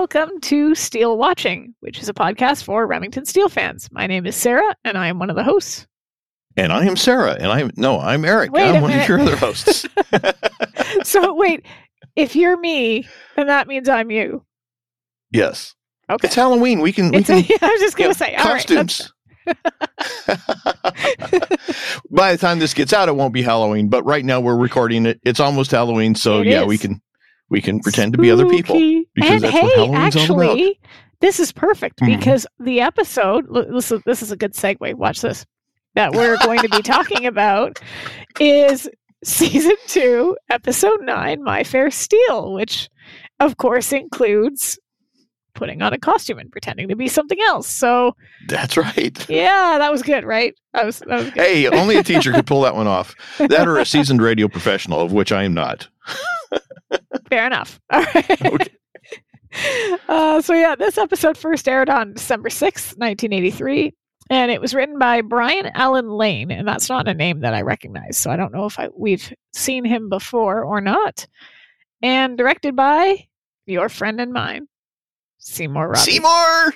Welcome to Steele Watching, which is a podcast for Remington Steele fans. My name is Sarah, and I am one of the hosts. And I am Sarah, and I'm no, I'm Eric. Wait I'm one minute. of your other hosts. So, wait, if you're me, then that means I'm you. yes, Okay. it's Halloween. We can we It's can a, I was just going to say, all right, that's- costumes. By the time this gets out, it won't be Halloween. But right now, we're recording it. It's almost Halloween, so It yeah, is. we can we can pretend to be other people. Because and that's hey, what Halloween's all about. actually, this is perfect Mhm. because the episode, this is, this is a good segue. Watch this. That we're going to be talking about is season two, episode nine, My Fair Steele, which of course includes putting on a costume and pretending to be something else. So, That's right. yeah, that was good, right? That was, that was good. Hey, only a teacher could pull that one off. That or a seasoned radio professional, of which I am not. Fair enough. All right. Okay. Uh, so yeah, this episode first aired on December sixth, nineteen eighty-three, and it was written by Brian Allen Lane, and that's not a name that I recognize, so I don't know if I, we've seen him before or not. And directed by your friend and mine, Seymour Robbie. Seymour.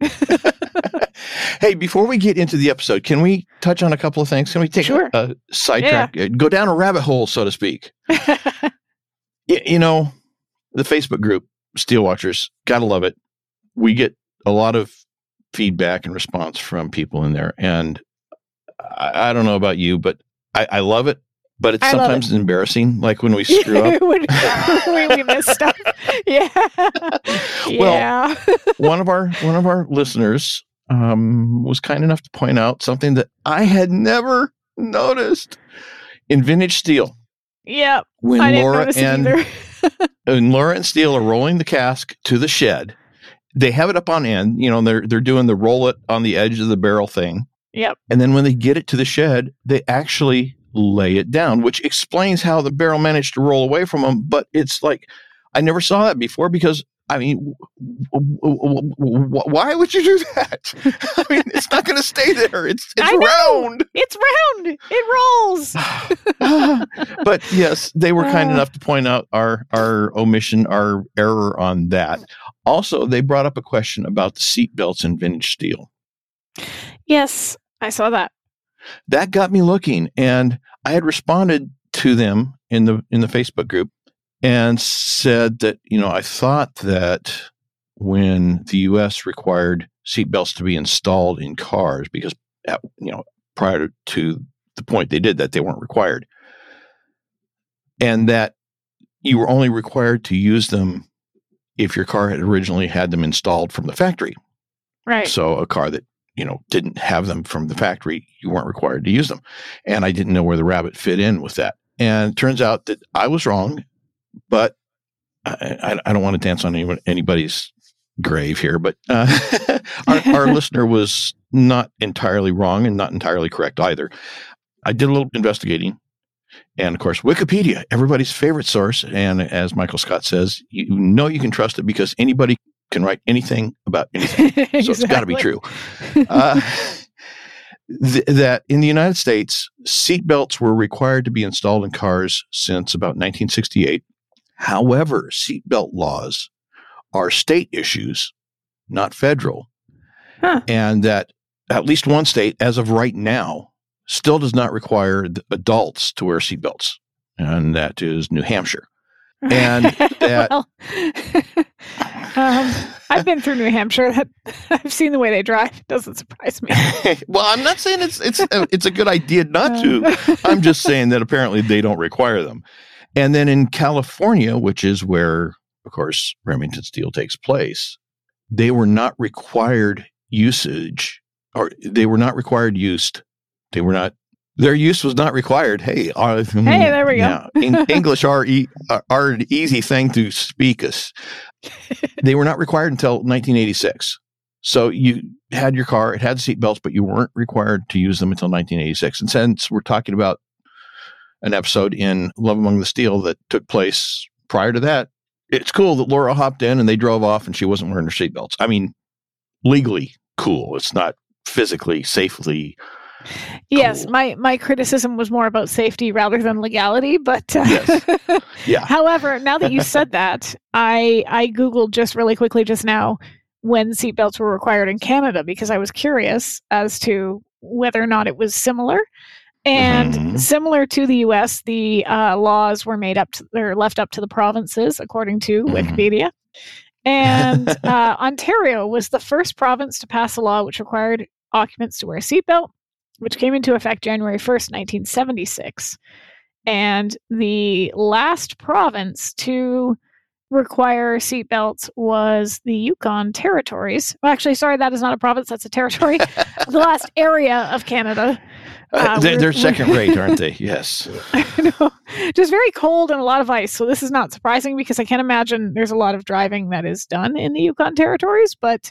hey, before we get into the episode, can we touch on a couple of things? Can we take Sure. a, a sidetrack, uh, go down a rabbit hole, so to speak? Y- you know, the Facebook group, Steele Watchers, gotta love it. We get a lot of feedback and response from people in there, and I, I don't know about you, but I, I love it. But it's I sometimes embarrassing, like when we screw up. when, when we miss stuff. Yeah. Well, one of our one of our listeners um, was kind enough to point out something that I had never noticed in Vintage Steele. Yeah. When I Laura and when Laura and Steele are rolling the cask to the shed, they have it up on end. You know, they're they're doing the roll it on the edge of the barrel thing, Yep. and then when they get it to the shed, they actually lay it down, which explains how the barrel managed to roll away from them. But it's like I never saw that before because. I mean, w- w- w- w- why would you do that? I mean, it's not going to stay there. It's it's round. It's round. It rolls. but yes, they were kind enough to point out our our omission, our error on that. Also, they brought up a question about the seat belts in Vintage Steele. Yes, I saw that. That got me looking, and I had responded to them in the in the Facebook group and said that you know I thought that when the U.S. required seatbelts to be installed in cars because at, you know prior to the point they did that they weren't required, and that you were only required to use them if your car had originally had them installed from the factory. Right. So a car that you know didn't have them from the factory, you weren't required to use them. And I didn't know where the rabbit fit in with that. And it turns out that I was wrong, but I, I, I don't want to dance on anyone, anybody's grave here. But uh, our, our listener was not entirely wrong and not entirely correct either. I did a little investigating. And of course, Wikipedia, everybody's favorite source. And as Michael Scott says, you know you can trust it because anybody can write anything about anything so it's got to be true. Uh, th- that in the United States, seatbelts were required to be installed in cars since about 1968. However, seatbelt laws are state issues, not federal, Huh. and that at least one state, as of right now, still does not require adults to wear seatbelts, and that is New Hampshire. and that- well, um, I've been through New Hampshire. I've seen the way they drive. It doesn't surprise me. well, I'm not saying it's it's a, it's a good idea not to. Uh, I'm just saying that apparently they don't require them. And then in California, which is where, of course, Remington Steele takes place, they were not required usage, or they were not required used. They were not. Their use was not required. Hey, uh, Hey, there we go. yeah, English are, e- are are an easy thing to speak us. they were not required until 1986. So you had your car, it had seat belts, but you weren't required to use them until 1986. And since we're talking about an episode in Love Among the Steel that took place prior to that, it's cool that Laura hopped in and they drove off and she wasn't wearing her seatbelts. I mean, legally cool. It's not physically, safely Yes, Cool. my my criticism was more about safety rather than legality, but uh, Yes. Yeah. however, now that you said that, I I googled just really quickly just now when seatbelts were required in Canada because I was curious as to whether or not it was similar. And Mhm. similar to the U.S., the uh, laws were made up to, or left up to the provinces, according to Mhm. Wikipedia. And uh, Ontario was the first province to pass a law which required occupants to wear a seatbelt, which came into effect January 1st, 1976. And the last province to require seatbelts was the Yukon Territories. Well, actually, sorry, that is not a province, that's a territory. the last area of Canada. Uh, Uh, they're, they're second rate, aren't they? Yes. I know. Just very cold and a lot of ice. So this is not surprising because I can't imagine there's a lot of driving that is done in the Yukon Territories, but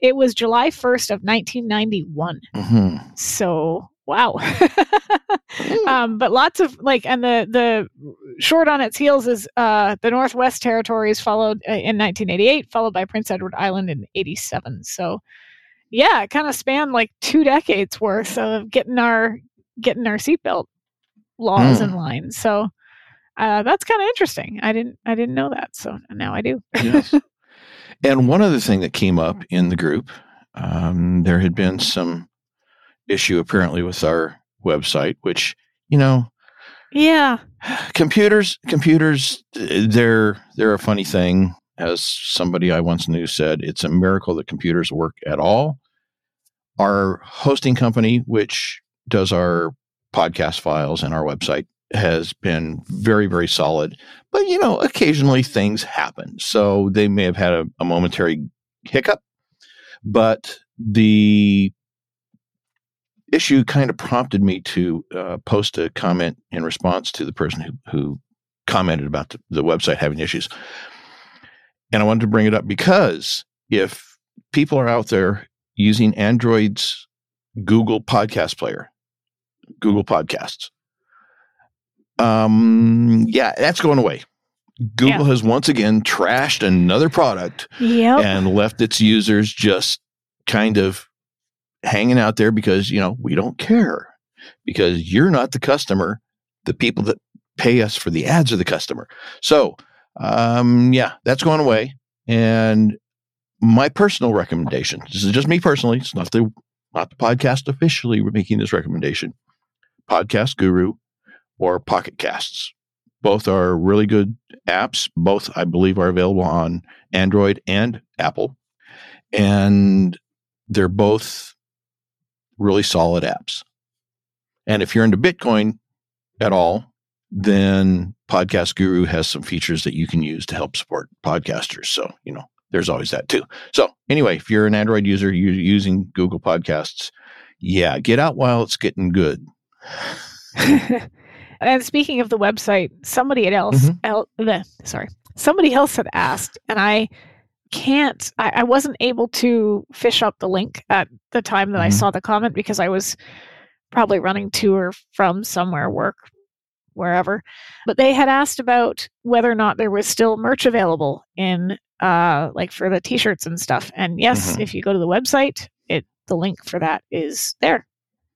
it was July 1st of 1991. hmm So wow. um, but lots of like and the the short on its heels is uh the Northwest Territories followed uh, in 1988, followed by Prince Edward Island in 87. So yeah, it kind of spanned like two decades worth of getting our getting our seatbelt laws in line. So uh, that's kind of interesting. I didn't I didn't know that. So now I do. yes. And one other thing that came up in the group, um, there had been some issue apparently with our website, which you know, Yeah. computers, computers, they're they're a funny thing. As somebody I once knew said, it's a miracle that computers work at all. Our hosting company, which does our podcast files and our website, has been very, very solid. But you know, occasionally things happen, so they may have had a, a momentary hiccup. But the issue kind of prompted me to uh, post a comment in response to the person who, who commented about the, the website having issues. And I wanted to bring it up because if people are out there using Android's Google Podcast Player, Google Podcasts, um, yeah, that's going away. Google has once again trashed another product Yep. and left its users just kind of hanging out there because you know we don't care because you're not the customer the people that pay us for the ads are the customer so um yeah that's going away and my personal recommendation this is just me personally it's not the not the podcast officially making this recommendation podcast guru or pocket casts both are really good apps both i believe are available on android and apple and they're both really solid apps. And if you're into Bitcoin at all, then Podcast Guru has some features that you can use to help support podcasters. So, you know, there's always that too. So, anyway, if you're an Android user, you're using Google Podcasts, yeah, get out while it's getting good. and speaking of the website, somebody else, Mhm. el- bleh, sorry, somebody else had asked, and I can't, I, I wasn't able to fish up the link at the time that I Mhm. saw the comment because I was probably running to or from somewhere, work, wherever. But they had asked about whether or not there was still merch available in, uh, like for the t-shirts and stuff. And yes, Mhm. if you go to the website, it the link for that is there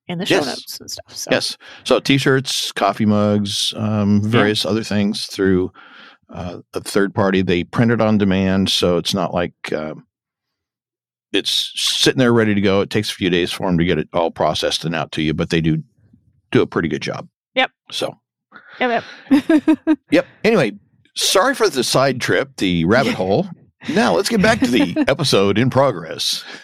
in the show Yes. notes and stuff. So. Yes. So t-shirts, coffee mugs, um, various other things through uh, a third party. They print it on demand, so it's not like um, it's sitting there ready to go. It takes a few days for them to get it all processed and out to you, but they do do a pretty good job. Yep. So, Yep, yep. yep. Anyway, sorry for the side trip, the rabbit hole. Now let's get back to the episode in progress.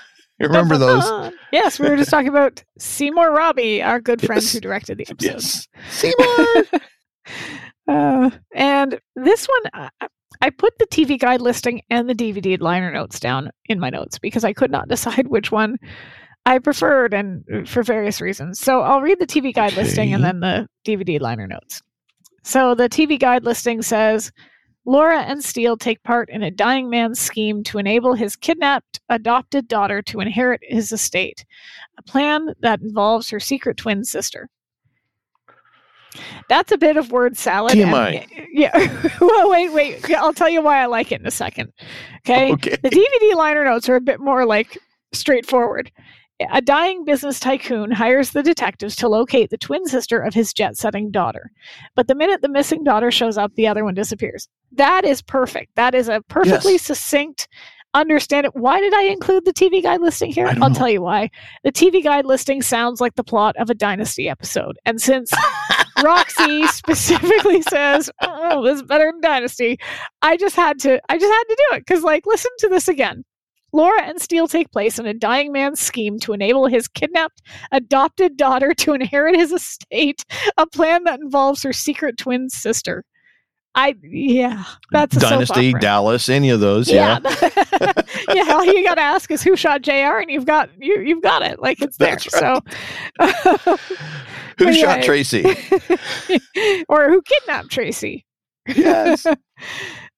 You remember those? yes, we were just talking about Seymour Robbie, our good friend Yes. who directed the episode. Yes. Seymour. uh, and this one, I, I put the TV guide listing and the DVD liner notes down in my notes because I could not decide which one I preferred, and uh, for various reasons. So I'll read the TV guide listing and then the DVD liner notes. So the TV guide listing says. Laura and Steele take part in a dying man's scheme to enable his kidnapped adopted daughter to inherit his estate, a plan that involves her secret twin sister. That's a bit of word salad. and- TMI. yeah. well, wait, wait. I'll tell you why I like it in a second. Okay. Okay. The DVD liner notes are a bit more like straightforward. A dying business tycoon hires the detectives to locate the twin sister of his jet setting daughter. But the minute the missing daughter shows up, the other one disappears. That is perfect. That is a perfectly Yes. succinct understand it. Why did I include the TV guide listing here? I'll know. tell you why. The TV guide listing sounds like the plot of a Dynasty episode. And since Roxy specifically says, "Oh, this is better than Dynasty," I just had to. I just had to do it because, like, listen to this again. Laura and Steele take place in a dying man's scheme to enable his kidnapped adopted daughter to inherit his estate, a plan that involves her secret twin sister. I yeah, that's a soap Dynasty. Dallas, any of those. Yeah, Yeah. yeah. All you got to ask is who shot Jr. and you've got you you've got it. Like it's there. Right. So, Who shot Tracy? or who kidnapped Tracy? Yes.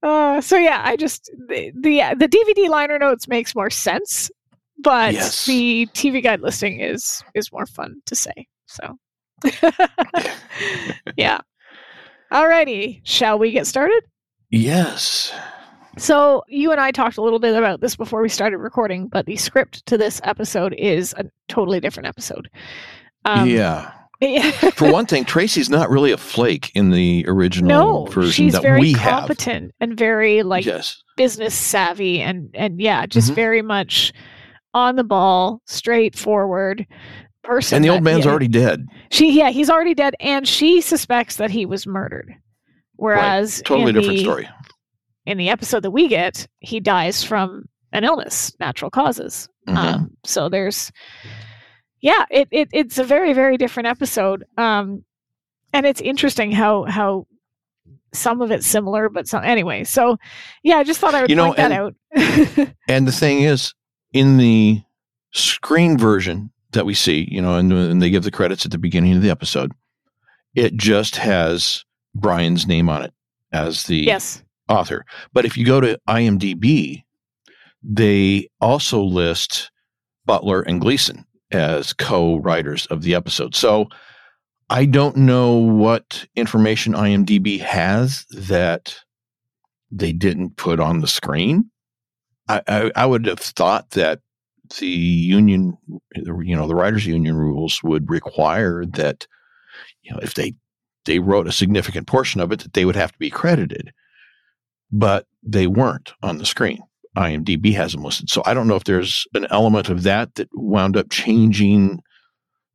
Uh, so yeah, I just the, the the DVD liner notes makes more sense, but Yes. the TV guide listing is is more fun to say. So yeah. Alrighty, shall we get started? yes. So you and I talked a little bit about this before we started recording, but the script to this episode is a totally different episode. Um, yeah. For one thing, Tracy's not really a flake in the original no, version she's that very we have. competent and very like yes. business savvy and and yeah, just Mhm. very much on the ball, straightforward person. And the old man's already dead. she yeah, he's already dead, and she suspects that he was murdered. Whereas Totally in different the, story. In the episode that we get, he dies from an illness, natural causes. Mhm. Um, so there's, yeah, it, it it's a very very different episode. Um, and it's interesting how how some of it's similar, but some anyway. So yeah, I just thought I would You know, point that out. And the thing is, in the screen version that we see, you know, and, and they give the credits at the beginning of the episode, it just has Brian's name on it as the yes. author. But if you go to IMDb, they also list Butler and Gleason as co-writers of the episode. So I don't know what information IMDb has that they didn't put on the screen. I, I, I would have thought that the union, you know, the writers' union rules would require that, you know, if they they wrote a significant portion of it, that they would have to be credited but they weren't on the screen. IMDb has them listed. So I don't know if there's an element of that that wound up changing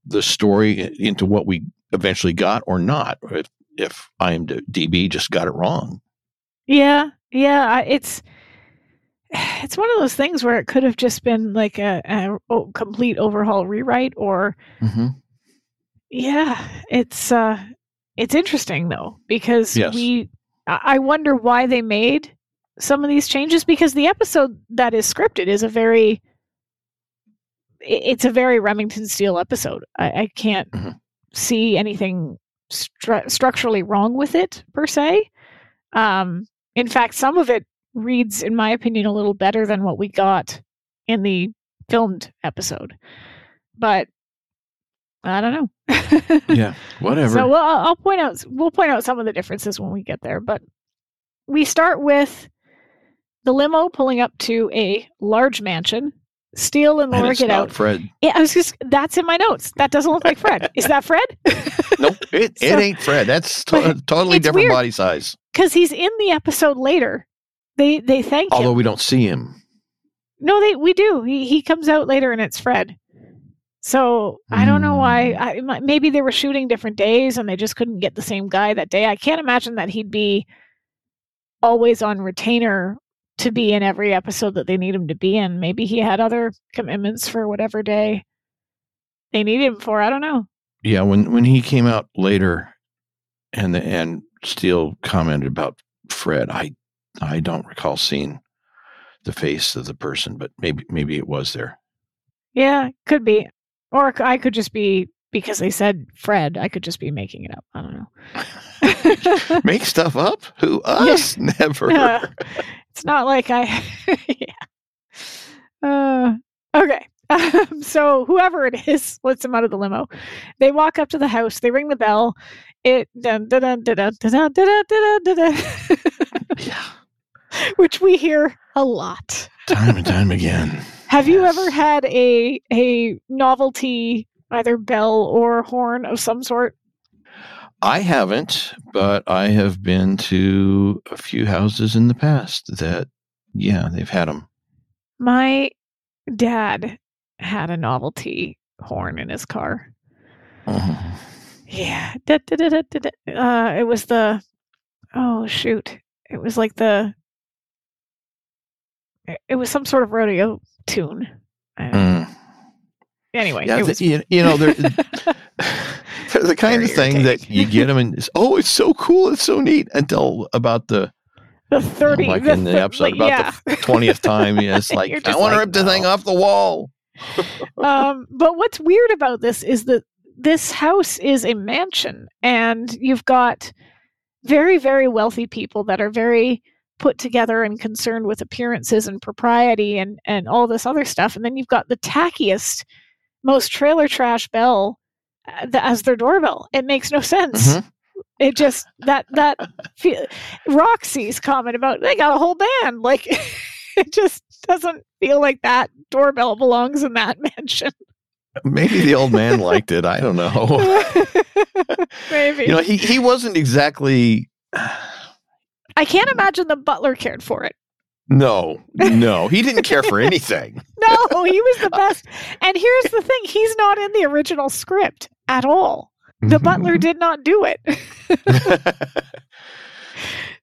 the story into what we eventually got or not, or if, if IMDb just got it wrong. Yeah, yeah. It's it's one of those things where it could have just been like a complete overhaul rewrite, or Mm-hmm. yeah, it's uh, it's interesting though because Yes. we. I wonder why they made some of these changes because the episode that is scripted is a very it's a very Remington Steele episode. I, I can't Mhm. see anything stru- structurally wrong with it per se. Um, in fact, some of it reads, in my opinion, a little better than what we got in the filmed episode. But I don't know. Yeah, whatever. So we'll, I'll I'll point out we'll point out some of the differences when we get there. But we start with the limo pulling up to a large mansion. Steele and and Laura it's get not out. Fred. Yeah, I was just that's in my notes. That doesn't look like Fred. Is that Fred? Nope, it, So- it ain't Fred. That's to- totally different weird. body size. Because he's in the episode later. They they thank Although him. we don't see him. No, they we do. He he comes out later and it's Fred. So I don't know why. Hmm. I, maybe they were shooting different days and they just couldn't get the same guy that day. I can't imagine that he'd be always on retainer to be in every episode that they need him to be in. Maybe he had other commitments for whatever day they need him for. I don't know. Yeah, when when he came out later, and the, and Steele commented about Fred, I I don't recall seeing the face of the person, but maybe maybe it was there. Yeah, could be. Or I could just be because they said Fred. I could just be making it up. I don't know. Make stuff up? Who us? Never. Uh, it's not like I. yeah. Uh, okay. Um, so whoever it is lets him out of the limo. They walk up to the house. They ring the bell. It dun dun dun dun dun dun dun dun dun dun dun, yeah, which we hear a lot. time and time again. Have you ever had a a novelty either bell or horn of some sort? I haven't, but I have been to a few houses in the past that, yeah, they've had them. My dad had a novelty horn in his car. Mhm. Yeah. Da, da, da. Uh, it was the, oh, shoot. It was like the, it- was some sort of rodeo tune. I don't- Mm. Anyway, Yeah, was, you, you know, they're, they're the kind of thing that you get them and it's, oh, it's so cool, it's so neat until about the the 30, like the in the episode about yeah. the twentieth time. Yeah, it's like I want to like, rip the thing off the wall. um, but what's weird about this is that this house is a mansion, and you've got very, very wealthy people that are very put together and concerned with appearances and propriety and and all this other stuff, and then you've got the tackiest, most trailer trash bell as their doorbell. It makes no sense. Mhm. It just that that Roxy's comment about they got a whole band like it just doesn't feel like that doorbell belongs in that mansion. Maybe the old man liked it. I don't know. Maybe. You know, he he wasn't exactly. I can't imagine the butler cared for it. No, no, he didn't care for anything. No, he was the best. And here's the thing he's not in the original script at all. The butler did not do it.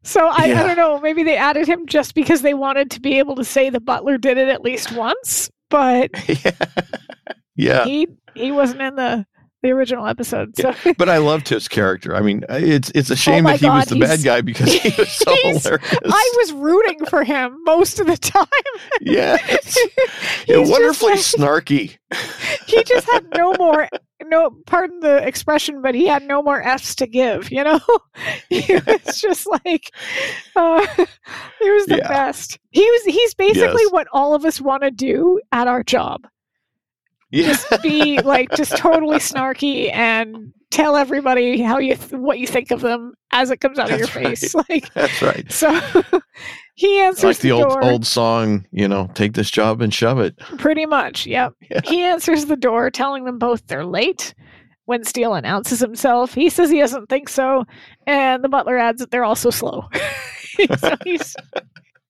So I, I don't know, maybe they added him just because they wanted to be able to say the butler did it at least once, but yeah. yeah, he he wasn't in the the original episode. So but I loved his character. I mean, it's it's a shame Oh that he was the bad guy because he was so hilarious. I was rooting for him most of the time. yes, He's yeah, wonderfully like- snarky. he just had no more no pardon the expression but he had no more f's to give you know he was just like uh, he was the Yeah. best he was he's basically Yes. what all of us want to do at our job Yeah, just be like just totally snarky and tell everybody how you th- what you think of them as it comes out of your right. face like that's right. so he answers Like the the, old door old song, you know, take this job and shove it. Pretty much, yep. Yeah. He answers the door, telling them both they're late. When Steele announces himself, he says he doesn't think so, and the butler adds that they're also slow. so he's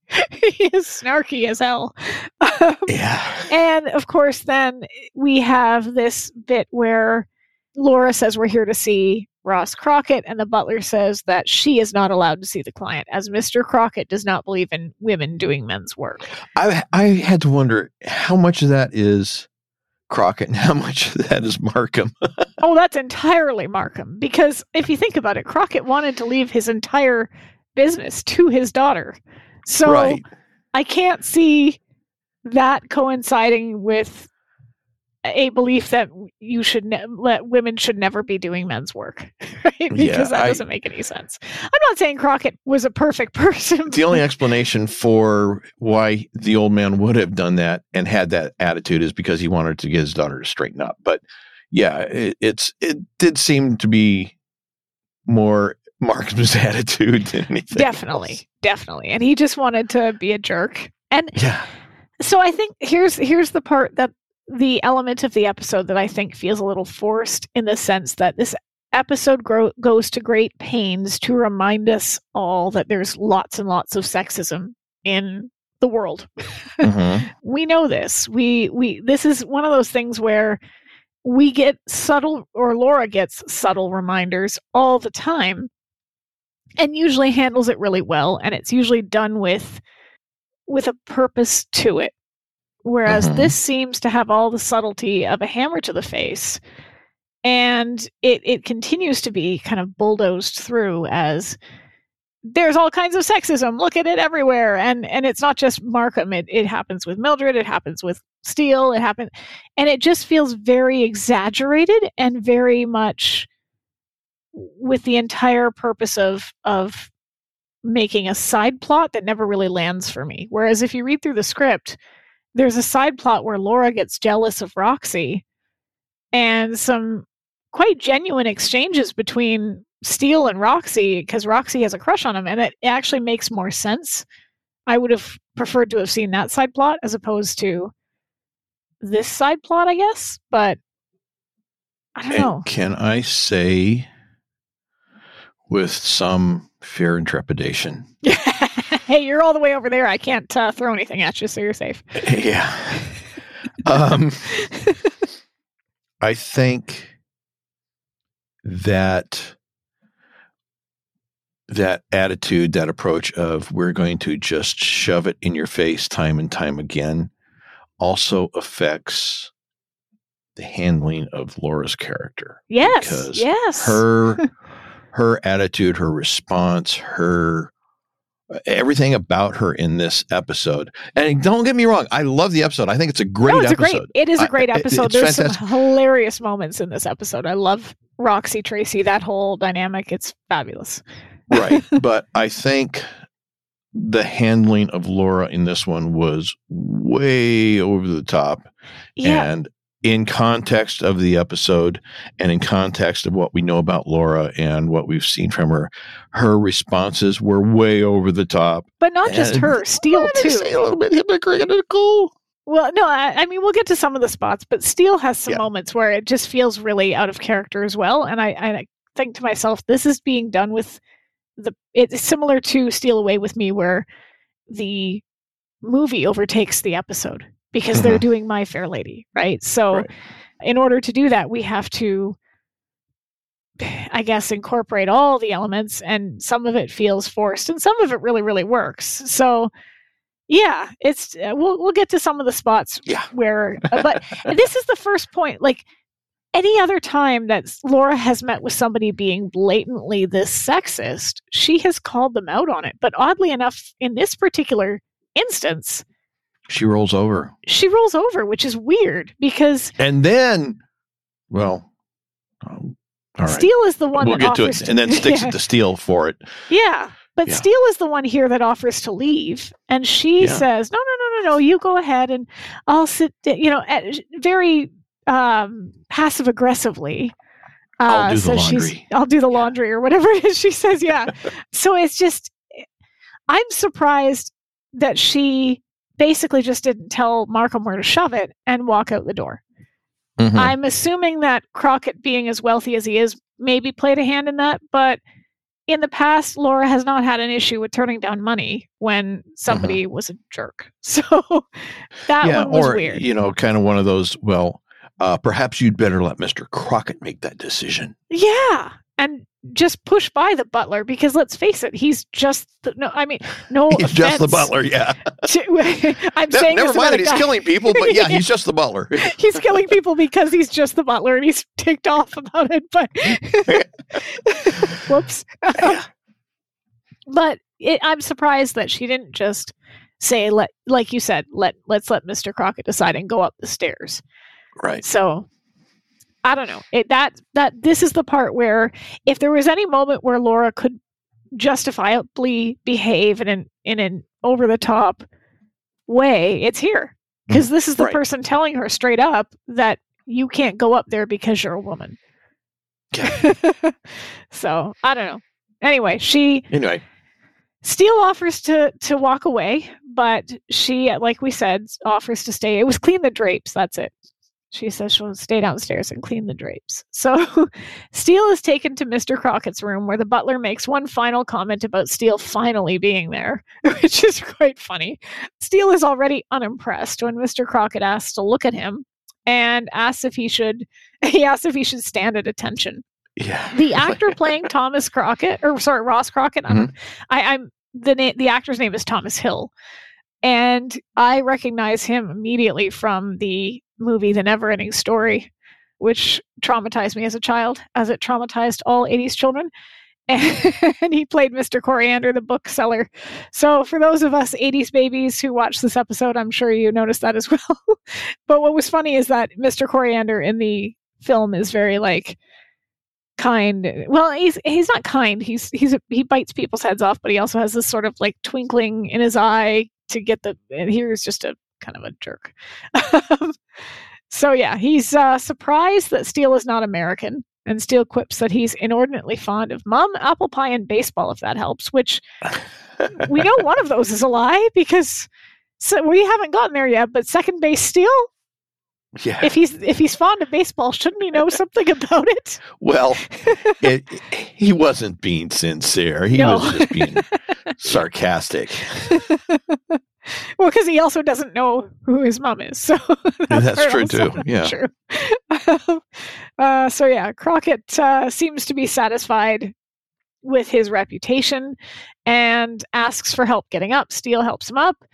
he is snarky as hell. Um, Yeah, and of course, then we have this bit where Laura says we're here to see Ross Crockett, and the butler says that she is not allowed to see the client, as Mr. Crockett does not believe in women doing men's work. I I had to wonder how much of that is Crockett and how much of that is Markham. Oh, that's entirely Markham. Because if you think about it, Crockett wanted to leave his entire business to his daughter. So right. I can't see that coinciding with a belief that you should ne- let women should never be doing men's work, right? Because Yeah, that I- doesn't make any sense. I'm not saying Crockett was a perfect person. The only explanation for why the old man would have done that and had that attitude is because he wanted to get his daughter to straighten up. But yeah, it, it's it did seem to be more Markham's attitude than anything. definitely, else. definitely, and he just wanted to be a jerk. And Yeah. so I think here's here's the part that the element of the episode that I think feels a little forced in the sense that this episode gro- goes to great pains to remind us all that there's lots and lots of sexism in the world. Mhm. we know this. We we this is one of those things where we get subtle or Laura gets subtle reminders all the time and usually handles it really well and it's usually done with with a purpose to it. Whereas Mhm. this seems to have all the subtlety of a hammer to the face and it it continues to be kind of bulldozed through as there's all kinds of sexism. Look at it everywhere, and and it's not just Markham. It it happens with Mildred. It happens with Steele. It happens, and it just feels very exaggerated and very much with the entire purpose of of making a side plot that never really lands for me. Whereas if you read through the script, there's a side plot where Laura gets jealous of Roxy, and some quite genuine exchanges between Steele and Roxy because Roxy has a crush on him, and it actually makes more sense. I would have preferred to have seen that side plot as opposed to this side plot, I guess. But I don't And know. can I say with some fear and trepidation? hey, you're all the way over there. I can't uh, throw anything at you, so you're safe. Yeah. Um, I think that that attitude, that approach of we're going to just shove it in your face time and time again also affects the handling of Laura's character. Yes. Because yes. Her her attitude, her response, her uh, everything about her in this episode. And don't get me wrong, I love the episode. I think it's a great no, it's episode. a great. It is a I- great it- episode. There's fantastic. some hilarious moments in this episode. I love Roxy Tracy. That whole dynamic. It's fabulous. right. But I think the handling of Laura in this one was way over the top. Yeah. And in context of the episode and in context of what we know about Laura and what we've seen from her, her responses were way over the top. but not just her. Steele too. say a little bit hypocritical. Well, no, I, I mean we'll get to some of the spots, but Steele has some Yeah. moments where it just feels really out of character as well. And I, I think to myself, this is being done with the. It's similar to Steele Away with Me, where the movie overtakes the episode because they're Mhm. doing My Fair Lady, right? So, Right. in order to do that, we have to. I guess incorporate all the elements, and some of it feels forced, and some of it really, really works. So, yeah, it's uh, we'll we'll get to some of the spots Yeah. where, uh, but this is the first point. Like any other time that Laura has met with somebody being blatantly this sexist, she has called them out on it. But oddly enough, in this particular instance, She rolls over. she rolls over, which is weird because And then, well, um, all right. Steele is the one we'll get to it. And then sticks yeah. it to Steele for it. Yeah. But Yeah. Steele is the one here that offers to leave. And she Yeah. says, no, no, no, no, no, you go ahead and I'll sit, you know, very um, passive aggressively. I'll do the she's- laundry. I'll do the laundry or whatever it is she says. Yeah. so it's just, I'm surprised that she basically just didn't tell Markham where to shove it and walk out the door. Mhm. I'm assuming that Crockett, being as wealthy as he is, maybe played a hand in that. But in the past, Laura has not had an issue with turning down money when somebody was a jerk. So that yeah, one was or weird. you know, kind of one of those. Well, uh, perhaps you'd better let Mister Crockett make that decision. Yeah. And just push by the butler because let's face it, he's just the, no. I mean, no. he's just the butler. Yeah, to- I'm Ne- saying never mind that he's guy- killing people, but yeah, Yeah. he's just the butler. he's killing people because he's just the butler and he's ticked off about it. But whoops. but it, I'm surprised that she didn't just say let like you said let let's let Mr. Crockett decide and go up the stairs. right. So I don't know. It that that this is the part where if there was any moment where Laura could justifiably behave in an in an over the top way, it's here. Mm-hmm. Because this is the Right. person telling her straight up that you can't go up there because you're a woman. so I don't know. Anyway, she Anyway, Steele offers to to walk away, but she, like we said, offers to stay. It was clean the drapes. That's it. She says she'll stay downstairs and clean the drapes. So Steele is taken to Mr. Crockett's room where the butler makes one final comment about Steele finally being there, which is quite funny. Steele is already unimpressed when Mr. Crockett asks to look at him and asks if he should he asks if he should stand at attention yeah. the actor playing Thomas Crockett, or sorry, Ross Crockett. Don't, mm-hmm. I, I'm the na- the actor's name is Thomas Hill, and I recognize him immediately from the movie The Neverending Story, which traumatized me as a child, as it traumatized all '80s children. And he played Mr. Coreander, the bookseller. So, for those of us 80s babies who watched this episode, I'm sure you noticed that as well. but what was funny is that Mr. Coreander in the film is very like kind well he's he's not kind he's he's a, he bites people's heads off but he also has this sort of like twinkling in his eye to get the and here's just a kind of a jerk so yeah he's uh surprised that steele is not american and steele quips that he's inordinately fond of mom apple pie and baseball if that helps which we know one of those is a lie because so we haven't gotten there yet but second base steele Yeah. If he's if he's fond of baseball, shouldn't he know something about it? Well, it, he wasn't being sincere. He No. was just being sarcastic. well, because he also doesn't know who his mom is. So that's, That's true, too. Yeah. True. uh, so yeah, Crockett uh, seems to be satisfied with his reputation and asks for help getting up. Steele helps him up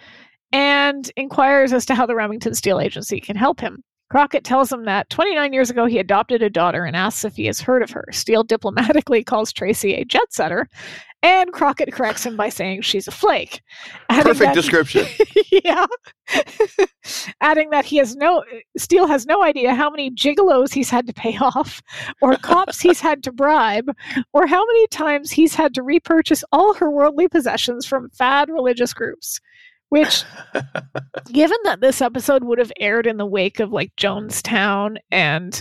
and inquires as to how the Remington Steele Agency can help him. Crockett tells him that 29 years ago he adopted a daughter and asks if he has heard of her. Steele diplomatically calls Tracy a jet setter, and Crockett corrects him by saying she's a flake. adding Perfect that- description. yeah. Adding that he has no Steele has no idea how many gigolos he's had to pay off, or cops he's had to bribe, or how many times he's had to repurchase all her worldly possessions from fad religious groups. Which, given that this episode would have aired in the wake of like Jonestown and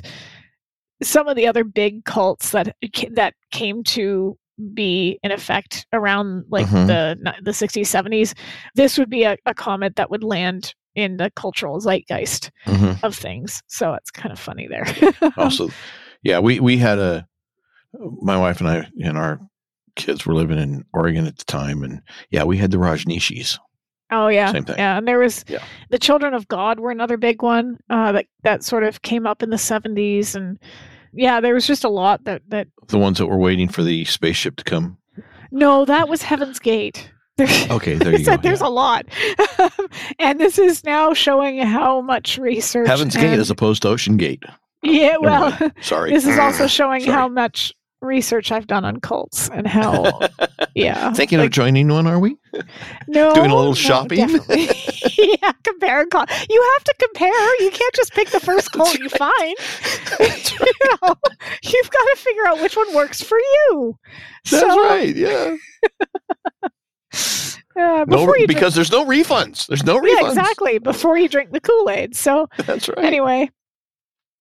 some of the other big cults that that came to be in effect around like Mhm. the the 60s 70s this would be a, a comment that would land in the cultural zeitgeist Mhm. of things so it's kind of funny there Also, yeah, we we had a my wife and I and our kids were living in Oregon at the time, and yeah, we had the Rajneeshis. Oh yeah Same thing. yeah and there was Yeah. the children of god were another big one uh, that that sort of came up in the 70s and yeah there was just a lot that that The ones that were waiting for the spaceship to come. no that was heaven's gate Okay, there you go. there's yeah. a lot. and this is now showing how much research. Heaven's Gate as opposed to Ocean Gate. Yeah, well. Sorry. this is also showing how much research I've done on cults and how, yeah. Thinking like, of joining one, are we? no, doing a little no, shopping? yeah, compare and con- You have to compare. You can't just pick the first cult you find. you know, you've got to figure out which one works for you. That's so, right. Yeah. Uh, No, drink- because there's no refunds. There's no refunds. yeah, exactly. Before you drink the Kool Aid. So That's right. Anyway,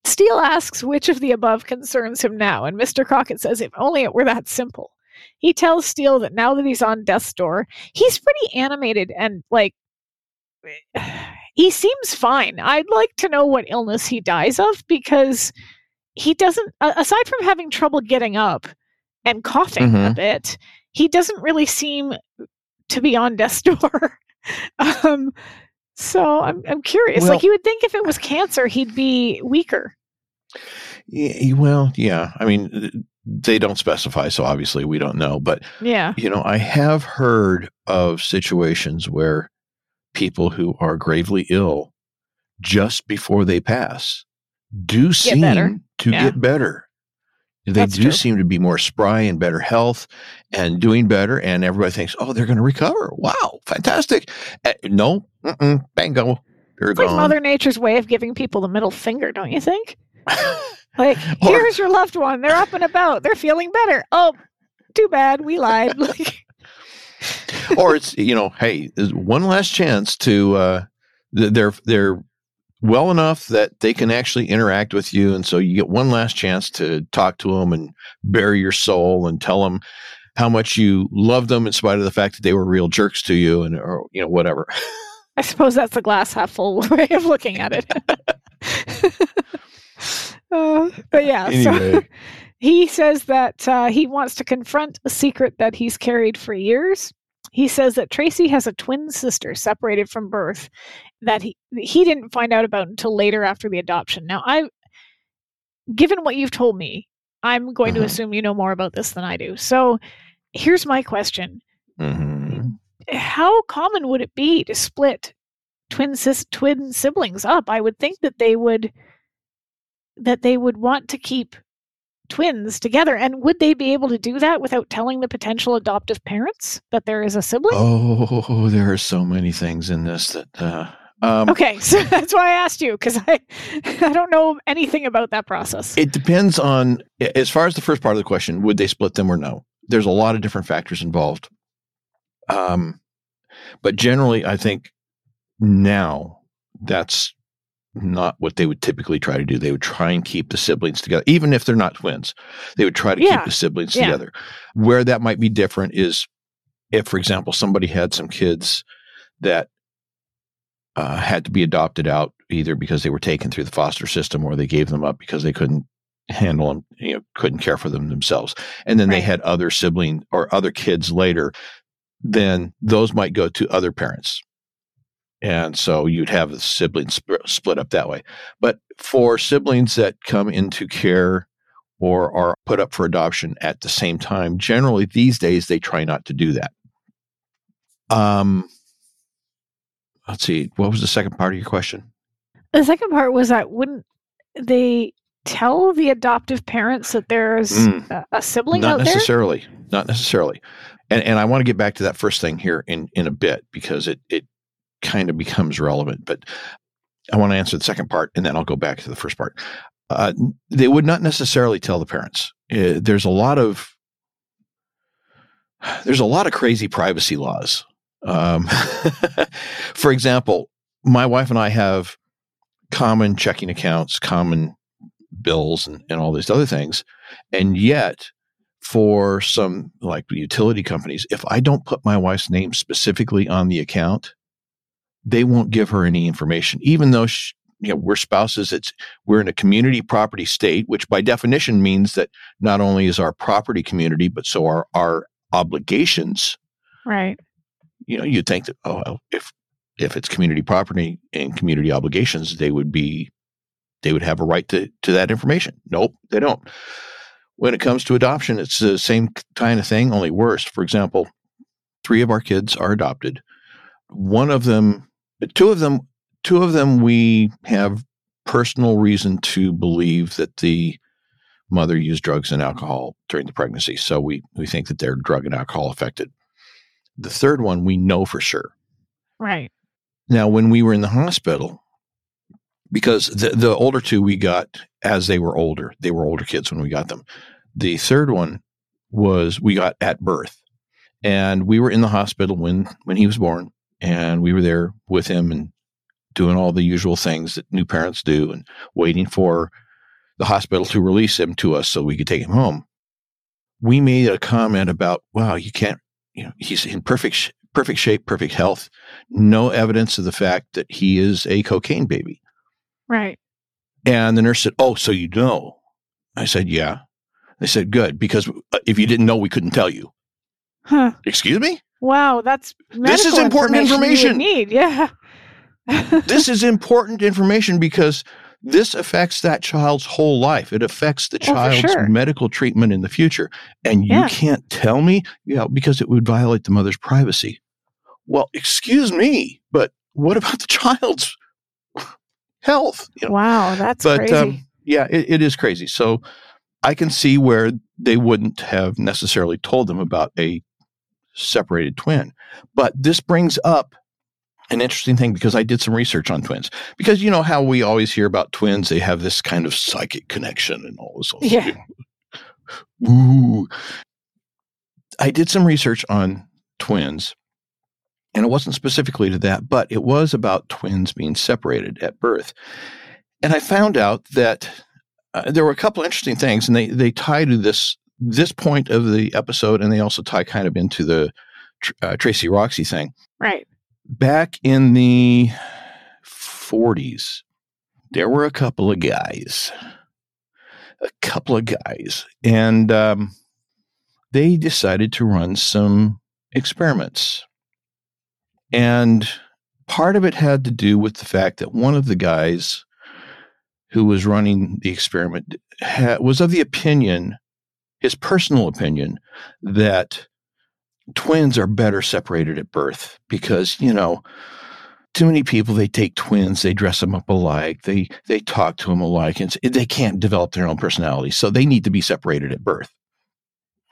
Steele asks which of the above concerns him now, and Mr. Crockett says if only it were that simple. He tells Steele that now that he's on death's door, he's pretty animated and like he seems fine. I'd like to know what illness he dies of because he doesn't aside from having trouble getting up and coughing a Mhm. bit, he doesn't really seem to be on death's door. um so I'm I'm curious. Well- like you would think if it was cancer, he'd be weaker. Yeah, well, yeah. I mean, they don't specify, so obviously we don't know. But Yeah. you know, I have heard of situations where people who are gravely ill just before they pass do seem better. to Yeah. get better. They That's do true. seem to be more spry and better health and doing better. And everybody thinks, oh, they're going to recover. Wow, fantastic. Uh, no, mm-mm, bango. They're It's like gone. Mother Nature's way of giving people the middle finger, don't you think? Like, Or- here's your loved one. They're up and about. They're feeling better. Oh, too bad. We lied. Or it's you know, hey, one last chance to uh, they're they're well enough that they can actually interact with you, and so you get one last chance to talk to them and bare your soul and tell them how much you love them in spite of the fact that they were real jerks to you and or you know whatever. I suppose that's the glass half full way of looking at it. uh, but yeah, so he says that uh, he wants to confront a secret that he's carried for years. He says that Tracy has a twin sister separated from birth that he he didn't find out about until later after the adoption. Now, I, given what you've told me, I'm going to Mhm. assume you know more about this than I do. So, here's my question: Mhm. How common would it be to split twin sis twin siblings up? I would think that they would that they would want to keep twins together and would they be able to do that without telling the potential adoptive parents that there is a sibling Oh, there are so many things in this that. Uh, um, okay so that's why i asked you because i i don't know anything about that process It depends on, as far as the first part of the question, would they split them or no? There's a lot of different factors involved. Um, but generally, I think now that's not what they would typically try to do. They would try and keep the siblings together, even if they're not twins. They would try to Yeah. keep the siblings Yeah. together. Where that might be different is if, for example, somebody had some kids that uh, had to be adopted out either because they were taken through the foster system or they gave them up because they couldn't handle them, you know, couldn't care for them themselves. And then right. they had other sibling or other kids later, then those might go to other parents. And so you'd have the siblings sp- split up that way. But for siblings that come into care or are put up for adoption at the same time, generally these days they try not to do that. Um, let's see, what was the second part of your question? The second part was that wouldn't they tell the adoptive parents that there's mm, a, a, sibling not out necessarily, there? Not necessarily. And and I want to get back to that first thing here in in a bit because it it kind of becomes relevant. But I want to answer the second part, and then I'll go back to the first part. Uh, they would not necessarily tell the parents. Uh, there's a lot of there's a lot of crazy privacy laws. Um, for example, my wife and I have common checking accounts, common bills, and, and all these other things. And yet, for some like utility companies, if I don't put my wife's name specifically on the account, they won't give her any information, even though she, you know we're spouses. It's we're in a community property state, which by definition means that not only is our property community, but so are our obligations. Right. You know, you'd think that oh, if if it's community property and community obligations, they would be they would have a right to to that information. Nope, they don't. When it comes to adoption, it's the same kind of thing, only worse. For example, three of our kids are adopted. One of them two of them two of them we have personal reason to believe that the mother used drugs and alcohol during the pregnancy. So we, we think that they're drug and alcohol affected. The third one we know for sure. Right. Now, when we were in the hospital, because the, the older two we got as they were older, they were older kids when we got them. The third one was we got at birth. And we were in the hospital when, when he was born and we were there with him and doing all the usual things that new parents do and waiting for the hospital to release him to us so we could take him home. We made a comment about, wow, you can't, you know, he's in perfect, perfect shape, perfect health. No evidence of the fact that he is a cocaine baby. Right. And the nurse said, oh, so you know? I said, yeah. They said, good, because uh, if you didn't know, we couldn't tell you. Huh. Excuse me? Wow, that's this is important information. Need yeah. this is important information because this affects that child's whole life. It affects the oh, child's sure. medical treatment in the future. And you yeah. can't tell me, yeah, because it would violate the mother's privacy. Well, excuse me, but what about the child's health? You know? Wow, that's but, crazy. Um, yeah, it, it is crazy. So I can see where they wouldn't have necessarily told them about a separated twin. But this brings up an interesting thing because I did some research on twins. Because you know how we always hear about twins, they have this kind of psychic connection and all this. Yeah. Ooh. I did some research on twins, and it wasn't specifically to that, but it was about twins being separated at birth. And I found out that uh, there were a couple interesting things, and they they tie to this this point of the episode, and they also tie kind of into the uh, Tracy Roxy thing. Right. Back in the 40s, there were a couple of guys, a couple of guys, and um, they decided to run some experiments. And part of it had to do with the fact that one of the guys who was running the experiment ha- was of the opinion his personal opinion that twins are better separated at birth because, you know, too many people they take twins they dress them up alike they they talk to them alike and they can't develop their own personality so they need to be separated at birth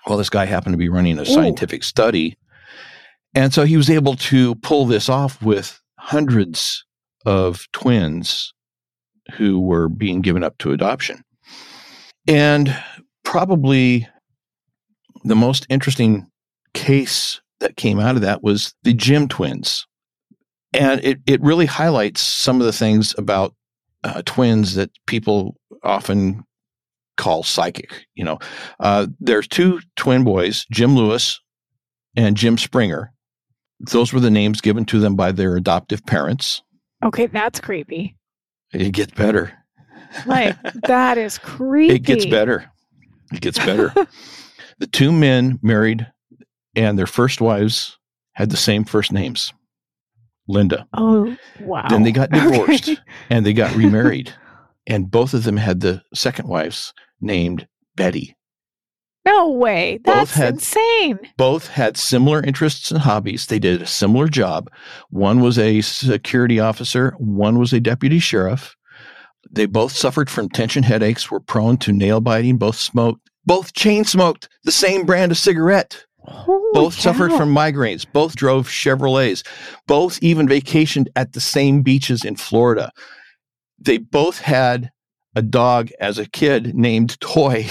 well this guy happened to be running a scientific Ooh. study and so he was able to pull this off with hundreds of twins who were being given up to adoption and probably the most interesting case that came out of that was the Jim twins. And it, it really highlights some of the things about uh, twins that people often call psychic. You know, uh, there's two twin boys, Jim Lewis and Jim Springer. Those were the names given to them by their adoptive parents. Okay, that's creepy. It gets better. Like that is creepy. It gets better. It gets better. the two men married and their first wives had the same first names. Linda. Oh, wow. Then they got divorced Okay. and they got remarried. and both of them had the second wives named Betty. No way. Both That's had- insane. Both had similar interests and hobbies. They did a similar job. One was a security officer, one was a deputy sheriff. They both suffered from tension headaches, were prone to nail biting, both smoked, both chain smoked the same brand of cigarette. Holy Both suffered from migraines. Both drove Chevrolets. Both even vacationed at the same beaches in Florida. They both had a dog as a kid named Toy.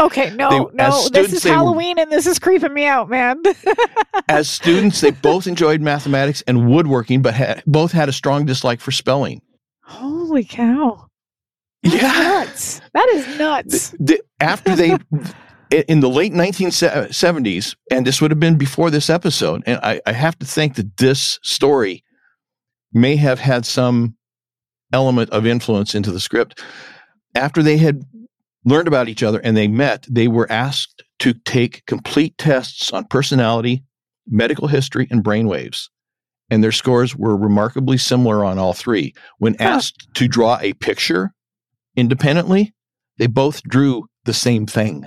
Okay, no, They- no. as This is they were- Halloween and this is creeping me out, man. As students, they both enjoyed mathematics and woodworking, but had, both had a strong dislike for spelling. Holy cow. That's nuts. That is nuts. The- the- after they, in the late 1970s, uh, and this would have been before this episode, and I, I have to think that this story may have had some element of influence into the script. After they had learned about each other and they met, they were asked to take complete tests on personality, medical history, and brainwaves. And their scores were remarkably similar on all three. When asked to draw a picture independently, they both drew the same thing.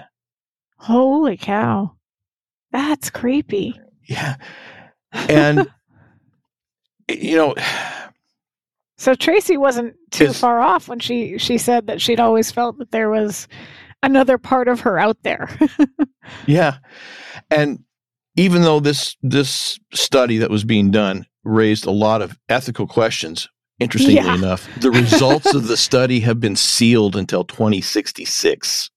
Holy cow. That's creepy. Yeah. And, you know, So Tracy wasn't too far off when she she said that she'd always felt that there was another part of her out there. Yeah. And even though this this study that was being done raised a lot of ethical questions, interestingly Yeah. enough, the results of the study have been sealed until 2066.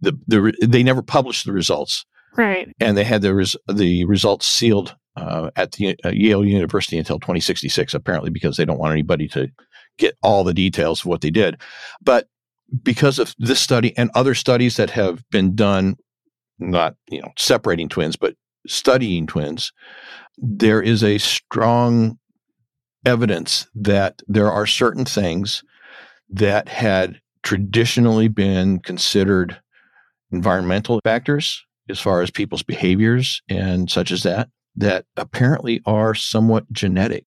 The, the they never published the results, right. and they had the res, the results sealed uh, at the uh, Yale University until 2066. Apparently, because they don't want anybody to get all the details of what they did. But because of this study and other studies that have been done, not you know separating twins, but studying twins, there is a strong evidence that there are certain things that had traditionally been considered environmental factors as far as people's behaviors and such as that that apparently are somewhat genetic.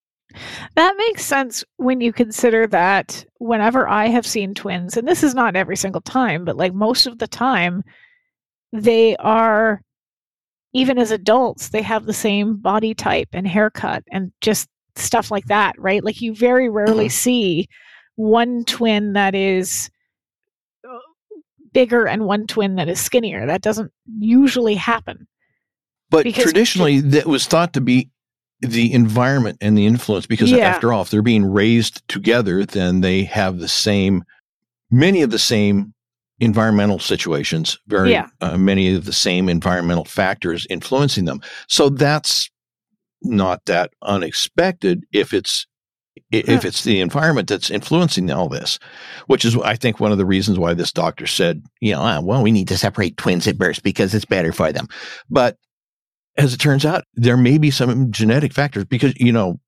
That makes sense when you consider that whenever I have seen twins, and this is not every single time, but like most of the time, they are, even as adults, they have the same body type and haircut and just stuff like that, right? Like you very rarely Mhm. see one twin that is uh, bigger and one twin that is skinnier. That doesn't usually happen. But traditionally, that was thought to be the environment and the influence because, Yeah. after all, if they're being raised together, then they have the same, many of the same environmental situations, very Yeah. uh, many of the same environmental factors influencing them. So that's not that unexpected if it's if it's the environment that's influencing all this, which is I think one of the reasons why this doctor said, you know, "Ah, well, we need to separate twins at birth because it's better for them. But as it turns out, there may be some genetic factors because, you know,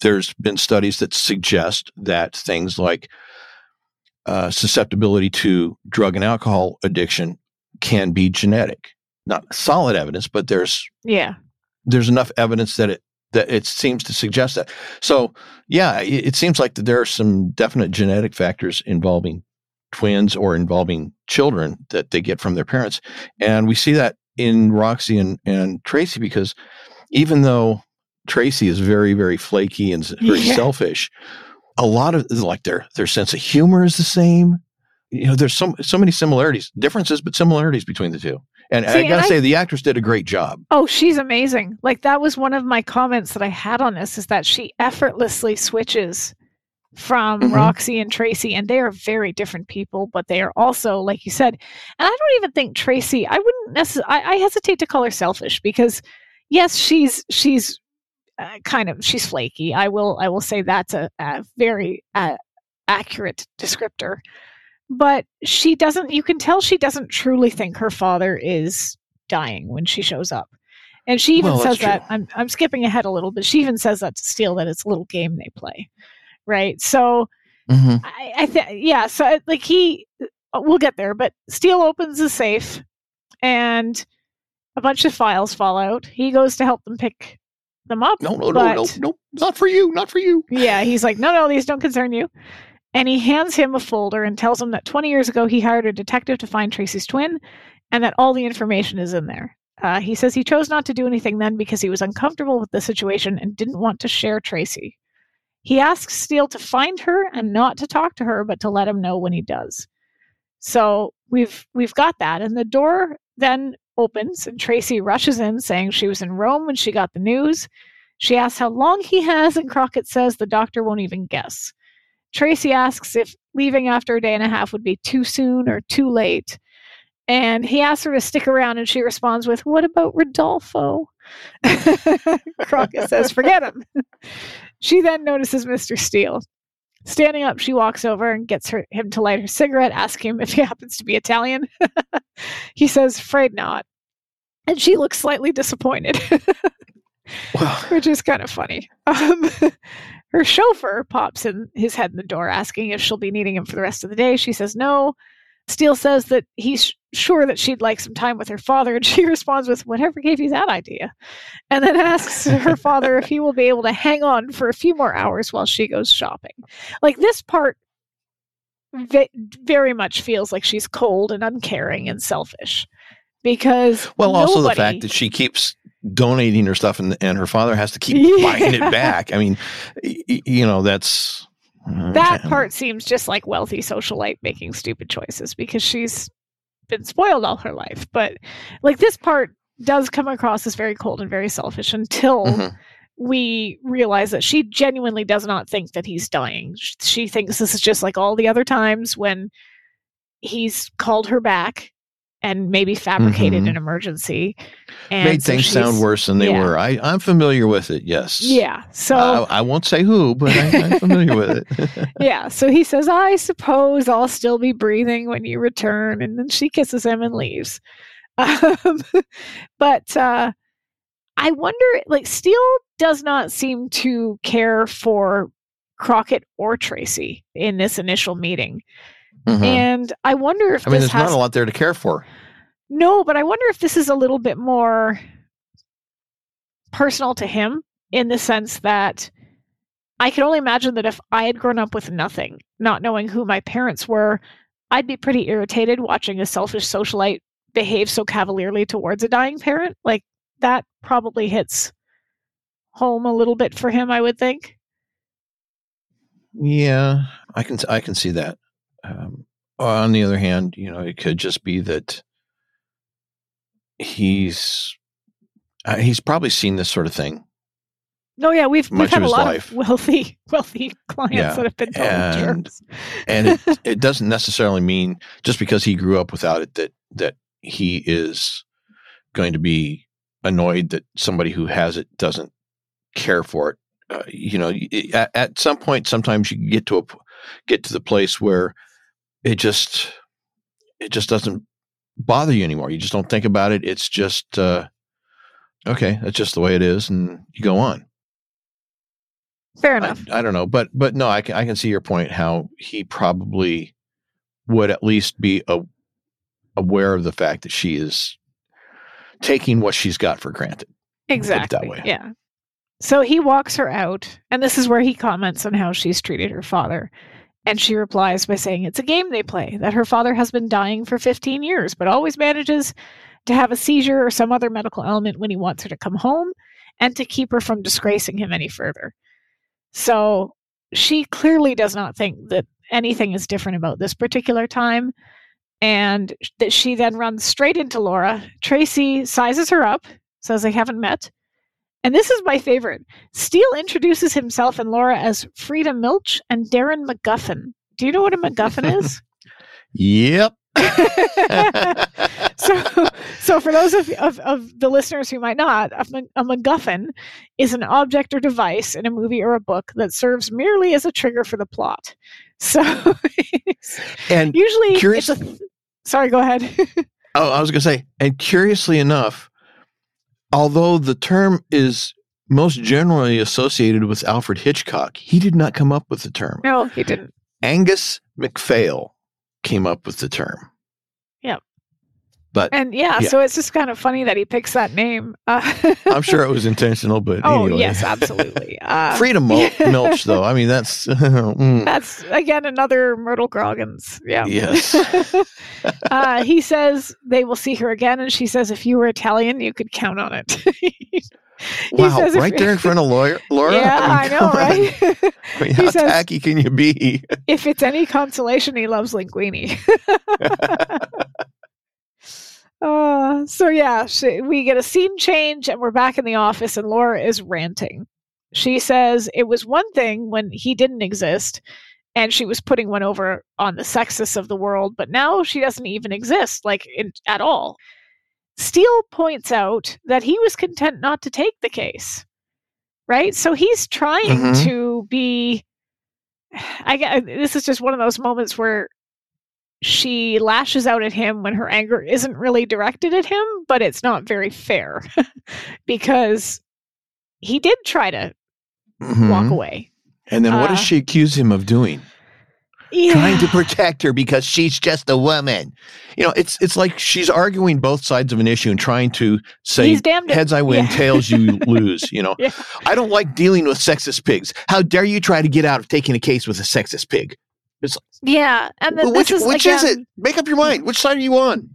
there's been studies that suggest that things like uh, susceptibility to drug and alcohol addiction can be genetic. Not solid evidence, but there's Yeah. there's enough evidence that it that it seems to suggest that. So yeah, it, it seems like that there are some definite genetic factors involving twins or involving children that they get from their parents, and we see that in Roxy and, and Tracy because even though Tracy is very very flaky and very Yeah. selfish, a lot of like their their sense of humor is the same. You know, there's so so many similarities, differences, but similarities between the two. And See, I gotta I- say, the actress did a great job. Oh, she's amazing. Like that was one of my comments that I had on this is that she effortlessly switches from Mhm. Roxy and Tracy and they are very different people, but they are also like you said. And I don't even think Tracy, I wouldn't necessarily I, I hesitate to call her selfish because yes, she's she's uh, kind of she's flaky. I will I will say that's a, a very uh, accurate descriptor. But she doesn't you can tell she doesn't truly think her father is dying when she shows up. And she even Well, says that. I'm I'm skipping ahead a little bit. She even says that to Steele that it's a little game they play. Right? So hmm I, I think yeah. So uh, like he, uh, we'll get there. But Steele opens the safe, and a bunch of files fall out. He goes to help them pick them up. No, no, no, no, no, not for you, not for you. Yeah, he's like, no, no, these don't concern you. And he hands him a folder and tells him that 20 years ago he hired a detective to find Tracy's twin and that all the information is in there. Uh, he says he chose not to do anything then because he was uncomfortable with the situation and didn't want to share Tracy. He asks Steele to find her and not to talk to her, but to let him know when he does. So we've we've got that, and the door then opens, and Tracy rushes in, saying she was in Rome when she got the news. She asks how long he has, and Crockett says the doctor won't even guess. Tracy asks if leaving after a day and a half would be too soon or too late. And he asks her to stick around, and she responds with, What about Rodolfo? Crockett says, Forget him. she then notices Mr. Steele. Standing up, she walks over and gets her, him to light her cigarette, asking him if he happens to be Italian. he says, Afraid not. And she looks slightly disappointed. Well, which is kind of funny. Um, her chauffeur pops in his head in the door, asking if she'll be needing him for the rest of the day. She says no. Steele says that he's sure that she'd like some time with her father, and she responds with, Whatever gave you that idea? And then asks her father if he will be able to hang on for a few more hours while she goes shopping. Like this part ve- very much feels like she's cold and uncaring and selfish. Because well, also the fact that she keeps donating her stuff and, and her father has to keep Yeah. buying it back. I mean, y- you know, that's uh, that part seems just like wealthy socialite making stupid choices because she's been spoiled all her life. But like this part does come across as very cold and very selfish until Mhm. we realize that she genuinely does not think that he's dying. She thinks this is just like all the other times when he's called her back and maybe fabricated Mhm. an emergency and made so things sound worse than they yeah. were. I, I'm familiar with it. Yes. Yeah. So I, I won't say who, but I, I'm familiar with it. yeah, so he says, I suppose I'll still be breathing when you return. And then she kisses him and leaves. Um, but uh, I wonder, like, Steele does not seem to care for Crockett or Tracy in this initial meeting. Mhm. And I wonder if I mean, this there's has. not a lot there to care for. No, but I wonder if this is a little bit more personal to him in the sense that I can only imagine that if I had grown up with nothing, not knowing who my parents were, I'd be pretty irritated watching a selfish socialite behave so cavalierly towards a dying parent. Like that probably hits home a little bit for him, I would think. Yeah, I can I can see that. Um, on the other hand, you know, it could just be that he's uh, he's probably seen this sort of thing, No, yeah, we've we've had a lot life. of wealthy wealthy clients Yeah, that have been total and- jerks. and it, it doesn't necessarily mean just because he grew up without it that that he is going to be annoyed that somebody who has it doesn't care for it. Uh, you know, at, at some point, sometimes you get to a get to the place where it just it just doesn't bother you anymore. You just don't think about it. It's just uh, okay. That's just the way it is, and you go on. Fair enough. I don't know, but but no, I can I can see your point. How he probably would at least be a, aware of the fact that she is taking what she's got for granted. Exactly. That way. Yeah. So he walks her out, and this is where he comments on how she's treated her father. And she replies by saying it's a game they play, that her father has been dying for 15 years, but always manages to have a seizure or some other medical element when he wants her to come home and to keep her from disgracing him any further. So she clearly does not think that anything is different about this particular time. And that she then runs straight into Laura. Tracy sizes her up, says they haven't met. And this is my favorite. Steele introduces himself and Laura as Frida Milch and Darren McGuffin. Do you know what a McGuffin is? Yep. so, so for those of, of, of the listeners who might not, a, a MacGuffin is an object or device in a movie or a book that serves merely as a trigger for the plot. So, and usually, Curious- it's a. Sorry, go ahead. oh, I was going to say, and curiously enough, although the term is most generally associated with Alfred Hitchcock, he did not come up with the term. no, he didn't. Angus MacPhail came up with the term. But And yeah, Yeah. so it's just kind of funny that he picks that name. Uh, I'm sure it was intentional, but oh, anyway. yes, absolutely. Uh, Freedom Mul- Milch, though. I mean, that's. mm, That's again another Myrtle Groggins. Yeah. Yes. uh, he says they will see her again, and she says, "If you were Italian, you could count on it." He wow, right there in front of lawyer, Laura. yeah, I, mean, know, on. right? I mean, how says- tacky can you be? if it's any consolation, he loves linguine. Uh, so yeah, she, we get a scene change, and we're back in the office, and Laura is ranting. She says it was one thing when he didn't exist, and she was putting one over on the sexist of the world, but now she doesn't even exist, like in, at all. Steele points out that he was content not to take the case, right? So he's trying Mhm. to be. I get this is just one of those moments where she lashes out at him when her anger isn't really directed at him, but it's not very fair because he did try to walk Mhm. away. And then what does Uh, she accuse him of doing? Yeah. Trying to protect her because she's just a woman. You know, it's it's like she's arguing both sides of an issue and trying to say He's damned if- heads I win, yeah. tails you lose. You know, Yeah. I don't like dealing with sexist pigs. How dare you try to get out of taking a case with a sexist pig? Yeah, and then which this is which again, is it? Make up your mind. Which side are you on?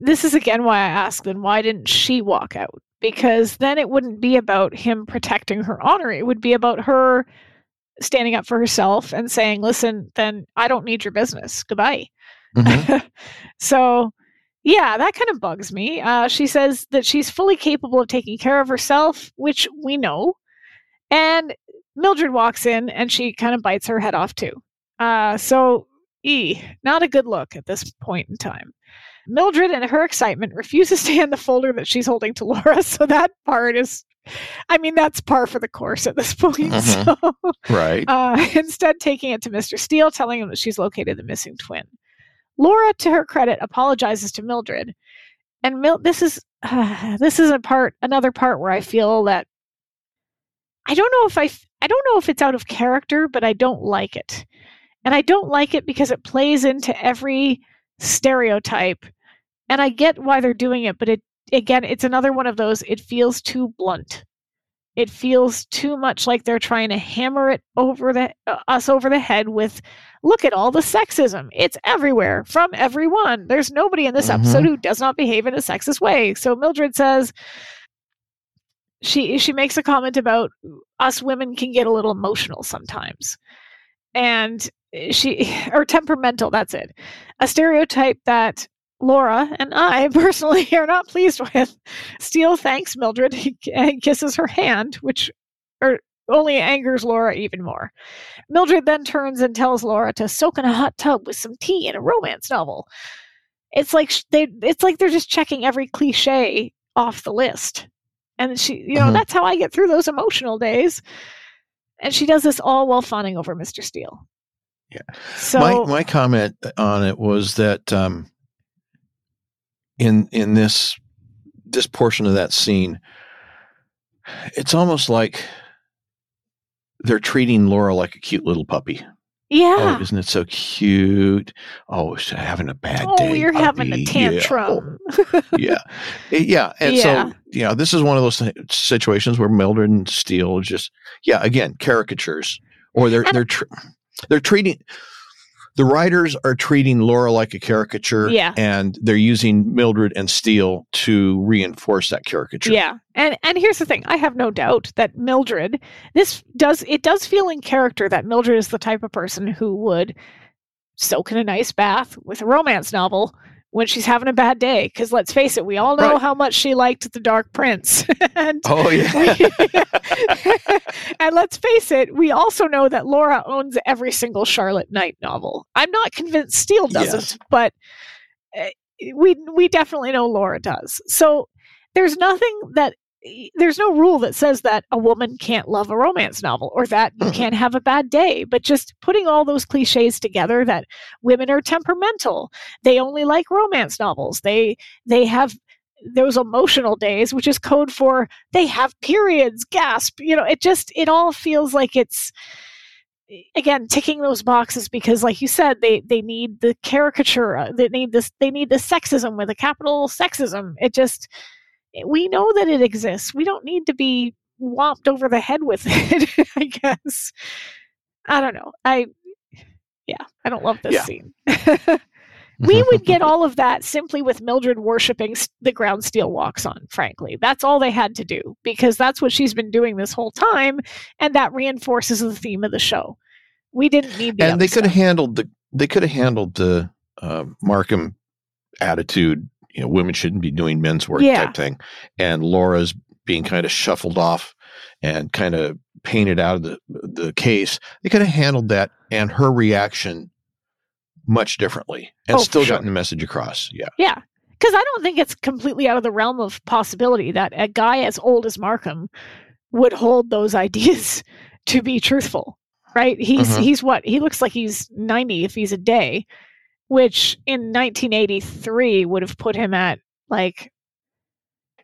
This is again why I ask then why didn't she walk out? Because then it wouldn't be about him protecting her honor. It would be about her standing up for herself and saying, "Listen, then I don't need your business. Goodbye." Mhm. so yeah that kind of bugs me uh, she says that she's fully capable of taking care of herself which we know and mildred walks in and she kind of bites her head off too uh, so e not a good look at this point in time mildred in her excitement refuses to hand the folder that she's holding to laura so that part is i mean that's par for the course at this point Mhm. so Right. uh, instead taking it to Mr. Steele, telling him that she's located the missing twin. Laura, to her credit, apologizes to Mildred, and Mil- this is uh, this is a part, another part where I feel that I don't know if I f- I don't know if it's out of character, but I don't like it, and I don't like it because it plays into every stereotype, and I get why they're doing it, but it again, it's another one of those. It feels too blunt. It feels too much like they're trying to hammer it over the uh, us over the head with look at all the sexism. It's everywhere from everyone. There's nobody in this Mhm. episode who does not behave in a sexist way. So mildred says she she makes a comment about us women can get a little emotional sometimes. And she or temperamental that's it a stereotype that Laura and I personally are not pleased with. Steele thanks Mildred and kisses her hand, which or only angers Laura even more. Mildred then turns and tells Laura to soak in a hot tub with some tea in a romance novel. It's like they it's like they're just checking every cliche off the list. And she, you know, Mhm. that's how I get through those emotional days. And she does this all while fawning over Mr. Steele. Yeah. So my my comment on it was that um, in in this this portion of that scene, it's almost like they're treating Laura like a cute little puppy. yeah. Oh, isn't it so cute? Oh, she's having a bad day. Oh, day. you're having a puppy. Yeah. tantrum. Oh, yeah, Eh, yeah, and Yeah. so you know, this is one of those situations where Mildred and Steele just, yeah, again, caricatures, or they're And- they're tr- they're treating the writers are treating Laura like a caricature, Yeah. and they're using Mildred and Steele to reinforce that caricature. Yeah. And and here's the thing. I have no doubt that Mildred this does it does feel in character that Mildred is the type of person who would soak in a nice bath with a romance novel when she's having a bad day cuz let's face it, we all know Right. how much she liked The Dark Prince. and Oh yeah. and let's face it, we also know that Laura owns every single Charlotte Knight novel. I'm not convinced Steele doesn't, Yes. but uh, we we definitely know Laura does. So there's nothing that there's no rule that says that a woman can't love a romance novel or that you can't have a bad day, but just putting all those cliches together that women are temperamental, they only like romance novels. They they have those emotional days, which is code for they have periods, gasp. You know, it just it all feels like it's again ticking those boxes because like you said they they need the caricature uh, they need this they need the sexism with a capital sexism it just we know that it exists we don't need to be whopped over the head with it i guess i don't know i yeah i don't love this Yeah. scene we would get all of that simply with Mildred worshiping the ground Steele walks on, frankly. That's all they had to do because that's what she's been doing this whole time, and that reinforces the theme of the show. We didn't need the and they could have handled the they could have handled the uh, Markham attitude. You know, women shouldn't be doing men's work Yeah. type thing, and Laura's being kind of shuffled off and kind of painted out of the the case. They could have handled that and her reaction much differently, and Oh, still sure. gotten the message across. Yeah, Yeah. Because I don't think it's completely out of the realm of possibility that a guy as old as Markham would hold those ideas to be truthful, right? He's Mhm. he's what he looks like he's ninety if he's a day, which in 1983 would have put him at like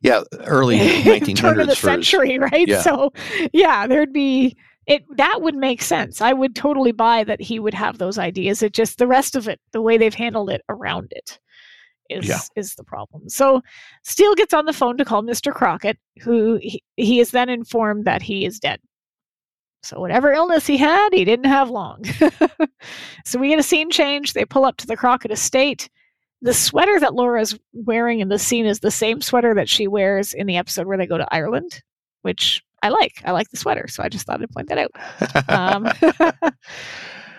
yeah. Early nineteen turn of the his- century, right? yeah. So yeah, there'd be it that would make sense. I would totally buy that he would have those ideas. It just the rest of it, the way they've handled it around it is Yeah. is the problem. So Steele gets on the phone to call Mr. Crockett, who he, he is then informed that he is dead. So whatever illness he had, he didn't have long. so we get a scene change. They pull up to the Crockett estate. The sweater that Laura's wearing in the scene is the same sweater that she wears in the episode where they go to Ireland, which I like. I like the sweater, so I just thought I'd point that out. Um,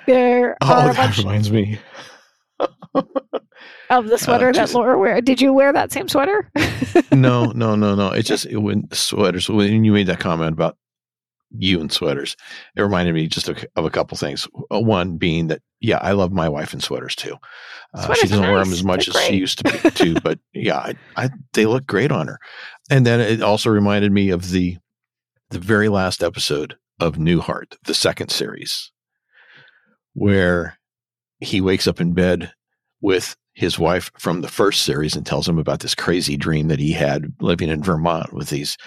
there oh, that reminds me. of the sweater that just- Laura wear. Did you wear that same sweater? no, no, no, no. It just it, when sweaters. When you made that comment about you and sweaters, it reminded me just of, of a couple things. Uh, One being that, yeah, I love my wife in sweaters too. Uh, Sweaters she doesn't are wear them as much They're as she used to be, too. But yeah, I, I they look great on her. And then it also reminded me of the the very last episode of Newhart, the second series, where he wakes up in bed with his wife from the first series and tells him about this crazy dream that he had living in Vermont with these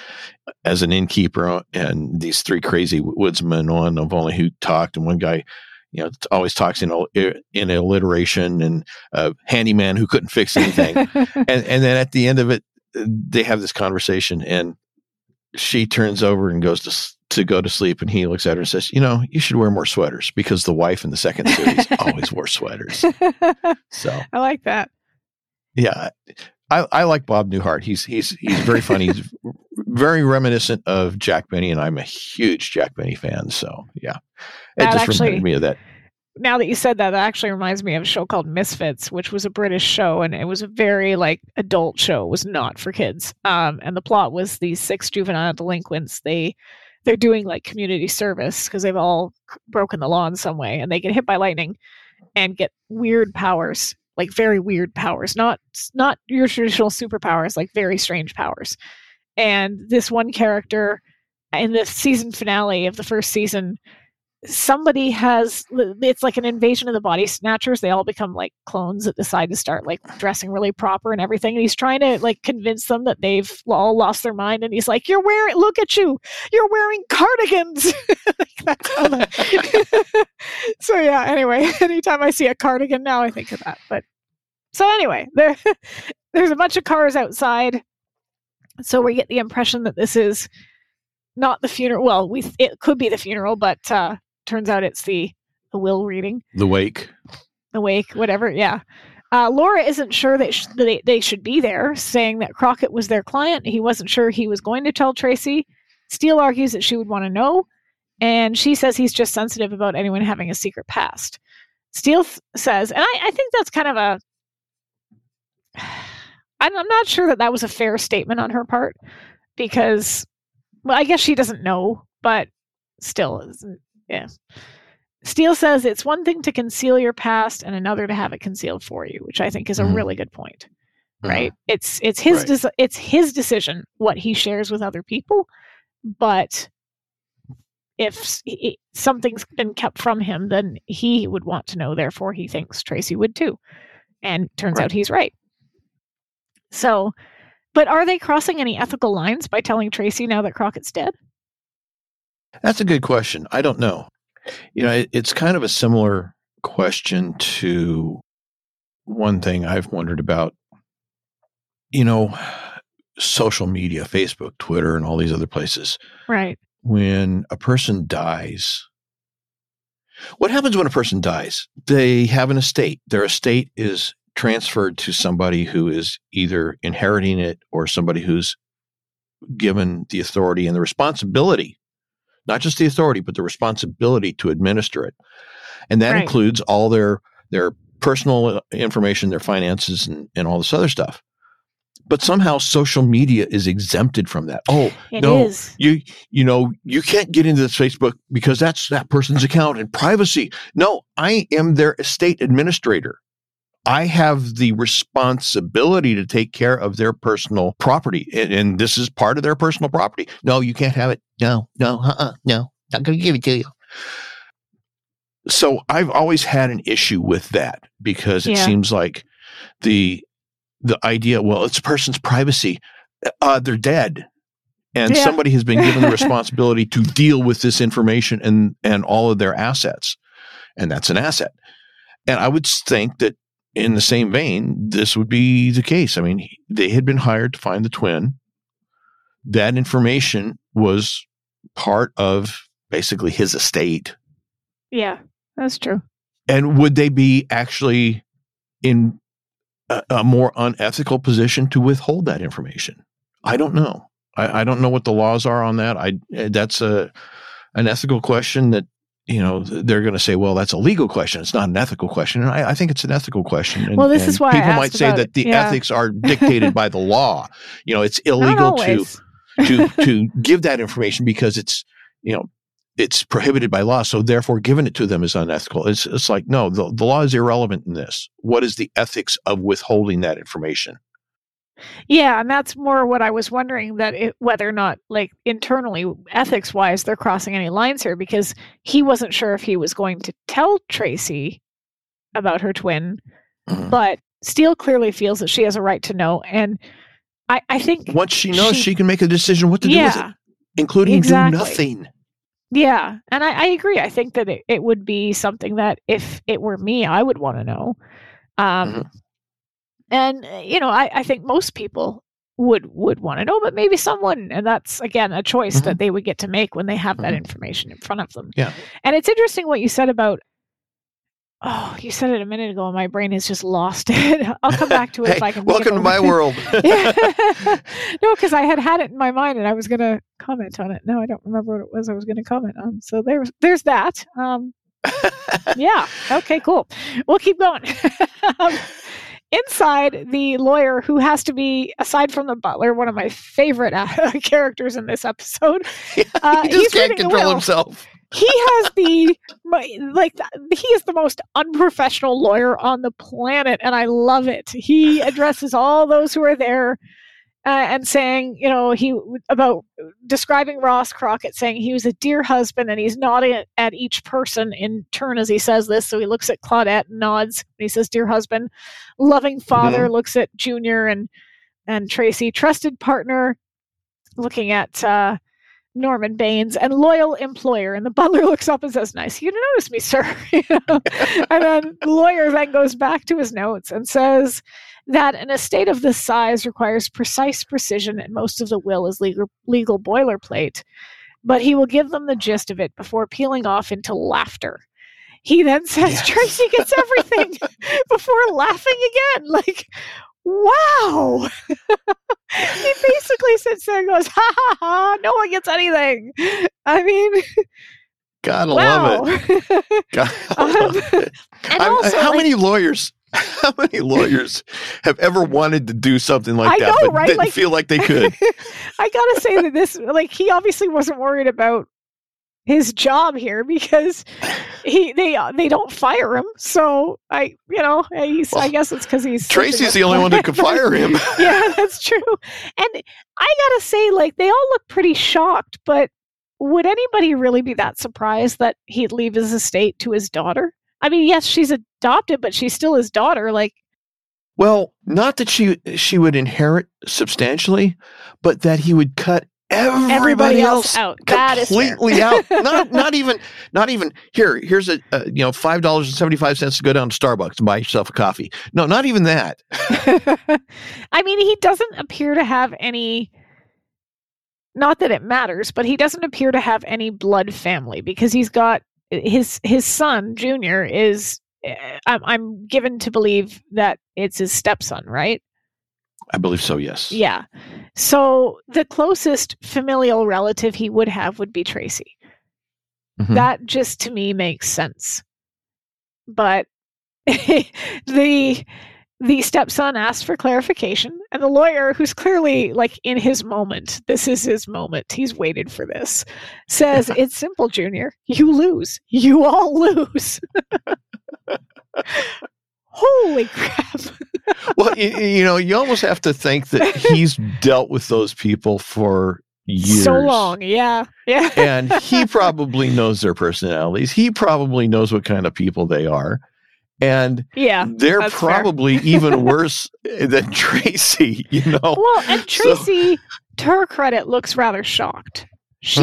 as an innkeeper and these three crazy woodsmen one of only who talked and one guy you know always talks in in alliteration and a handyman who couldn't fix anything. And and then at the end of it they have this conversation and she turns over and goes to to go to sleep and he looks at her and says you know you should wear more sweaters because the wife in the second series always wore sweaters so I like that. yeah I, I like Bob Newhart. He's he's he's very funny. He's very reminiscent of Jack Benny, and I'm a huge Jack Benny fan. So yeah, it That just actually- reminded me of that. now that you said that, that actually reminds me of a show called Misfits, which was a British show, and it was a very like adult show. It was not for kids. Um, and the plot was these six juvenile delinquents. They they're doing like community service because they've all broken the law in some way, and they get hit by lightning and get weird powers, like very weird powers, not not your traditional superpowers, like very strange powers. And this one character in the season finale of the first season somebody has it's like an invasion of the body snatchers they all become like clones that decide to start like dressing really proper and everything and he's trying to like convince them that they've all lost their mind and he's like you're wearing look at you you're wearing cardigans. So yeah anyway anytime i see a cardigan now i think of that but so anyway there there's a bunch of cars outside so we get the impression that this is not the funeral well we it could be the funeral but uh turns out it's the the will reading The wake. the wake whatever yeah uh, Laura isn't sure that, sh- they, they should be there, saying that Crockett was their client. He wasn't sure he was going to tell Tracy. Steele argues that she would want to know, and she says he's just sensitive about anyone having a secret past. Steele th- says, and I, I think that's kind of a. I'm, I'm not sure that that was a fair statement on her part, because, well, I guess she doesn't know, but still, yeah. Steele says it's one thing to conceal your past and another to have it concealed for you, which I think is a Mhm. really good point. Right? It's it's his Right. desi- it's his decision what he shares with other people, but if i- something's been kept from him, then he would want to know. Therefore, he thinks Tracy would too, and turns Right. out he's right. So, but are they crossing any ethical lines by telling Tracy now that Crockett's dead? That's a good question. I don't know. You know, it, it's kind of a similar question to one thing I've wondered about. You know, social media, Facebook, Twitter, and all these other places. Right. When a person dies, what happens when a person dies? They have an estate. Their estate is transferred to somebody who is either inheriting it or somebody who's given the authority and the responsibility, not just the authority, but the responsibility to administer it. And that right. includes all their their personal uh, information, their finances, and, and all this other stuff but somehow social media is exempted from that. Oh, it no, is. you you know you can't get into this Facebook because that's that person's account and privacy. No, I am their estate administrator. I have the responsibility to take care of their personal property, and, and this is part of their personal property. No, you can't have it. No, no, uh-uh, no, not going to give it to you. So I've always had an issue with that because it yeah. seems like the the idea, well, it's a person's privacy. Uh, they're dead. And yeah. somebody has been given the responsibility to deal with this information and, and all of their assets. And that's an asset. And I would think that in the same vein, this would be the case. I mean, they had been hired to find the twin. That information was part of basically his estate. Yeah, that's true. And would they be actually in a, a, more unethical position to withhold that information? I don't know. I, I, don't know what the laws are on that. I that's a an ethical question that you know they're going to say, well, that's a legal question. It's not an ethical question, and I, I think it's an ethical question. And, well, this is why people might say that the yeah. ethics are dictated by the law. You know, it's illegal to to to give that information because it's you know it's prohibited by law. So therefore, giving it to them is unethical. It's, it's like, no, the, the law is irrelevant in this. What is the ethics of withholding that information? Yeah, and that's more what I was wondering that it, whether or not, like internally, ethics wise, they're crossing any lines here because he wasn't sure if he was going to tell Tracy about her twin, mm-hmm. but Steele clearly feels that she has a right to know. And I, I think once she knows, she, she can make a decision what to yeah, do with it, including exactly. do nothing. Yeah, and I, I agree. I think that it, it would be something that if it were me, I would want to know. Um, mm-hmm. And uh, you know, I, I think most people would would want to know, but maybe someone, and that's again a choice mm-hmm. that they would get to make when they have that mm-hmm. information in front of them. Yeah, and it's interesting what you said about Oh, you said it a minute ago, and my brain has just lost it. I'll come back to it hey, if I can. Welcome to my world. no, because I had had it in my mind, and I was going to comment on it. No, I don't remember what it was I was going to comment on. So there's there's that. Um, yeah. Okay. Cool. We'll keep going. um, inside, the lawyer who has to be, aside from the butler, one of my favorite uh, characters in this episode. Uh, he just can't control himself. He has the like he is the most unprofessional lawyer on the planet and i love it. He addresses all those who are there uh, and saying you know he about describing ross crockett saying he was a dear husband and he's nodding at, each person in turn as he says this so he looks at claudette and nods and he says dear husband loving father mm-hmm. looks at junior and and tracy trusted partner looking at uh Norman Baines, and loyal employer. And the butler looks up and says, Nice you to notice me, sir. you know? and then the lawyer then goes back to his notes and says that an estate of this size requires precise precision, and most of the will is legal, legal boilerplate. But he will give them the gist of it before peeling off into laughter. He then says yes. Tracy gets everything before laughing again. Like, wow. he basically sits there and goes, ha ha ha, no one gets anything. I mean, Gotta wow. love it. Gotta um, love it. Also, how like, many lawyers? How many lawyers have ever wanted to do something like I that, know, but right? didn't like, feel like they could? I gotta say that this, like, he obviously wasn't worried about his job here because he they uh, they don't fire him. So I you know he's well, I guess it's because he's Tracy's the only one that could fire him. yeah, that's true. And I gotta say, like they all look pretty shocked, but would anybody really be that surprised that he'd leave his estate to his daughter? I mean, yes, she's adopted, but she's still his daughter. Like, well, not that she she would inherit substantially, but that he would cut everybody, Everybody else, out. That is fair. completely out. Not not even not even here. Here's a, uh you know five dollars and seventy five cents to go down to Starbucks and buy yourself a coffee. No, not even that. I mean, he doesn't appear to have any. Not that it matters, but he doesn't appear to have any blood family because he's got his his son Junior is. eh, I'm, I'm given to believe that it's his stepson, right? I believe so. Yes. Yeah. So the closest familial relative he would have would be Tracy. Mhm. That just to me makes sense. But the the stepson asked for clarification and the lawyer who's clearly like in his moment this is his moment he's waited for this says it's simple junior. You lose. You all lose. Holy crap. Well, you, you know, you almost have to think that he's dealt with those people for years. so long. Yeah. Yeah. And he probably knows their personalities. He probably knows what kind of people they are. And yeah they're probably even worse than Tracy, you know? Well, and So- Tracy, to her credit, looks rather shocked. She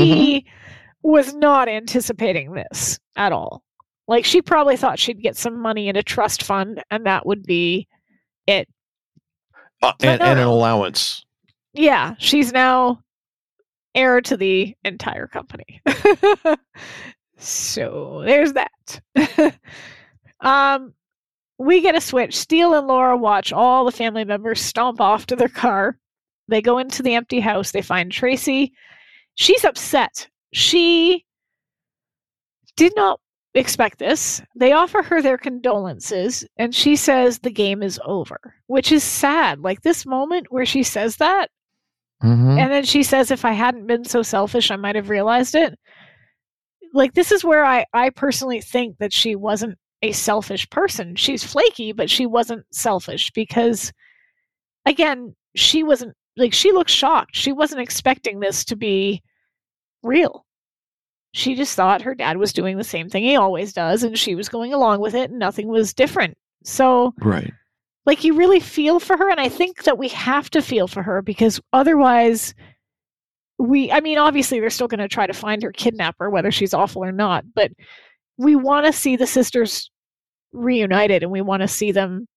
Mm-hmm. was not anticipating this at all. Like she probably thought she'd get some money in a trust fund and that would be it. Uh, and, no, and an allowance. Yeah, she's now heir to the entire company. so there's that. Um we get a switch. Steele and Laura watch all the family members stomp off to their car. They go into the empty house. They find Tracy. She's upset. She did not expect this. They offer her their condolences, and she says the game is over, which is sad. Like this moment where she says that, Mhm. and then she says, if I hadn't been so selfish, I might have realized it. Like, this is where I, I personally think that she wasn't a selfish person. She's flaky, but she wasn't selfish because, again, she wasn't like, she looked shocked. She wasn't expecting this to be real. She just thought her dad was doing the same thing he always does, and she was going along with it, and nothing was different. So, Right. like you really feel for her and i think that we have to feel for her because otherwise we i mean obviously they're still going to try to find her kidnapper whether she's awful or not but we want to see the sisters reunited and we want to see them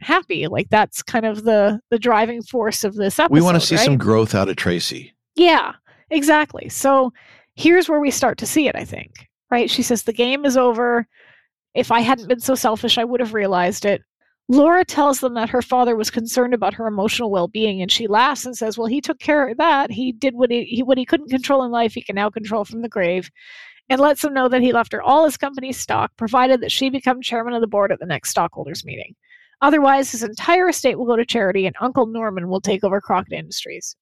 happy like that's kind of the the driving force of this episode We want to see right? some growth out of Tracy. Yeah, exactly. So here's where we start to see it, I think. Right? She says, The game is over. If I hadn't been so selfish, I would have realized it. Laura tells them that her father was concerned about her emotional well being, and she laughs and says, Well, he took care of that. He did what he, he what he couldn't control in life, he can now control from the grave. And lets them know that he left her all his company's stock, provided that she become chairman of the board at the next stockholders meeting. Otherwise, his entire estate will go to charity, and Uncle Norman will take over Crockett Industries.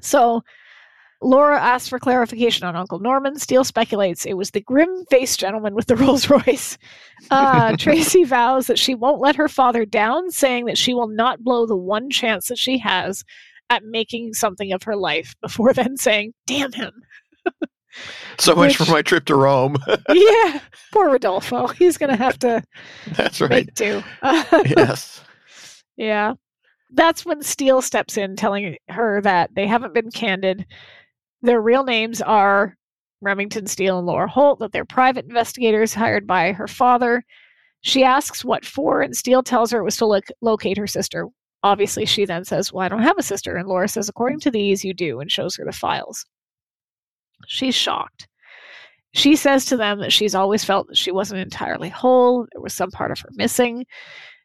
So Laura asks for clarification on Uncle Norman. Steele speculates it was the grim faced gentleman with the Rolls Royce. Uh, Tracy vows that she won't let her father down, saying that she will not blow the one chance that she has at making something of her life, before then saying, Damn him. So much Which- for my trip to Rome. yeah, poor Rodolfo. He's going to have to That's right. do. yes. Yeah. That's when Steele steps in, telling her that they haven't been candid. Their real names are Remington Steele and Laura Holt, that they're private investigators hired by her father. She asks what for, and Steele tells her it was to look, locate her sister. Obviously, she then says, Well, I don't have a sister. And Laura says, According to these, you do, and shows her the files. She's shocked. She says to them that she's always felt that she wasn't entirely whole, there was some part of her missing.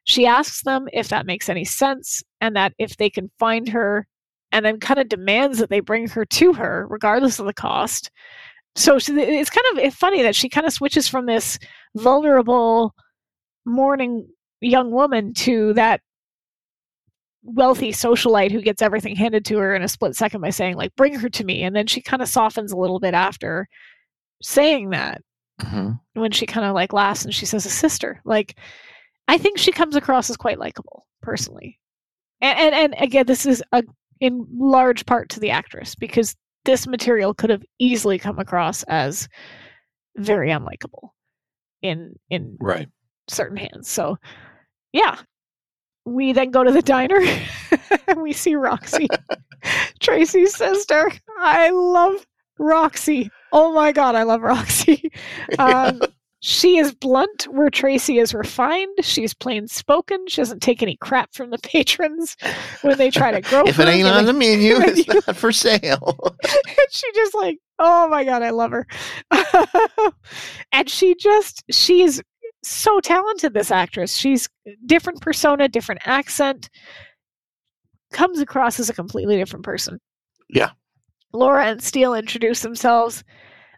She asks them if that makes any sense and that if they can find her, and then kind of demands that they bring her to her, regardless of the cost. So it's kind of funny that she kind of switches from this vulnerable, mourning young woman to that wealthy socialite who gets everything handed to her in a split second by saying like bring her to me. And then she kind of softens a little bit after saying that Mhm. when she kind of like laughs and she says a sister. Like i think she comes across as quite likable personally. And, and and again this is a in large part to the actress because this material could have easily come across as very unlikable in in Right. certain hands. So yeah we then go to the diner and we see Roxy, Tracy's sister. I love Roxy. Oh my god, I love Roxy. Um, she is blunt where Tracy is refined. She's plain spoken. She doesn't take any crap from the patrons when they try to grow. if it ain't on the menu, it's not for sale. she just like, oh my god, I love her. and she just she is so talented, this actress. She's different persona, different accent, comes across as a completely different person. Yeah. Laura and Steele introduce themselves.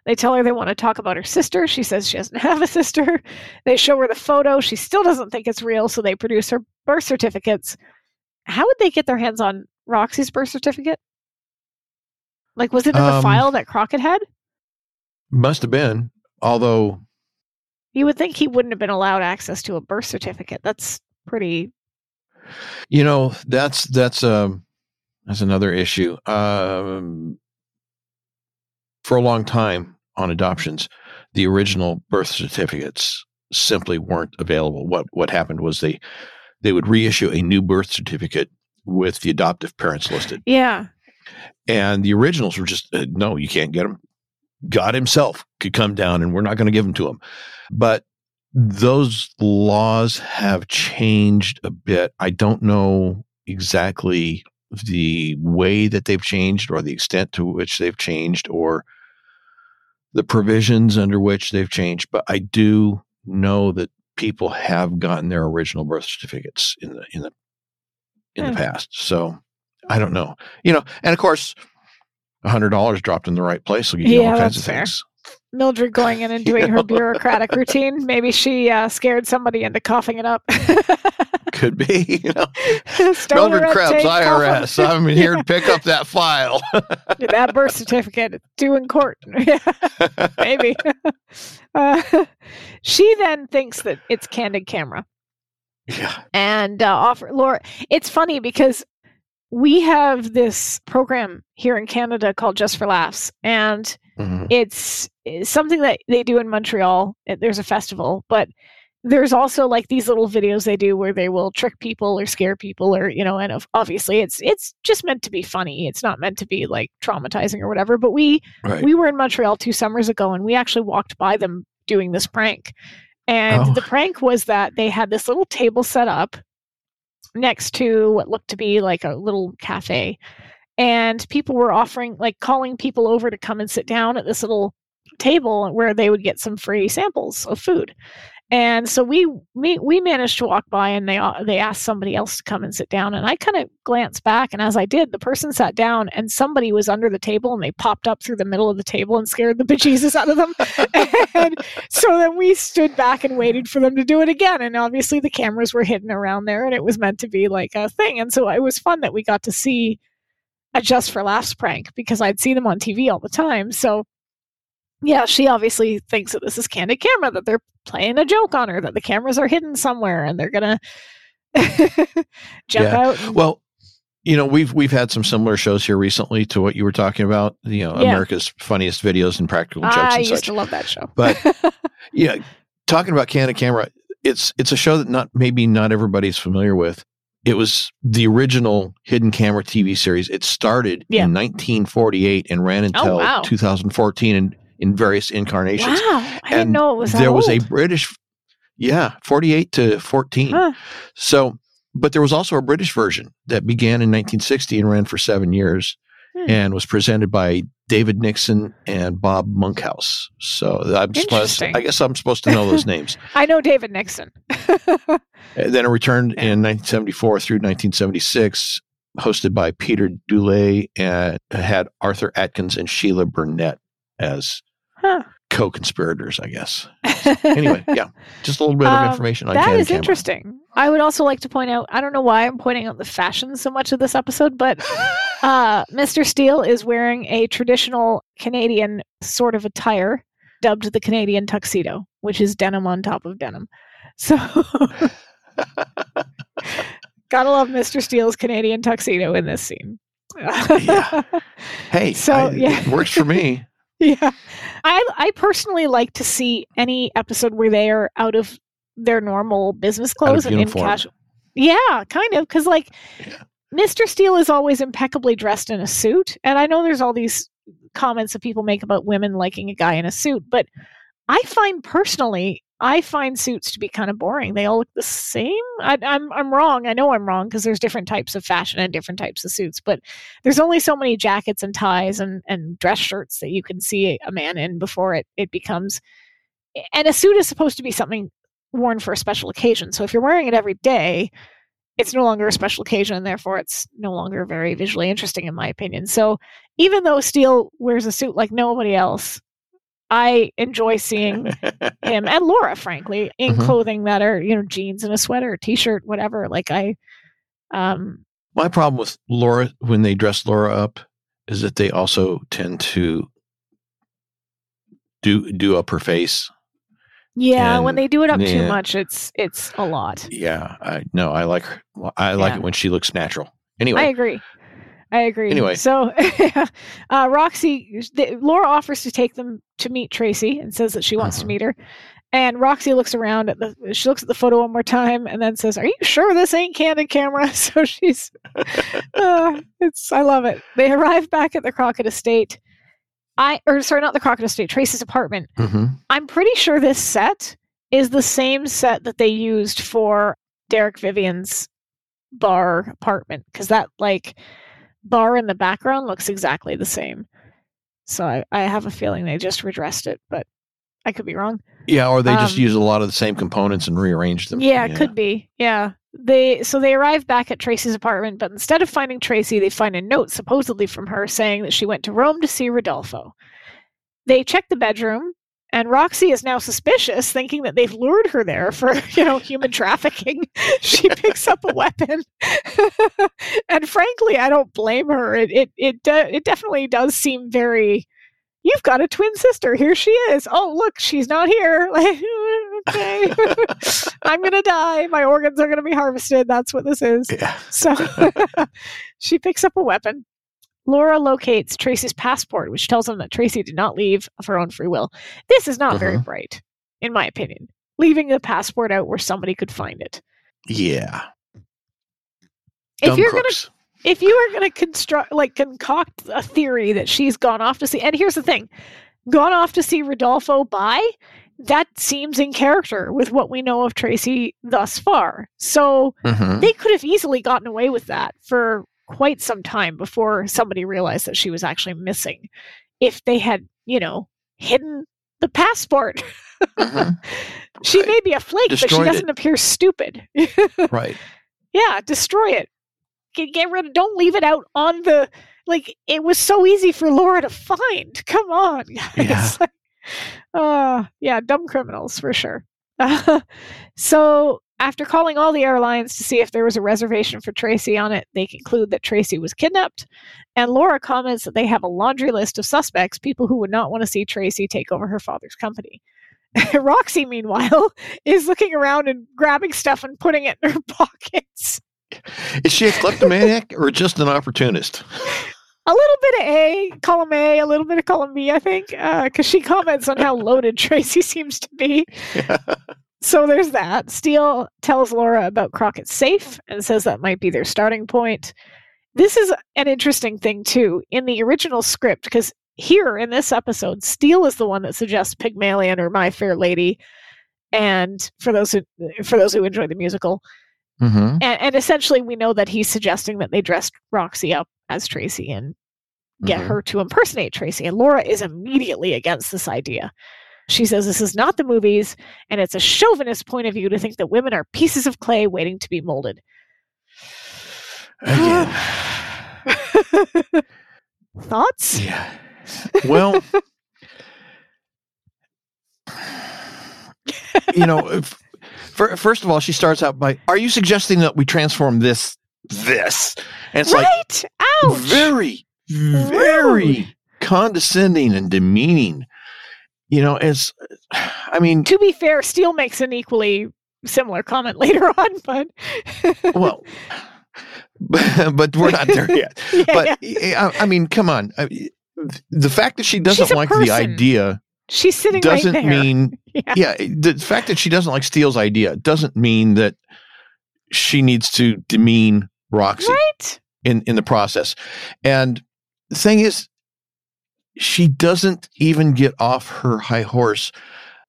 They tell her they want to talk about her sister. She says she doesn't have a sister. They show her the photo. She still doesn't think it's real, so they produce her birth certificates. How would they get their hands on Roxy's birth certificate? Like, was it in the Um, file that Crockett had? Must have been. Although, You would think he wouldn't have been allowed access to a birth certificate. That's pretty. you know, that's that's um that's another issue. Um for a long time on adoptions, the original birth certificates simply weren't available. What what happened was they they would reissue a new birth certificate with the adoptive parents listed. Yeah. and the originals were just uh, no you can't get them god himself could come down and we're not going to give them to them. but those laws have changed a bit i don't know exactly the way that they've changed or the extent to which they've changed or the provisions under which they've changed but i do know that people have gotten their original birth certificates in the in the in Hmm. the past so i don't know you know and of course a hundred dollars dropped in the right place will get you Yeah, all kinds of fair. things Mildred going in and doing her bureaucratic routine. Maybe she uh, scared somebody into coughing it up. could be you know mildred red krebs irs i'm here to pick up that file that birth certificate it's due in court. Maybe. uh, she then thinks that it's candid camera. yeah and uh, offer Laura. It's funny because we have this program here in Canada called Just for Laughs, and Mhm. it's, it's something that they do in Montreal. Uh, There's a festival, but there's also like these little videos they do where they will trick people or scare people or you know and obviously it's it's just meant to be funny it's not meant to be like traumatizing or whatever but we right we were in Montreal two summers ago and we actually walked by them doing this prank. And Oh. the prank was that they had this little table set up next to what looked to be like a little cafe. And people were offering, like, calling people over to come and sit down at this little table where they would get some free samples of food. And so we we, we managed to walk by and they they asked somebody else to come and sit down and I kind of glanced back and as I did the person sat down and somebody was under the table and they popped up through the middle of the table and scared the bejesus out of them. and so then we stood back and waited for them to do it again and obviously the cameras were hidden around there and it was meant to be like a thing and so it was fun that we got to see a just for laughs prank because I'd see them on TV all the time. So yeah, she obviously thinks that this is candid camera, that they're playing a joke on her, that the cameras are hidden somewhere and they're gonna jump Yeah. out. and- well you know we've we've had some similar shows here recently to what you were talking about you know Yeah. america's funniest videos and practical jokes I and used such to love that show. But- yeah talking about candid camera it's it's a show that not maybe not everybody's familiar with it was the original hidden camera tv series it started Yeah. in 1948 and ran oh, until wow. 2014 in, in various incarnations wow, I didn't know it was that there was a british yeah 48 to 14 Huh. so but there was also a british version that began in 1960 and ran for seven years Hmm. and was presented by david nixon and bob monkhouse so i'm supposed, I guess i'm supposed to know those names I know David Nixon. And then it returned in 1974 through 1976 hosted by peter dulay and had arthur atkins and sheila bernette as Huh. co-conspirators i guess anyway yeah just a little bit of Um, information on That Camera. interesting. I would also like to point out, I don't know why I'm pointing out the fashion so much of this episode, but uh, Mr. Steele is wearing a traditional Canadian sort of attire dubbed the Canadian tuxedo, which is denim on top of denim. So, gotta love Mr. Steele's Canadian tuxedo in this scene. Yeah. Hey, So, I- yeah. it works for me. yeah. I I personally like to see any episode where they are out of their normal business clothes and in casual Yeah, kind of. Because, like, Yeah. Mr. Steele is always impeccably dressed in a suit. And I know there's all these comments that people make about women liking a guy in a suit, but I find personally, I find suits to be kind of boring. They all look the same. I, I'm I'm wrong. I know I'm wrong because there's different types of fashion and different types of suits. But there's only so many jackets and ties and and dress shirts that you can see a man in before it it becomes. And a suit is supposed to be something worn for a special occasion. So if you're wearing it every day, it's no longer a special occasion, and therefore it's no longer very visually interesting, in my opinion. So even though Steele wears a suit like nobody else, I enjoy seeing him and Laura, frankly, in Mhm. clothing that are you know jeans and a sweater, a t-shirt, whatever. Like I, um, My problem with Laura when they dress Laura up is that they also tend to do do up her face. Yeah, when they do it up too much, it's it's a lot. Yeah, I no, I like her. I like Yeah. it when she looks natural. Anyway, I agree. I agree. Anyway. so uh, Roxy, the, Laura offers to take them to meet Tracy and says that she wants to Mhm. meet her. And Roxy looks around at the. She looks at the photo one more time and then says, "Are you sure this ain't candid camera?" So she's. uh, it's. I love it. They arrive back at the Crockett estate. I or sorry, not the Crockett estate. Tracy's apartment. Mhm. I'm pretty sure this set is the same set that they used for Derek Vivian's bar apartment because that like bar in the background looks exactly the same. So I, I have a feeling they just redressed it, but I could be wrong. yeah, or they just Um, use a lot of the same components and rearranged them. Yeah, it could be. Yeah. They so they arrive back at Tracy's apartment, but instead of finding Tracy, they find a note supposedly from her saying that she went to Rome to see Rodolfo. They check the bedroom, and Roxy is now suspicious, thinking that they've lured her there for, you know, human trafficking. she picks up a weapon. and frankly, I don't blame her. It it it, de- it definitely does seem very You've got a twin sister. Here she is. Oh, look, she's not here. Like, okay. I'm going to die. My organs are going to be harvested. That's what this is. Yeah. So she picks up a weapon. Laura locates Tracy's passport, which tells them that Tracy did not leave of her own free will. This is not very Mhm. bright, in my opinion. Leaving the passport out where somebody could find it. Yeah. If Dumb you're gonna crooks. If you are going to construct like concoct a theory that she's gone off to see and here's the thing gone off to see rodolfo by that seems in character with what we know of tracy thus far so Mhm. they could have easily gotten away with that for quite some time before somebody realized that she was actually missing if they had you know hidden the passport Mhm. she Right. may be a flake but she doesn't appear stupid Right. yeah, destroy it. Get, get rid of. Don't leave it out on the. Like it was so easy for Laura to find. Come on, guys. Yeah. Like, uh, yeah, dumb criminals for sure. so after calling all the airlines to see if there was a reservation for Tracy on it, they conclude that Tracy was kidnapped. And Laura comments that they have a laundry list of suspects, people who would not want to see Tracy take over her father's company. Roxy, meanwhile, is looking around and grabbing stuff and putting it in her pockets. Is she a kleptomaniac or just an opportunist? A little bit of A, column A, a little bit of column B, I think, uh, because she comments on how loaded Tracy seems to be. So there's that. Steele tells Laura about Crockett's safe and says that might be their starting point. This is an interesting thing, too. In the original script, because here in this episode, Steele is the one that suggests Pygmalion or My Fair Lady. And for those who for those who enjoy the musical, hmm and, and essentially we know that he's suggesting that they dress Roxy up as Tracy and get Mhm. her to impersonate Tracy. And Laura is immediately against this idea. She says this is not the movies, and it's a chauvinist point of view to think that women are pieces of clay waiting to be molded. Again. Thoughts? yeah. Well, you know, if, first of all, she starts out by, "Are you suggesting that we transform this this?" And it's like? Ouch! very, very condescending and demeaning. You know, it's. I mean, to be fair, Steele makes an equally similar comment later on, but well, but, we're not there yet. yeah, But yeah. I, I mean, come on. I, the fact that she doesn't like the idea she's sitting there. doesn't right mean Yeah. yeah the fact that she doesn't like steele's idea doesn't mean that she needs to demean Roxy Right? in in the process. And the thing is, she doesn't even get off her high horse,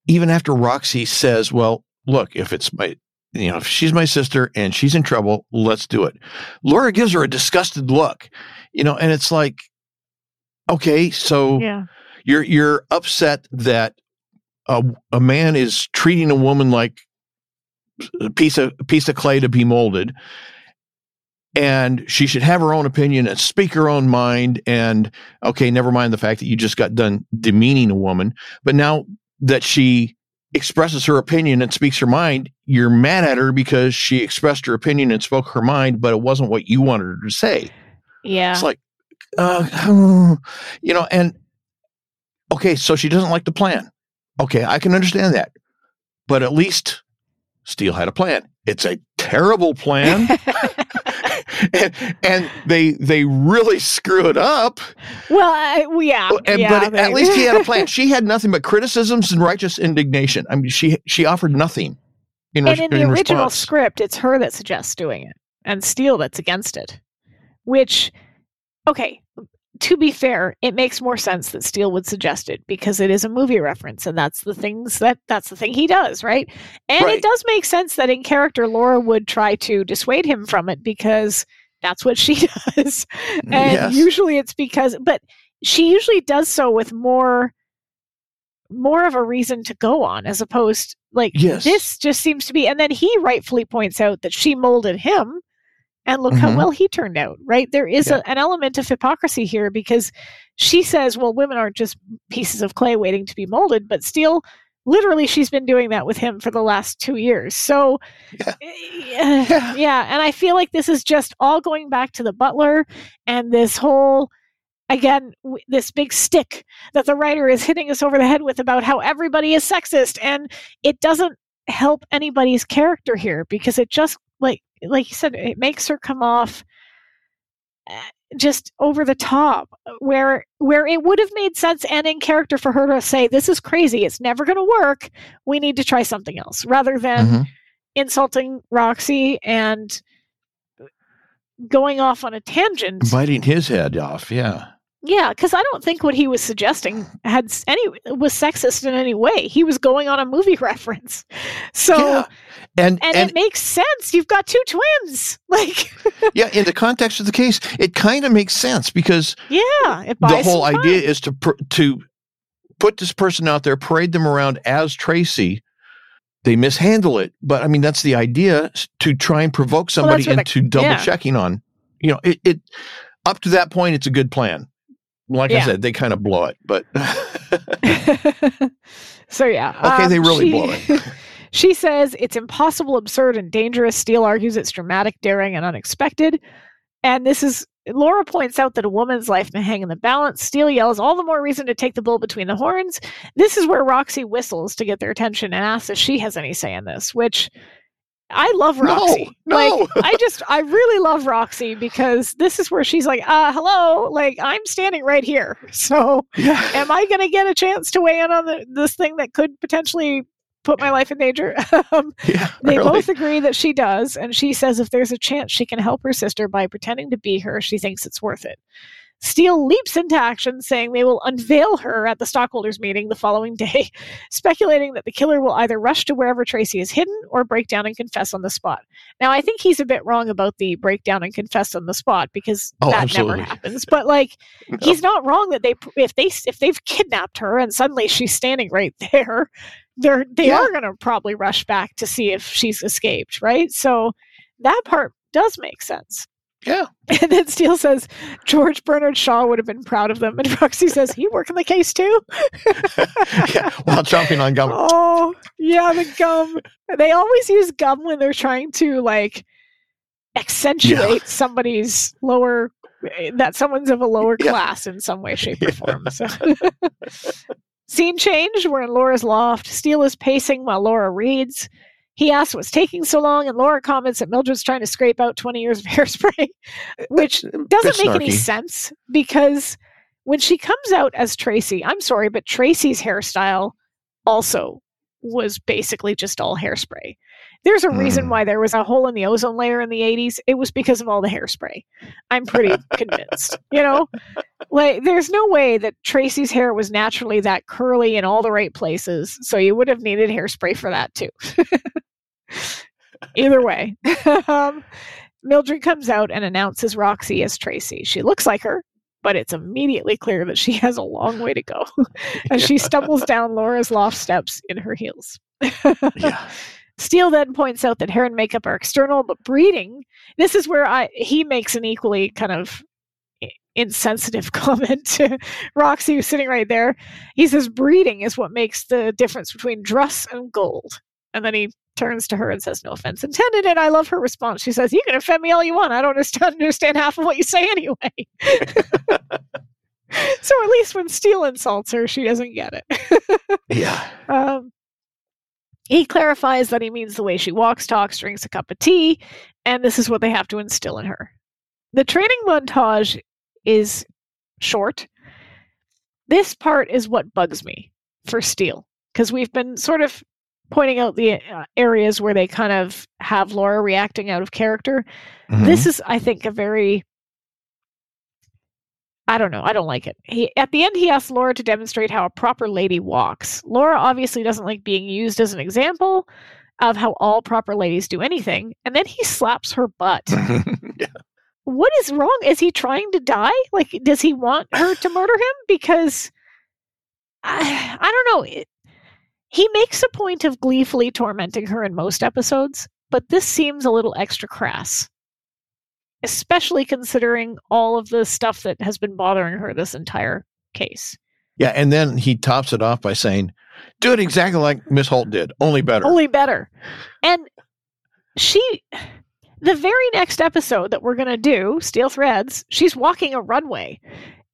even after Roxy says, "Well, look, if it's my." You know, if she's my sister and she's in trouble, let's do it. Laura gives her a disgusted look, you know, and it's like, okay, so Yeah. You're you're upset that a, a man is treating a woman like a piece of a piece of clay to be molded and she should have her own opinion and speak her own mind and okay never mind the fact that you just got done demeaning a woman but now that she expresses her opinion and speaks her mind you're mad at her because she expressed her opinion and spoke her mind but it wasn't what you wanted her to say Yeah. it's like, uh, you know, and okay, so she doesn't like the plan. Okay, I can understand that. But at least Steele had a plan. It's a terrible plan. and, and they they really screw it up. well, I, yeah. Oh, and, yeah, but at least he had a plan. She had nothing but criticisms and righteous indignation. I mean, she she offered nothing. In, and res- in the in original response. script, it's her that suggests doing it, and Steele that's against it. Which, okay, to be fair, it makes more sense that Steele would suggest it because it is a movie reference, and that's the things that that's the thing he does, right? And Right. it does make sense that in character, Laura would try to dissuade him from it because that's what she does, mm, and Yes. usually it's because, but she usually does so with more more of a reason to go on as opposed like Yes. this just seems to be and then he rightfully points out that she molded him and look how Mhm. well he turned out right there is Yeah. a, an element of hypocrisy here because she says well women aren't just pieces of clay waiting to be molded but still literally she's been doing that with him for the last two years so Yeah. yeah, Yeah. yeah and i feel like this is just all going back to the butler and this whole again w- this big stick that the writer is hitting us over the head with about how everybody is sexist and it doesn't help anybody's character here because it just like like you said it makes her come off uh, just over the top where where it would have made sense and in character for her to say this is crazy it's never going to work we need to try something else rather than Mhm. insulting roxy and going off on a tangent biting his head off. Yeah. Yeah, because I don't think what he was suggesting had any was sexist in any way. He was going on a movie reference, so yeah. And and, and it makes sense. You've got two twins, like yeah, in the context of the case, it kind of makes sense because yeah, it the whole idea is to pr- to put this person out there, parade them around as Tracy. They mishandle it, but I mean that's the idea to try and provoke Well, somebody the- into double yeah. checking on. You know, it, it up to that point, it's a good plan. Like I said, they kind of blow it, but so yeah, okay, they um, really she- blow it. She says it's impossible, absurd, and dangerous. Steele argues it's dramatic, daring, and unexpected. And this is Laura points out that a woman's life may hang in the balance. Steele yells, all the more reason to take the bull between the horns. This is where Roxy whistles to get their attention and asks if she has any say in this, which I love No, Roxy. no. Like I just I really love Roxy because this is where she's like, uh, hello, like I'm standing right here. So yeah, am I going to get a chance to weigh in on the, this thing that could potentially put my life in danger? um, yeah, they both agree that she does, and she says if there's a chance she can help her sister by pretending to be her, she thinks it's worth it. Steele leaps into action, saying they will unveil her at the stockholders' meeting the following day, speculating that the killer will either rush to wherever Tracy is hidden or break down and confess on the spot. Now, I think he's a bit wrong about the breakdown and confess on the spot because Oh, that absolutely. never happens. But like, No. he's not wrong that they if they if they've kidnapped her and suddenly she's standing right there they're they Yeah. are going to probably rush back to see if she's escaped right so that part does make sense Yeah. and then steele says george bernard shaw would have been proud of them. And roxy says he working the case too. Yeah, while chomping on gum. oh yeah the gum. They always use gum when they're trying to like accentuate somebody's lower eh, that someone's of a lower Yeah. class in some way shape or form so. Scene change we're in laura's loft steele is pacing while laura reads he asks what's taking so long and laura comments that mildred's trying to scrape out 20 years of hairspray which doesn't make any sense because when she comes out as Tracy, I'm sorry, but Tracy's hairstyle also was basically just all hairspray. There's a reason Mm. why there was a hole in the ozone layer in the 80s. It was because of all the hairspray. I'm pretty convinced. You know, like there's no way that Tracy's hair was naturally that curly in all the right places. So you would have needed hairspray for that too. Either way, um, Mildred comes out and announces Roxy as Tracy. She looks like her, but it's immediately clear that she has a long way to go as she stumbles down Laura's loft steps in her heels. Yeah. Steele then points out that hair and makeup are external, but breeding, this is where I he makes an equally kind of insensitive comment to Roxy, who's sitting right there. He says breeding is what makes the difference between dress and gold. And then he turns to her and says, No offense intended. And I love her response. She says, You can offend me all you want. I don't understand, half of what you say anyway. so at least when Steele insults her, she doesn't get it. Yeah. Um, he clarifies that he means the way she walks, talks, drinks a cup of tea, and this is what they have to instill in her. The training montage is short. This part is what bugs me for Steele because we've been sort of pointing out the uh, areas where they kind of have Laura reacting out of character. This is, I think, a very I don't know. I don't like it. He at the end he asks Laura to demonstrate how a proper lady walks. Laura obviously doesn't like being used as an example of how all proper ladies do anything, and then he slaps her butt. Yeah. what is wrong? Is he trying to die? Like does he want her to murder him because I, I don't know. It, he makes a point of gleefully tormenting her in most episodes, but this seems a little extra crass especially considering all of the stuff that has been bothering her this entire case. Yeah. And then he tops it off by saying, do it exactly like Miss Holt did, only better. Only better. And she, the very next episode that we're going to do, Steele Threads, she's walking a runway.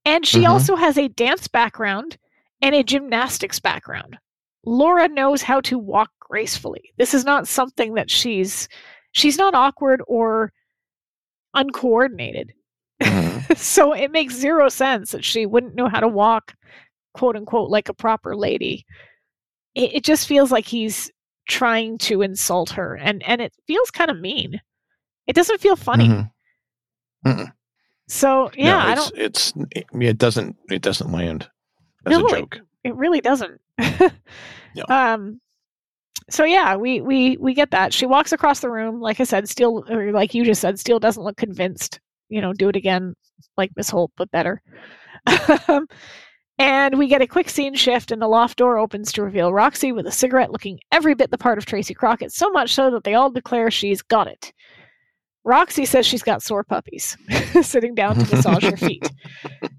And she Mhm. also has a dance background and a gymnastics background. Laura knows how to walk gracefully. This is not something that she's she's not awkward or uncoordinated. Mhm. so it makes zero sense that she wouldn't know how to walk, quote unquote, like a proper lady. It, it just feels like he's trying to insult her, and and it feels kind of mean. It doesn't feel funny. Mhm. So yeah, no, I it's, don't. it's it, it doesn't it doesn't land as No, a it- joke. It really doesn't. No. Um. So yeah, we we we get that. She walks across the room. Like I said, Steele, or like you just said, Steele doesn't look convinced. You know, do it again, like Miss Holt, but better. and we get a quick scene shift, and the loft door opens to reveal Roxy with a cigarette, looking every bit the part of Tracy Crockett. So much so that they all declare she's got it. Roxy says she's got sore puppies, sitting down to massage her feet.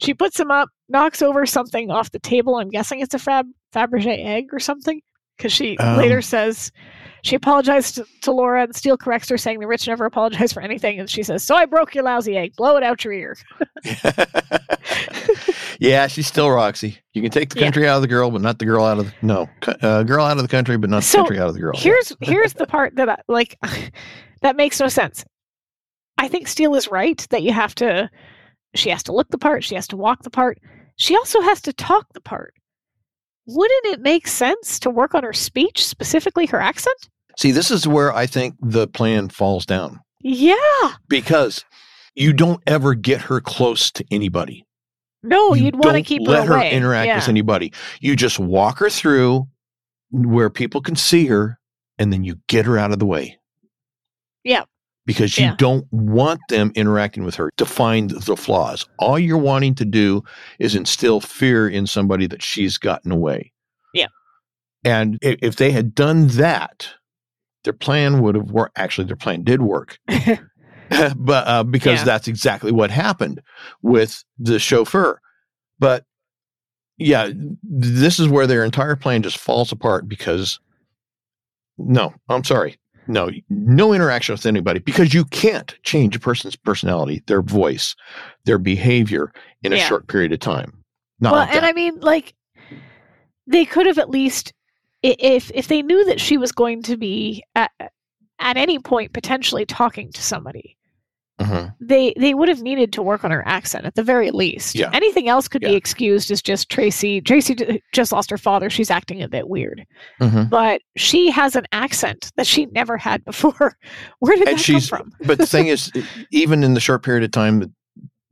She puts them up, knocks over something off the table. I'm guessing it's a Fab Fabergé egg or something, because she Um. later says she apologized to, to Laura, and Steele corrects her, saying the rich never apologize for anything. And she says, "So I broke your lousy egg. Blow it out your ear." yeah, she's still Roxy. You can take the Yeah. country out of the girl, but not the girl out of the no uh, girl out of the country, but not the country out of the girl. Here's here's the part that I, like that makes no sense. I think Steele is right that you have to. She has to look the part. She has to walk the part. She also has to talk the part. Wouldn't it make sense to work on her speech, specifically her accent? See, this is where I think the plan falls down Yeah. because you don't ever get her close to anybody. No, You you'd want to keep let her away. interact yeah. with anybody. You just walk her through where people can see her, and then you get her out of the way. Yeah. Because you Yeah. don't want them interacting with her to find the flaws. All you're wanting to do is instill fear in somebody that she's gotten away. Yeah. And if they had done that, their plan would have worked. Actually, their plan did work. but uh, because Yeah. that's exactly what happened with the chauffeur. But yeah, this is where their entire plan just falls apart because no, I'm sorry. No, no interaction with anybody because you can't change a person's personality, their voice, their behavior in a Yeah. short period of time. Not well, like and. I mean, like, they could have at least, if if they knew that she was going to be at at any point potentially talking to somebody, Mhm. they they would have needed to work on her accent at the very least. Yeah. Anything else could be excused as just Tracy. Tracy just lost her father. She's acting a bit weird, Mhm. but she has an accent that she never had before. Where did And that she's- come from? but the thing is, even in the short period of time,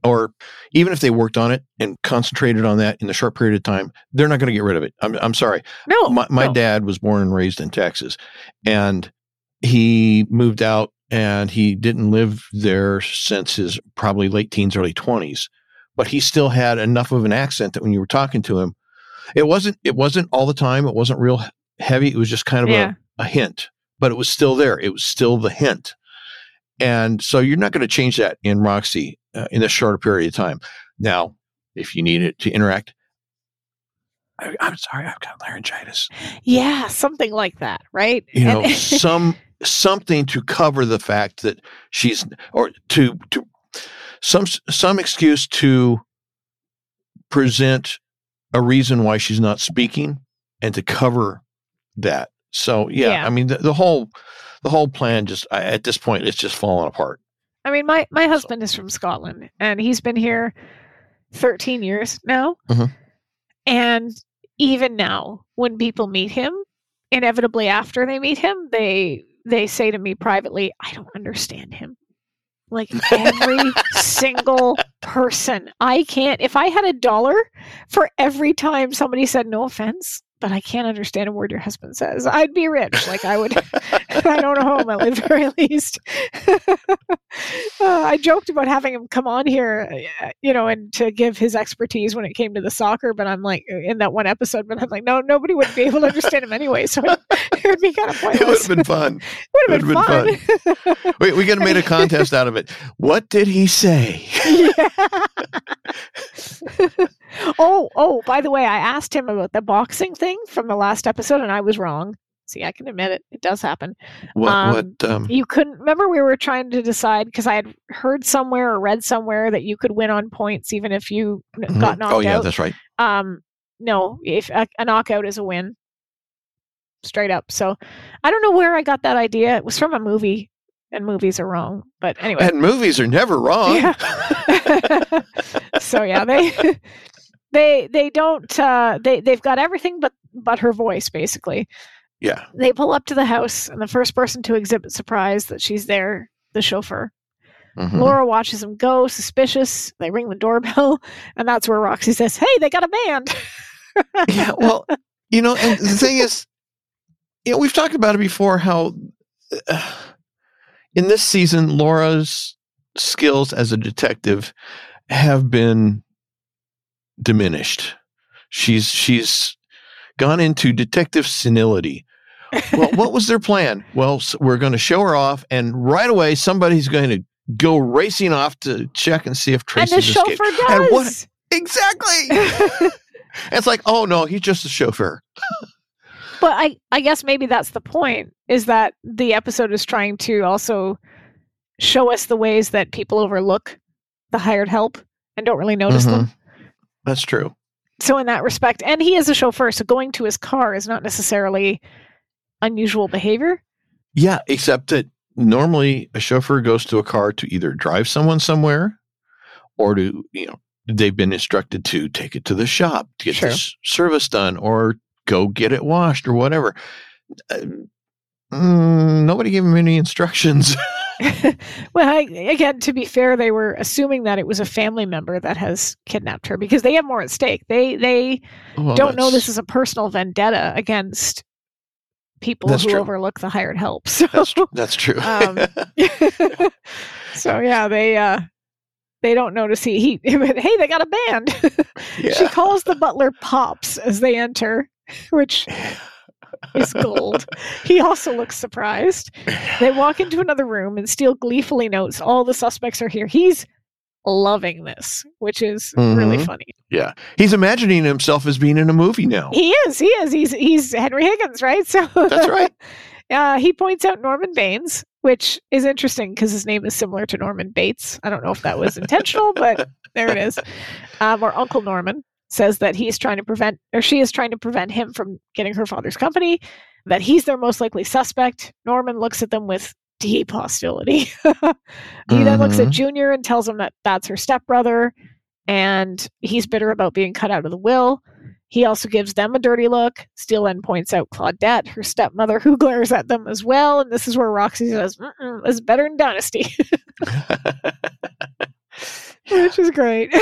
or even if they worked on it and concentrated on that in the short period of time, they're not going to get rid of it. I'm, I'm sorry. No, my, my no. dad was born and raised in Texas, and he moved out and he didn't live there since his probably late teens, early twenties. But he still had enough of an accent that when you were talking to him, it wasn't it wasn't all the time. It wasn't real heavy. It was just kind of Yeah. a, a hint, but it was still there. It was still the hint. And so you're not going to change that in Roxy uh, in a shorter period of time. Now, if you need it to interact, I, I'm sorry, I've got laryngitis. Yeah, something like that, right? You know, some something to cover the fact that she's or to to some some excuse to present a reason why she's not speaking and to cover that. So yeah, Yeah. I mean the, the whole the whole plan just I, at this point it's just falling apart. I mean, my my husband is from Scotland, and he's been here thirteen years now. Mhm. And even now, when people meet him, inevitably after they meet him, they they say to me privately, "I don't understand him." Like every single person, I can't. If I had a dollar for every time somebody said "no offense," but I can't understand a word your husband says, I'd be rich. Like I would. I don't know home at the very least. uh, I joked about having him come on here, uh, you know, and to give his expertise when it came to the soccer. But I'm like, in that one episode, but I'm like, no, nobody would be able to understand him anyway. So it, it would be kind of pointless. It would have been fun. would have been, been fun. We we could have made a contest out of it. What did he say? Yeah. Oh, oh, by the way, I asked him about the boxing thing from the last episode, and I was wrong. See, I can admit it. It does happen. What Um, what um You couldn't remember we were trying to decide because I had heard somewhere or read somewhere that you could win on points even if you mhm. got knocked out. Oh yeah, out. that's right. Um, no, if a, a knockout is a win, straight up. So I don't know where I got that idea. It was from a movie, and movies are wrong. But anyway, And movies are never wrong. yeah. so yeah, they they they don't uh, they they've got everything but but her voice basically. yeah. They pull up to the house, and the first person to exhibit surprise that she's there, the chauffeur. Mhm. Laura watches them go, suspicious. They ring the doorbell, and that's where Roxy says, "Hey, they got a band." yeah, well, you know, and the thing is, you know, we've talked about it before how uh, in this season, Laura's skills as a detective have been diminished. She's she's gone into detective senility. Well, what was their plan? Well, s- we're going to show her off, and right away, somebody's going to go racing off to check and see if and Tracy's the escaped. chauffeur And what- does. Exactly. it's like, oh no, he's just a chauffeur. but I, I guess maybe that's the point is that the episode is trying to also show us the ways that people overlook the hired help and don't really notice them. Mm-hmm. That's true. So in that respect, and he is a chauffeur, so going to his car is not necessarily unusual behavior. Yeah, except that normally a chauffeur goes to a car to either drive someone somewhere or to, you know, they've been instructed to take it to the shop to get Sure. this service done or go get it washed or whatever. Uh, mm, nobody gave him any instructions. well, I, again, to be fair, they were assuming that it was a family member that has kidnapped her because they have more at stake. They they Well, don't know Oh, this is a personal vendetta against people who true. overlook the hired help. So That's, that's true. Um, so yeah, they uh they don't notice he he hey, they got a band. she calls the butler Pops as they enter, which is gold. he also looks surprised. They walk into another room and Steele gleefully notes all the suspects are here. He's loving this, which is really Mhm. funny. Yeah. He's imagining himself as being in a movie now. He is, he is. He's he's Henry Higgins, right? So That's right. Uh, he points out Norman Baines, which is interesting because his name is similar to Norman Bates. I don't know if that was intentional, but there it is. Um, or Uncle Norman says that he's trying to prevent, or she is trying to prevent him from getting her father's company, that he's their most likely suspect. Norman looks at them with deep hostility. he then looks at Mhm. Junior and tells him that that's her stepbrother, and he's bitter about being cut out of the will. He also gives them a dirty look. Steele then points out Claudette, her stepmother, who glares at them as well. And this is where Roxy says, "It's better in Dynasty," which is great.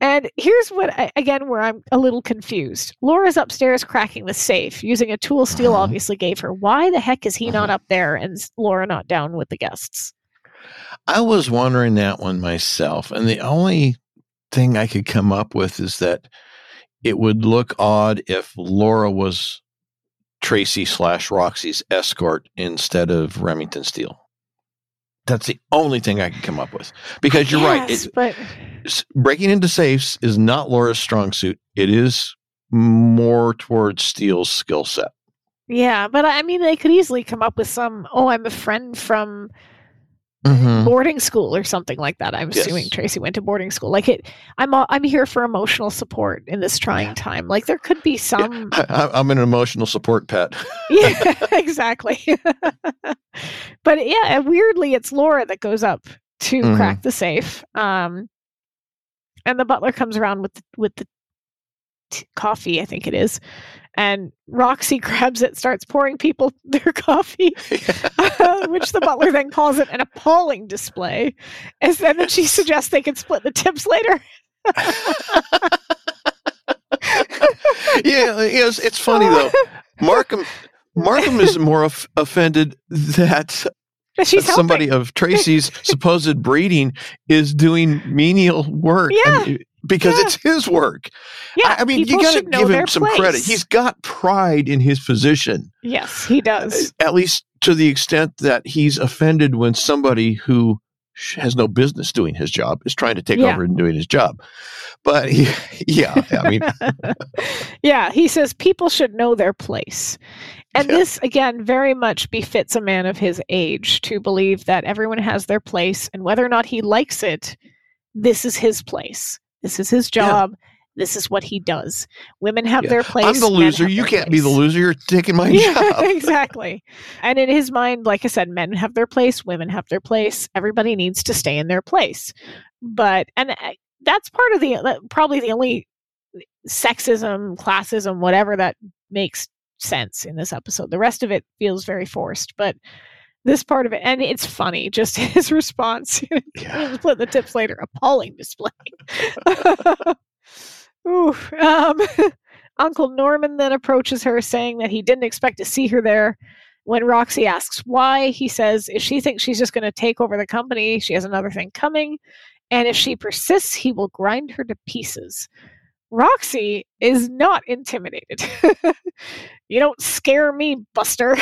And here's what, I- again, where I'm a little confused. Laura's upstairs cracking the safe using a tool Steele Uh-huh. obviously gave her. Why the heck is he not Uh-huh. up there and Laura not down with the guests? I was wondering that one myself, and the only thing I could come up with is that it would look odd if Laura was Tracy slash Roxy's escort instead of Remington Steele. That's the only thing I can come up with because you're right. It, but breaking into safes is not Laura's strong suit. It is more towards Steele's skill set. yeah, but I mean, they could easily come up with some. Oh, I'm a friend from Mhm. boarding school or something like that. I'm Yes. assuming Tracy went to boarding school. Like it, I'm I'm here for emotional support in this trying Yeah. time. Like there could be some. I, I- I'm an emotional support pet. Yeah, exactly. but yeah, and weirdly, it's Laura that goes up to Mhm. crack the safe. Um, and the butler comes around with the, with the t- coffee, I think it is, and Roxy grabs it, starts pouring people their coffee. Uh, which the butler then calls it an appalling display. And then she suggests they could split the tips later. yeah, uh, it's, it's funny though. Markham Markham is more of- offended that somebody of Tracy's supposed breeding is doing menial work. Yeah. and- because Yeah. it's his work. Yeah, I, mean, you got to give him some credit. He's got pride in his position, yes, he uh, does. at least to the extent that he's offended when somebody who has no business doing his job is trying to take Yeah. over and doing his job. But he, yeah, I mean, yeah, he says people should know their place. And Yeah. this, again, very much befits a man of his age to believe that everyone has their place and whether or not he likes it, this is his place. This is his Yeah. job. This is what he does. Women have Yeah. their place. I'm the loser. You can't be the loser. You're taking my yeah, job. exactly. And in his mind, like I said, men have their place, women have their place. Everybody needs to stay in their place. But and uh, that's part of the uh, probably the only sexism, classism, whatever that makes sense in this episode. The rest of it feels very forced, but this part of it, and it's funny, just his response. Yeah. Split the tips later. Appalling display. Ooh. Um, Uncle Norman then approaches her, saying that he didn't expect to see her there. When Roxy asks why, he says if she thinks she's just going to take over the company, she has another thing coming. And if she persists, he will grind her to pieces. Roxy is not intimidated. you don't scare me, Buster.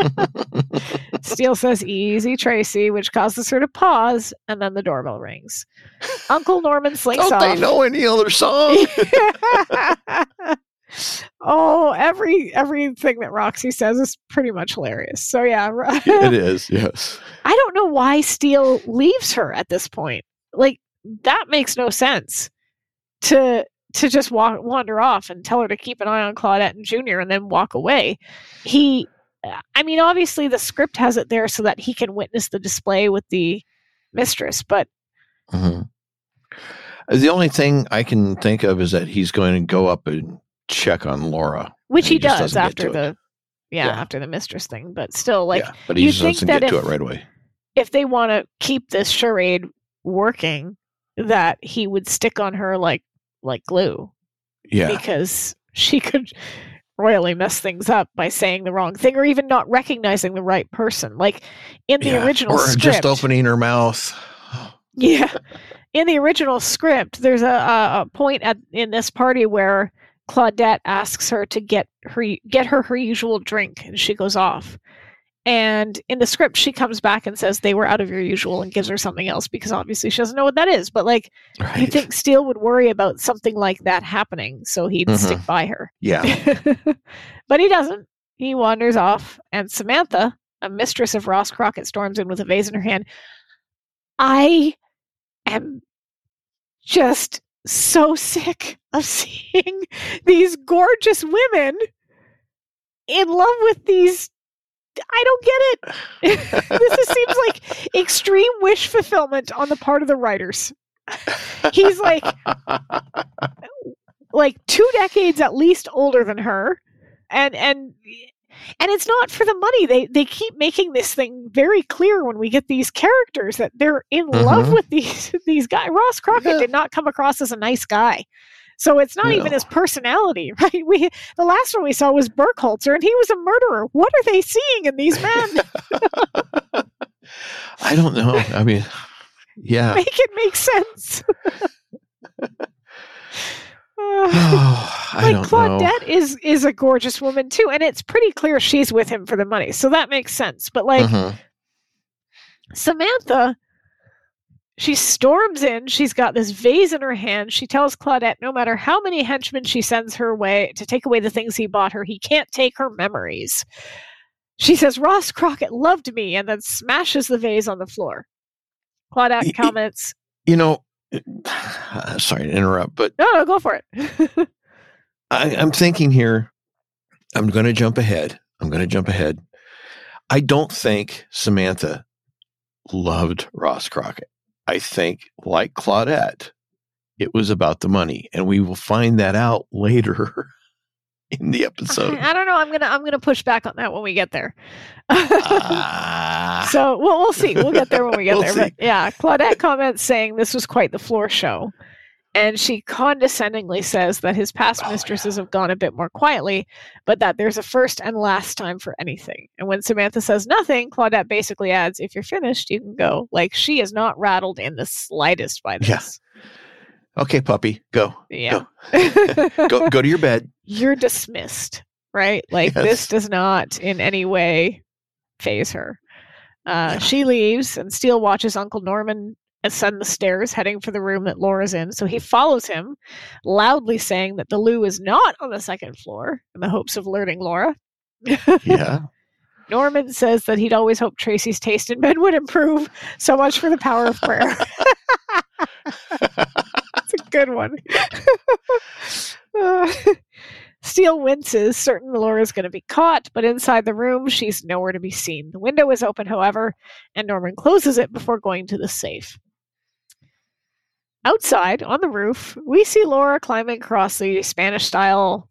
Steele says, Easy, Tracy, which causes her to pause, and then the doorbell rings. Uncle Norman slinks Don't off. they know any other song? oh, every everything that Roxy says is pretty much hilarious. So yeah, it is, yes. I don't know why Steele leaves her at this point. Like that makes no sense. To to just walk, wander off and tell her to keep an eye on Claudette and Junior and then walk away. He I mean obviously the script has it there so that he can witness the display with the mistress, but hmm The only thing I can think of is that he's going to go up and check on Laura. which he, he does after the yeah, Yeah. after the mistress thing, but still like yeah, but he you'd just think doesn't that get to it right away. if they want to keep this charade working, that he would stick on her like like glue Yeah, because she could royally mess things up by saying the wrong thing or even not recognizing the right person. Like in the yeah. original or script, just opening her mouth. yeah, in the original script, there's a, a, a point at in this party where Claudette asks her to get her get her her usual drink, and she goes off. And in the script, she comes back and says they were out of your usual and gives her something else because obviously she doesn't know what that is. But like, you think Steele would worry about something like that happening, so he'd Mhm. stick by her. yeah. but he doesn't. He wanders off, and Samantha, a mistress of Ross Crockett, storms in with a vase in her hand. I am just so sick of seeing these gorgeous women in love with these I don't get it. this is, seems like extreme wish fulfillment on the part of the writers. He's like like two decades at least older than her, and and and it's not for the money. They they keep making this thing very clear when we get these characters that they're in love Mhm. with these these guys. Ross Crockett Yeah. did not come across as a nice guy. So it's not even his personality, right? We the last one we saw was Burkholzer, and he was a murderer. What are they seeing in these men? I don't know. I mean, yeah. Make it make sense. Uh, I like don't know. Claudette is is a gorgeous woman too, and it's pretty clear she's with him for the money, so that makes sense. But like Mhm. Samantha, she storms in. She's got this vase in her hand. She tells Claudette no matter how many henchmen she sends her way to take away the things he bought her, he can't take her memories. She says Ross Crockett loved me, and then smashes the vase on the floor. Claudette comments, You know, sorry to interrupt, but "No, no, go for it." I, I'm thinking here. I'm going to jump ahead. I'm going to jump ahead. I don't think Samantha loved Ross Crockett. I think, like Claudette, it was about the money, and we will find that out later in the episode. I don't know. I'm gonna I'm gonna push back on that when we get there. Ah. So well, we'll see. We'll get there when we get We'll there. see. But yeah, Claudette comments saying this was quite the floor show, and she condescendingly says that his past Oh, mistresses have gone a bit more quietly, but that there's a first and last time for anything. And when Samantha says nothing, Claudette basically adds, "If you're finished, you can go." Like she is not rattled in the slightest by this. Yeah. okay, puppy, go, Yeah. go, go to your bed. You're dismissed, right? Like Yes. this does not in any way phase her. Uh, Yeah. She leaves, and Steele watches Uncle Norman ascend the stairs, heading for the room that Laura's in. So he follows him, loudly saying that the loo is not on the second floor, in the hopes of alerting Laura. Yeah. Norman says that he'd always hoped Tracy's taste in men would improve. So much for the power of prayer. That's a good one. Uh, Steele winces, certain Laura's going to be caught, but inside the room, she's nowhere to be seen. The window is open, however, and Norman closes it before going to the safe. Outside, on the roof, we see Laura climbing across the Spanish style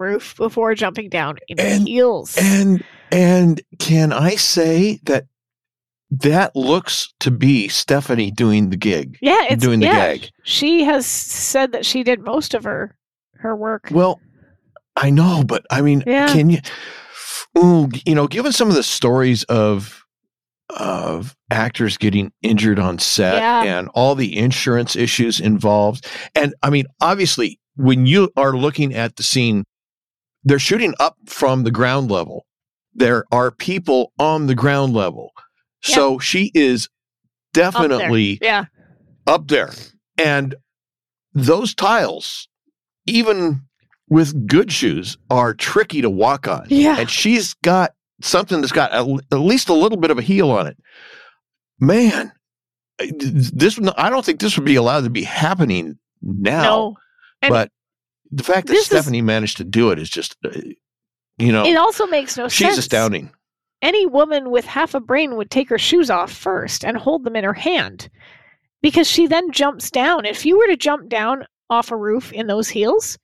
roof before jumping down in And- heels. And and can I say that that looks to be Stephanie doing the gig? yeah, it's doing the yeah, gag. She has said that she did most of her her work. Well, I know, but I mean, Yeah. can you? Ooh, you know, given some of the stories of of actors getting injured on set Yeah. and all the insurance issues involved, and I mean, obviously, when you are looking at the scene, they're shooting up from the ground level. There are people on the ground level, so she is Up definitely Yeah, up there. And those tiles, even with good shoes, are tricky to walk on. yeah. And she's got something that's got a, at least a little bit of a heel on it. Man, this I don't think this would be allowed to be happening now. no, but the fact that this is- Stephanie managed to do it is just, uh, you know, it also makes no she's sense. astounding. Any woman with half a brain would take her shoes off first and hold them in her hand, because she then jumps down. If you were to jump down off a roof in those heels,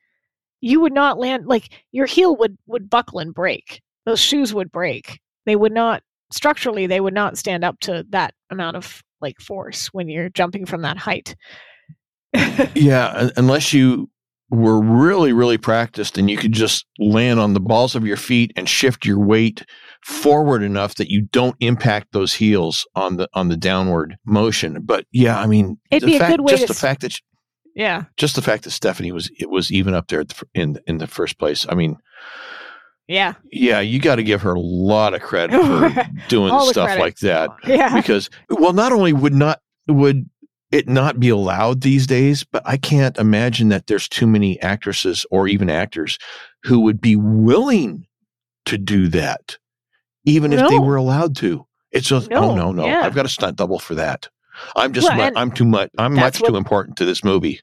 you would not land. Like your heel would would buckle and break. Those shoes would break. They would not structurally. They would not stand up to that amount of like force when you're jumping from that height. Yeah, unless you were really, really practiced and you could just land on the balls of your feet and shift your weight forward enough that you don't impact those heels on the on the downward motion. But yeah, I mean, It'd be a fact, good way just to the s- fact that yeah. just the fact that Stephanie was it was even up there at the, in in the first place. I mean, Yeah. yeah, you got to give her a lot of credit for doing stuff like that. Yeah. because well not only would not would it not be allowed these days but i can't imagine that there's too many actresses or even actors who would be willing to do that even if they were allowed to. It's just oh, No, oh no. no yeah. i've got a stunt double for that. I'm just Well, mu- i'm too much i'm much too important to this movie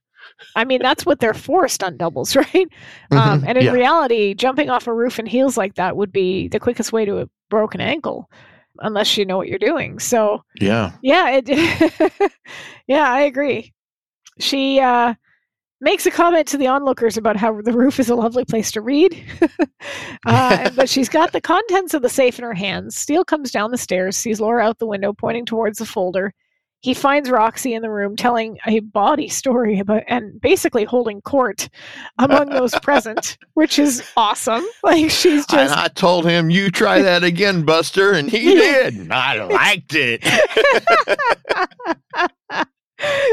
I mean, that's what they're forced on doubles, right? Mhm, Um, and in yeah. reality, jumping off a roof in heels like that would be the quickest way to a broken ankle, unless you know what you're doing. So, yeah. yeah, it, yeah, I agree. She uh, makes a comment to the onlookers about how the roof is a lovely place to read, uh, but she's got the contents of the safe in her hands. Steele comes down the stairs, sees Laura out the window, pointing towards the folder. He finds Roxy in the room, telling a body story about and basically holding court among those present, which is awesome. Like she's And just I told him, you try that again, Buster, and he did. And I liked it.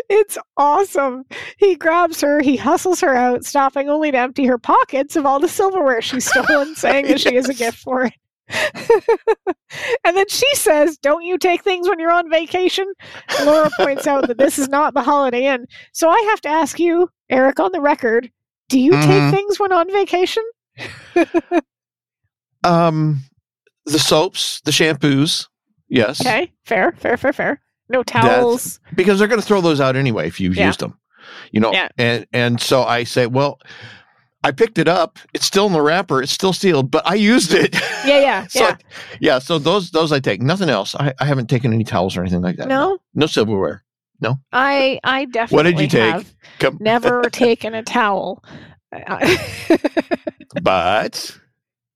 it's awesome. He grabs her, he hustles her out, stopping only to empty her pockets of all the silverware she's stolen, saying that she has a gift for it. and then she says, Don't you take things when you're on vacation? Laura points out that this is not the Holiday Inn. So I have to ask you, Eric, on the record, do you Mhm. take things when on vacation? um, the soaps, the shampoos, yes, Okay, fair, fair, fair, fair. No towels. because they're going to throw those out anyway if you've Yeah. used them, you know. Yeah. And and so I say, well, I picked it up. It's still in the wrapper. It's still sealed, but I used it. Yeah, yeah, so yeah. yeah. So those those I take. Nothing else. I, I haven't taken any towels or anything like that. No, No silverware. No. I I definitely What did you take? have Come. never taken a towel. But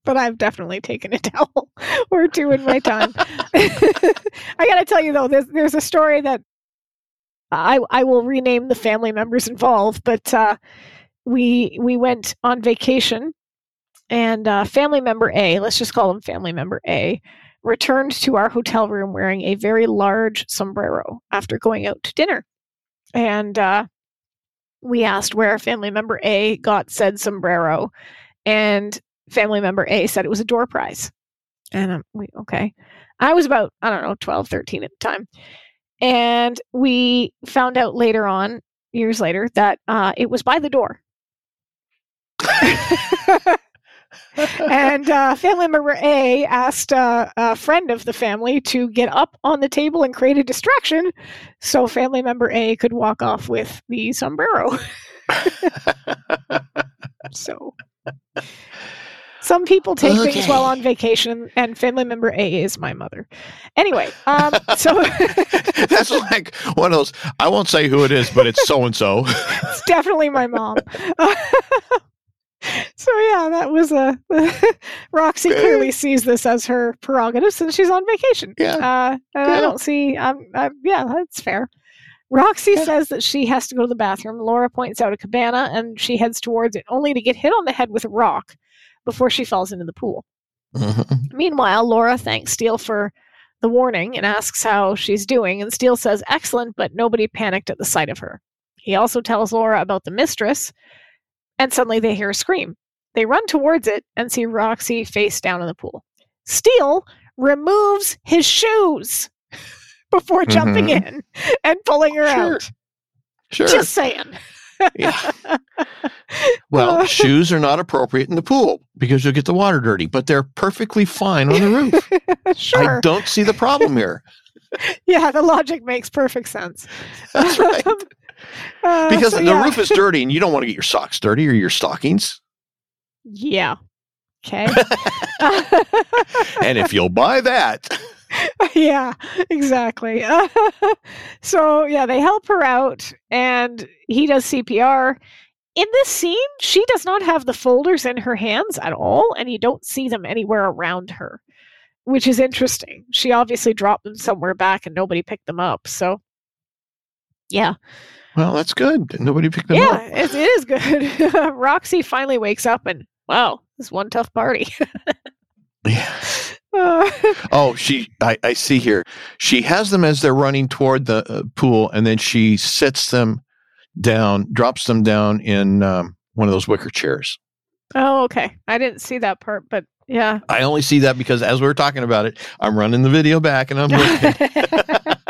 but I've definitely taken a towel or two in my time. I gotta tell you though, there's there's a story that I I will rename the family members involved, but uh, we we went on vacation, and uh, family member A, let's just call him family member A, returned to our hotel room wearing a very large sombrero after going out to dinner, and uh, we asked where family member A got said sombrero, and family member A said it was a door prize. And um, we, okay. I was about, I don't know, 12, 13 at the time. And we found out later on, years later, that uh, it was by the door. And uh, family member A asked uh, a friend of the family to get up on the table and create a distraction so family member A could walk off with the sombrero. So some people take things while on vacation, and family member A is my mother. Anyway, um, so that's like one of those. I won't say who it is, but it's so and so. it's definitely my mom. so yeah, that was a Roxy clearly sees this as her prerogative since she's on vacation. Yeah. Uh, and I don't see. Um, uh, yeah, that's fair. Roxy Yeah. says that she has to go to the bathroom. Laura points out a cabana, and she heads towards it, only to get hit on the head with a rock before she falls into the pool. Mhm. Meanwhile, Laura thanks Steele for the warning and asks how she's doing, and Steele says, Excellent, but nobody panicked at the sight of her. He also tells Laura about the mistress, and suddenly they hear a scream. They run towards it and see Roxy face down in the pool. Steele removes his shoes before jumping Mhm. in and pulling her Sure. out. Sure. Just saying. yeah. Well, Uh. shoes are not appropriate in the pool because you'll get the water dirty, but they're perfectly fine on the roof. sure. I don't see the problem here. Yeah, the logic makes perfect sense. That's right. Uh, Because so the yeah. roof is dirty and you don't want to get your socks dirty or your stockings. Yeah. Okay. And if you'll buy that, yeah, exactly. so, yeah, they help her out and he does CPR. In this scene, she does not have the folders in her hands at all, and you don't see them anywhere around her, which is interesting. She obviously dropped them somewhere back and nobody picked them up. So, yeah. Well, that's good. Nobody picked them yeah, up. it, it is good. Roxy finally wakes up and, wow, this one tough party. Yeah. Uh, Oh, she, I, I see here. She has them as they're running toward the uh, pool, and then she sits them down, drops them down in um, one of those wicker chairs. oh, okay. I didn't see that part, but yeah. I only see that because as we were talking about it, I'm running the video back and I'm looking.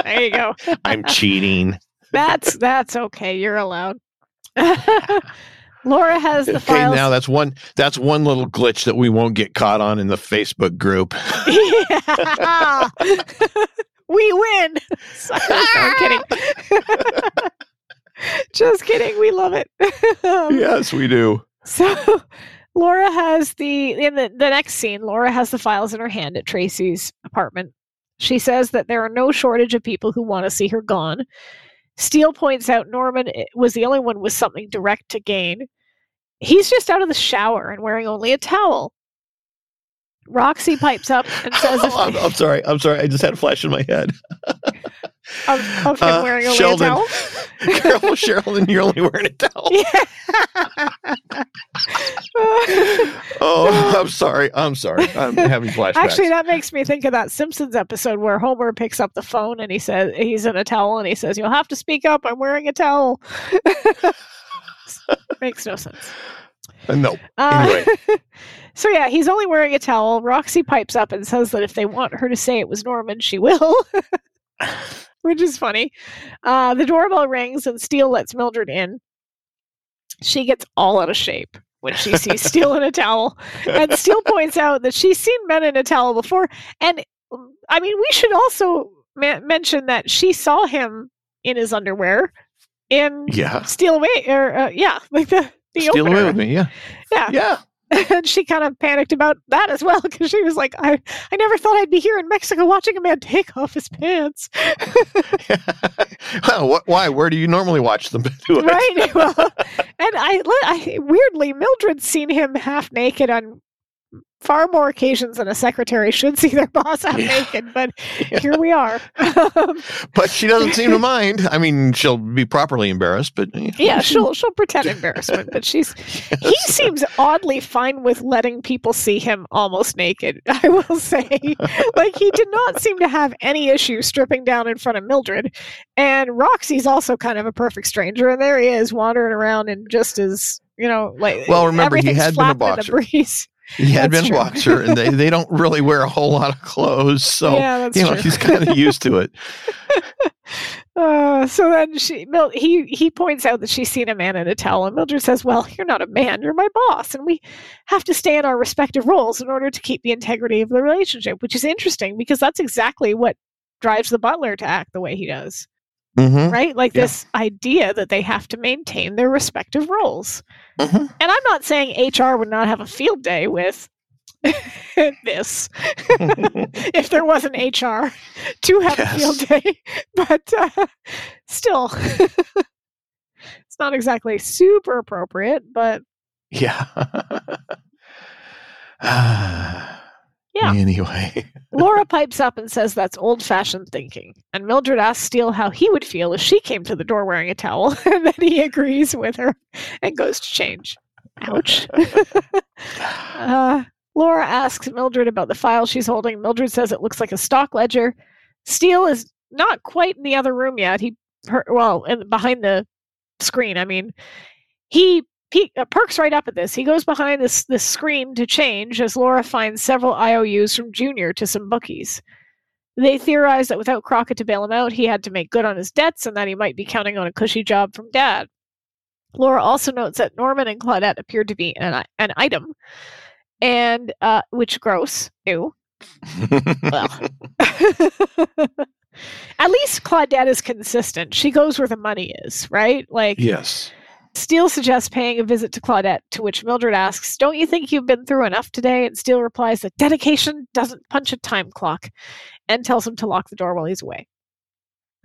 there you go. I'm cheating. That's that's okay. You're allowed. Laura has the Okay, files. now that's one that's one little glitch that we won't get caught on in the Facebook group. We win. Sorry, no, I'm kidding. Just kidding. We love it. Um, yes, we do. So Laura has the in the, the next scene, Laura has the files in her hand at Tracy's apartment. She says that there are no shortage of people who want to see her gone. Steele points out Norman eh, was the only one with something direct to gain. He's just out of the shower and wearing only a towel. Roxy pipes up and says, if, I'm, I'm sorry. I'm sorry. I just had a flash in my head. of, of him Uh, wearing only Sheldon. a towel. Sherilyn, you're only wearing a towel. Oh, I'm sorry. I'm sorry. I'm having flashbacks. Actually, that makes me think of that Simpsons episode where Homer picks up the phone and he says he's in a towel and he says, "You'll have to speak up. I'm wearing a towel." makes no sense. Uh, no. Uh, so yeah, he's only wearing a towel. Roxy pipes up and says that if they want her to say it was Norman, she will. Which is funny. Uh, the doorbell rings and Steele lets Mildred in. She gets all out of shape when she sees Steele in a towel. And Steele points out that she's seen men in a towel before. And um, I mean, we should also ma- mention that she saw him in his underwear in Yeah. Steele Away, or uh, yeah, like the the Steele Away with Me. Yeah. Yeah. Yeah. and she kind of panicked about that as well because she was like, I, I never thought I'd be here in Mexico watching a man take off his pants. well, what, why? Where do you normally watch them right? Well, and I, I weirdly, Mildred's seen him half naked on far more occasions than a secretary should see their boss half Yeah. naked, but Yeah. here we are. Um, But she doesn't seem to mind. I mean, she'll be properly embarrassed, but eh, yeah, she'll she'll pretend embarrassment, but she's he seems oddly fine with letting people see him almost naked. I will say, like he did not seem to have any issue stripping down in front of Mildred, and Roxy's also kind of a perfect stranger, and there he is wandering around in just as you know, like Well, remember, he had been a boxer. The breeze. he had been a true. boxer, and they, they don't really wear a whole lot of clothes, so yeah, you know true. he's kind of used to it. Uh, so then she, Mil- he he points out that she's seen a man in a towel, and Mildred says, "Well, you're not a man; you're my boss, and we have to stay in our respective roles in order to keep the integrity of the relationship." Which is interesting because that's exactly what drives the butler to act the way he does, Mm-hmm. right? Like Yeah. this idea that they have to maintain their respective roles. Mm-hmm. And I'm not saying HR would not have a field day with this if there was an HR to have a field day, but uh, still, it's not exactly super appropriate. But yeah. Ah. Yeah. Anyway, Laura pipes up and says that's old fashioned thinking. And Mildred asks Steele how he would feel if she came to the door wearing a towel, and then he agrees with her and goes to change. Ouch. Uh, Laura asks Mildred about the file she's holding. Mildred says it looks like a stock ledger. Steele is not quite in the other room yet. He, per, well, in, behind the screen. I mean, he uh, perks right up at this. He goes behind this this screen to change as Laura finds several IOUs from Junior to some bookies. They theorize that without Crockett to bail him out, he had to make good on his debts and that he might be counting on a cushy job from Dad. Laura also notes that Norman and Claudette appeared to be an, an item, and uh, which gross. Ew. Well. At least Claudette is consistent. She goes where the money is, right? Like yes. Steele suggests paying a visit to Claudette, to which Mildred asks, Don't you think you've been through enough today? And Steele replies that dedication doesn't punch a time clock and tells him to lock the door while he's away.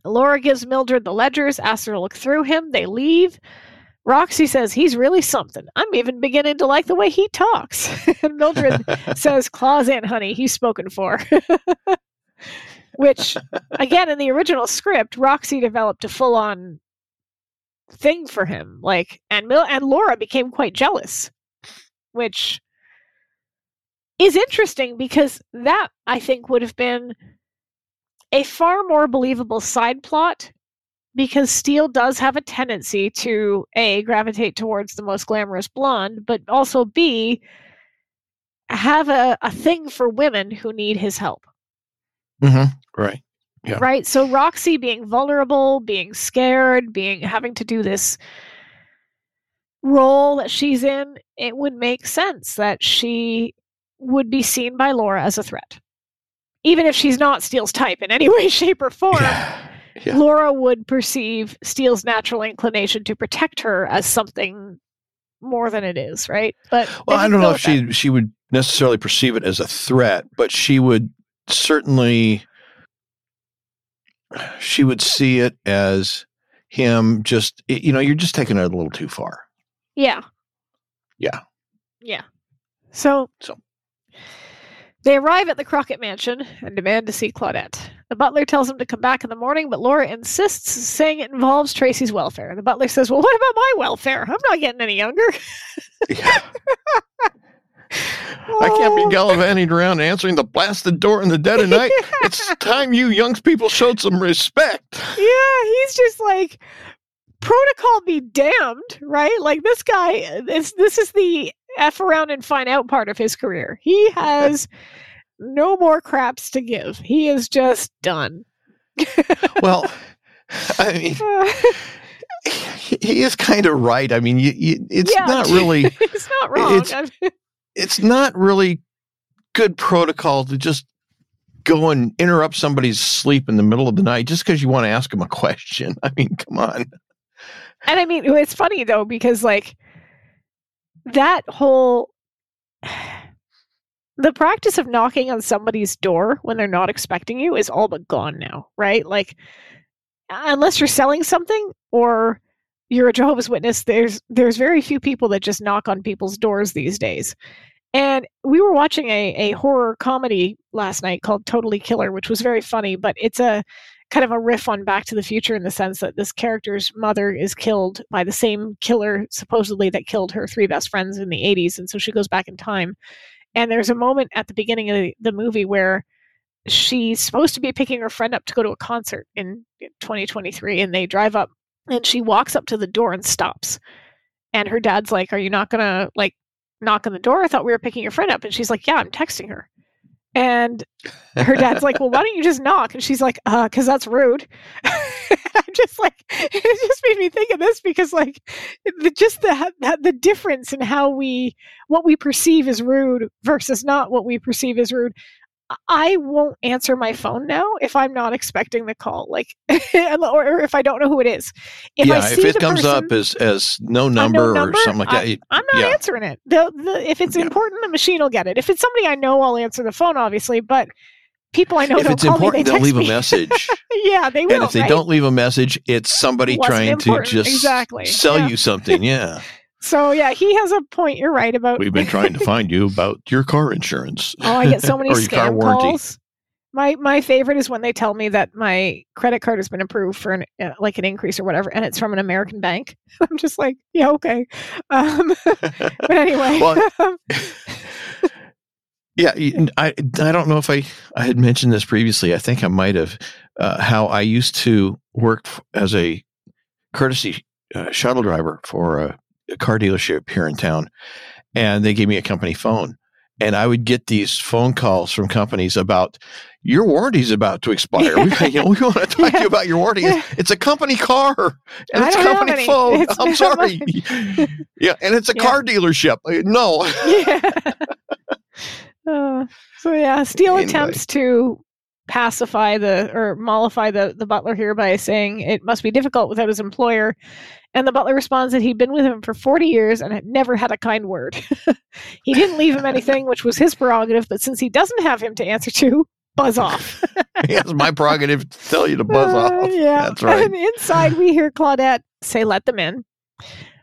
Laura gives Mildred the ledgers, asks her to look through him. They leave. Roxy says he's really something. I'm even beginning to like the way he talks. and Mildred says, Claws in, honey. He's spoken for. Which, again, in the original script, Roxy developed a full on thing for him. Like, and Mil- and Laura became quite jealous, which is interesting because that I think would have been a far more believable side plot because Steele does have a tendency to a gravitate towards the most glamorous blonde, but also b have a, a thing for women who need his help. Mm-hmm. Right. Yeah. Right? So Roxy being vulnerable, being scared, being having to do this role that she's in, it would make sense that she would be seen by Laura as a threat. Even if she's not Steele's type in any way, shape, or form, Yeah. Yeah. Laura would perceive Steele's natural inclination to protect her as something more than it is, right? But Well, I don't know if that. she she would necessarily perceive it as a threat, but she would certainly she would see it as him just you know you're just taking it a little too far. Yeah. Yeah. Yeah. So, So. they arrive at the Crockett mansion and demand to see Claudette. The butler tells them to come back in the morning, but Laura insists, saying it involves Tracy's welfare. The butler says, Well, what about my welfare? I'm not getting any younger. Yeah. I can't be Oh. gallivanting around answering the blasted door in the dead of night. It's time you young people showed some respect. Yeah, he's just like protocol be damned, right? Like this guy this this is the F around and find out part of his career. He has no more craps to give. He is just done. Well, I mean, he he is kind of right. I mean, you, you, it's Yeah. not really. it's not wrong. It's- it's not really good protocol to just go and interrupt somebody's sleep in the middle of the night just because you want to ask them a question. I mean, come on. and I mean it's funny though because like that whole the practice of knocking on somebody's door when they're not expecting you is all but gone now, right? Like unless you're selling something or you're a Jehovah's Witness, there's there's very few people that just knock on people's doors these days. And we were watching a, a horror comedy last night called Totally Killer, which was very funny, but it's a kind of a riff on Back to the Future in the sense that this character's mother is killed by the same killer, supposedly, that killed her three best friends in the 80s. And so she goes back in time. And there's a moment at the beginning of the, movie where she's supposed to be picking her friend up to go to a concert in 2023. And they drive up and she walks up to the door and stops. And her dad's like, Are you not going to like knock on the door? I thought we were picking your friend up. And she's like, Yeah, I'm texting her. And her dad's like, well, why don't you just knock? And she's like, uh, because that's rude. I'm just like, it just made me think of this because, like, the, just the the the difference in how we what we perceive as rude versus not what we perceive as rude. I won't answer my phone now if I'm not expecting the call, like, or, if I don't know who it is. If yeah, if it comes person, up as as no number, number, or something like that, I, it- I'm not yeah. answering it. The, the if it's Yeah. important, the machine will get it. If it's somebody I know, I'll answer the phone, obviously. But people I know if it's important, me. They they'll text leave a message. yeah, they will. and if they right? don't leave a message, it's somebody trying to just Exactly. sell Yeah. you something. Yeah. So yeah, he has a point. You're right about. We've been trying to find you about your car insurance. oh, I get so many scam calls. My my favorite is when they tell me that my credit card has been approved for an uh, like an increase or whatever, and it's from an American bank. I'm just like, yeah, okay. Um, but anyway, Well, Yeah, I I don't know if I I had mentioned this previously. I think I might have. Uh, how I used to work as a courtesy uh, shuttle driver for a, a car dealership here in town, and they gave me a company phone, and I would get these phone calls from companies about your warranty's about to expire. We, you know, we want to talk to you about your warranty. It's, a company car, and I it's a company phone. It's I'm sorry. yeah, and it's a Yeah. car dealership. Uh, No. yeah. Uh, so yeah, Steele Anyway. attempts to pacify the or mollify the the butler here by saying it must be difficult without his employer, and the butler responds that he'd been with him for forty years and had never had a kind word. he didn't leave him anything, which was his prerogative, but since he doesn't have him to answer to, buzz off. it's my prerogative to tell you to buzz Uh, off. Yeah. That's right. And inside, we hear Claudette say, "Let them in."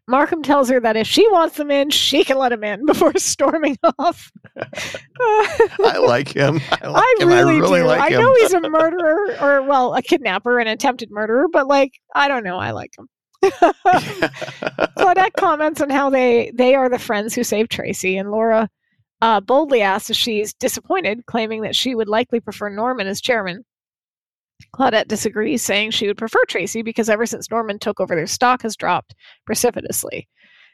Markham tells her that if she wants them in, she can let him in before storming off. I like him. I like I him. really, I really do. like I know he's a murderer, or well, a kidnapper, an attempted murderer, but like, I don't know. I like him. Claudette comments on how they they are the friends who saved Tracy, and Laura uh, boldly asks if she's disappointed, claiming that she would likely prefer Norman as chairman. Claudette disagrees, saying she would prefer Tracy because ever since Norman took over, their stock has dropped precipitously.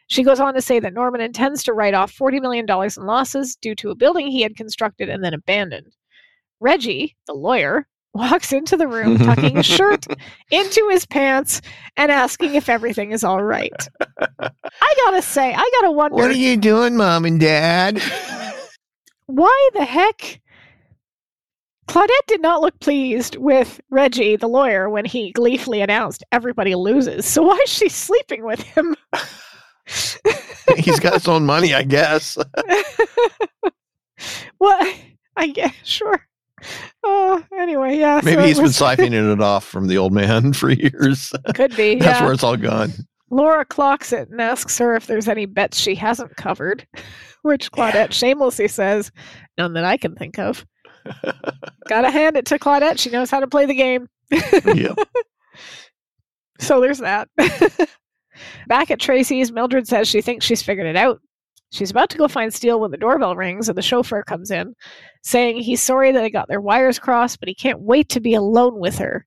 She goes on to say that Norman intends to write off $40 million in losses due to a building he had constructed and then abandoned. Reggie, the lawyer, walks into the room tucking his shirt into his pants and asking if everything is all right. I gotta say, I gotta wonder what are you doing, mom and dad? why the heck Claudette did not look pleased with Reggie, the lawyer, when he gleefully announced everybody loses. So why is she sleeping with him? He's got his own money, I guess. well, I guess, sure. Oh, anyway, yeah. Maybe so he's was, been siphoning it off from the old man for years. Could be. That's yeah. where it's all gone. Laura clocks it and asks her if there's any bets she hasn't covered, which Claudette shamelessly says, none that I can think of. Gotta hand it to Claudette. She knows how to play the game. yep. So there's that. Back at Tracy's, Mildred says she thinks she's figured it out. She's about to go find Steele when the doorbell rings and the chauffeur comes in, saying he's sorry that they got their wires crossed, but he can't wait to be alone with her.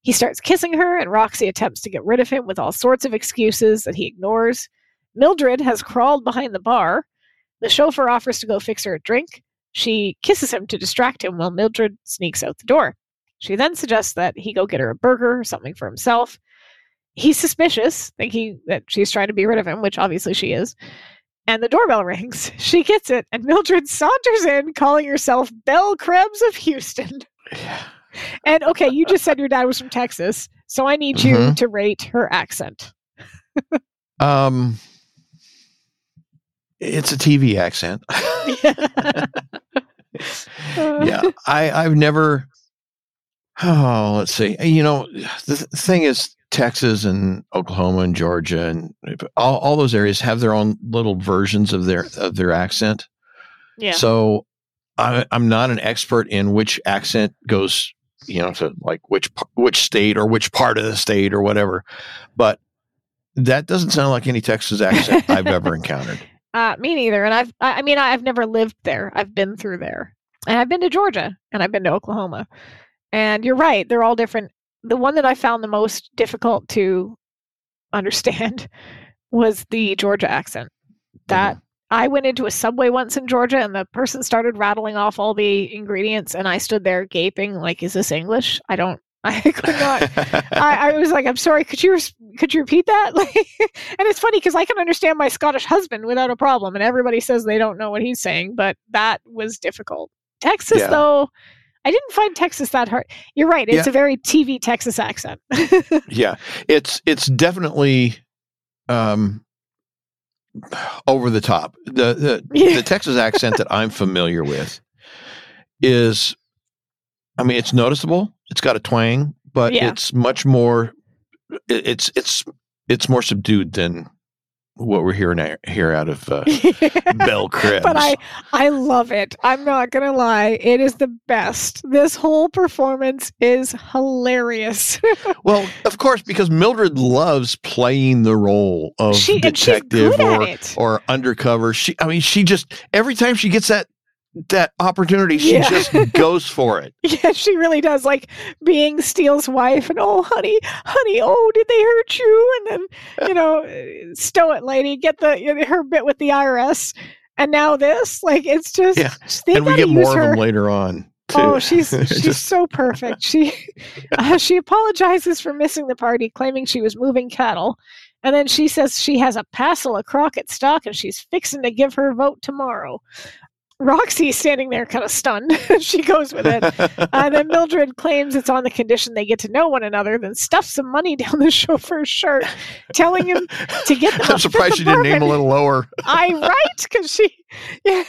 He starts kissing her, and Roxy attempts to get rid of him with all sorts of excuses that he ignores. Mildred has crawled behind the bar. The chauffeur offers to go fix her a drink. She kisses him to distract him while Mildred sneaks out the door. She then suggests that he go get her a burger or something for himself. He's suspicious, thinking that she's trying to be rid of him, which obviously she is. And the doorbell rings. She gets it, and Mildred saunters in, calling herself Belle Krebs of Houston. Yeah. And okay, you just said your dad was from Texas, so I need you Mhm. to rate her accent. Um, it's a TV accent. yeah, I I've never. Oh, let's see. You know, the th- thing is, Texas and Oklahoma and Georgia and all, all those areas have their own little versions of their of their accent. yeah. So I, I'm not an expert in which accent goes, you know, to like which which state or which part of the state or whatever. But that doesn't sound like any Texas accent I've ever encountered. Uh, me neither. And I've, I mean, I've never lived there. I've been through there. And I've been to Georgia and I've been to Oklahoma. And you're right. They're all different. The one that I found the most difficult to understand was the Georgia accent. That I went into a subway once in Georgia and the person started rattling off all the ingredients and I stood there gaping like, is this English? I don't, I could not. I, I was like, I'm sorry. Could you could you repeat that? Like, and it's funny because I can understand my Scottish husband without a problem, and everybody says they don't know what he's saying, but that was difficult. Texas, Yeah. though, I didn't find Texas that hard. You're right; it's Yeah. a very TV Texas accent. yeah, it's it's definitely um over the top. The the, Yeah. the Texas accent that I'm familiar with is I mean it's noticeable. It's got a twang, but Yeah. it's much more it- it's it's it's more subdued than what we're hearing here out of uh, Belle Krebs. But I, I love it. I'm not gonna lie; it is the best. This whole performance is hilarious. well, of course, because Mildred loves playing the role of she detective or or undercover. She, I mean, she just every time she gets that that opportunity, she Yeah. just goes for it. Yeah, she really does. Like being Steele's wife, and oh, honey, honey, oh, did they hurt you? And then, you know, uh, stow it, lady, get the her bit with the IRS, and now this. Like it's just, Yeah. they and we get use more her. them later on. Too. Oh, she's she's Just- so perfect. She uh, she apologizes for missing the party, claiming she was moving cattle, and then she says she has a passel of Crockett stock and she's fixing to give her vote tomorrow. Roxy's standing there, kind of stunned. she goes with it. Uh, and then Mildred claims it's on the condition they get to know one another, then stuffs some money down the chauffeur's shirt, telling him to get them a I'm surprised she didn't name a little lower. I right because she, yeah,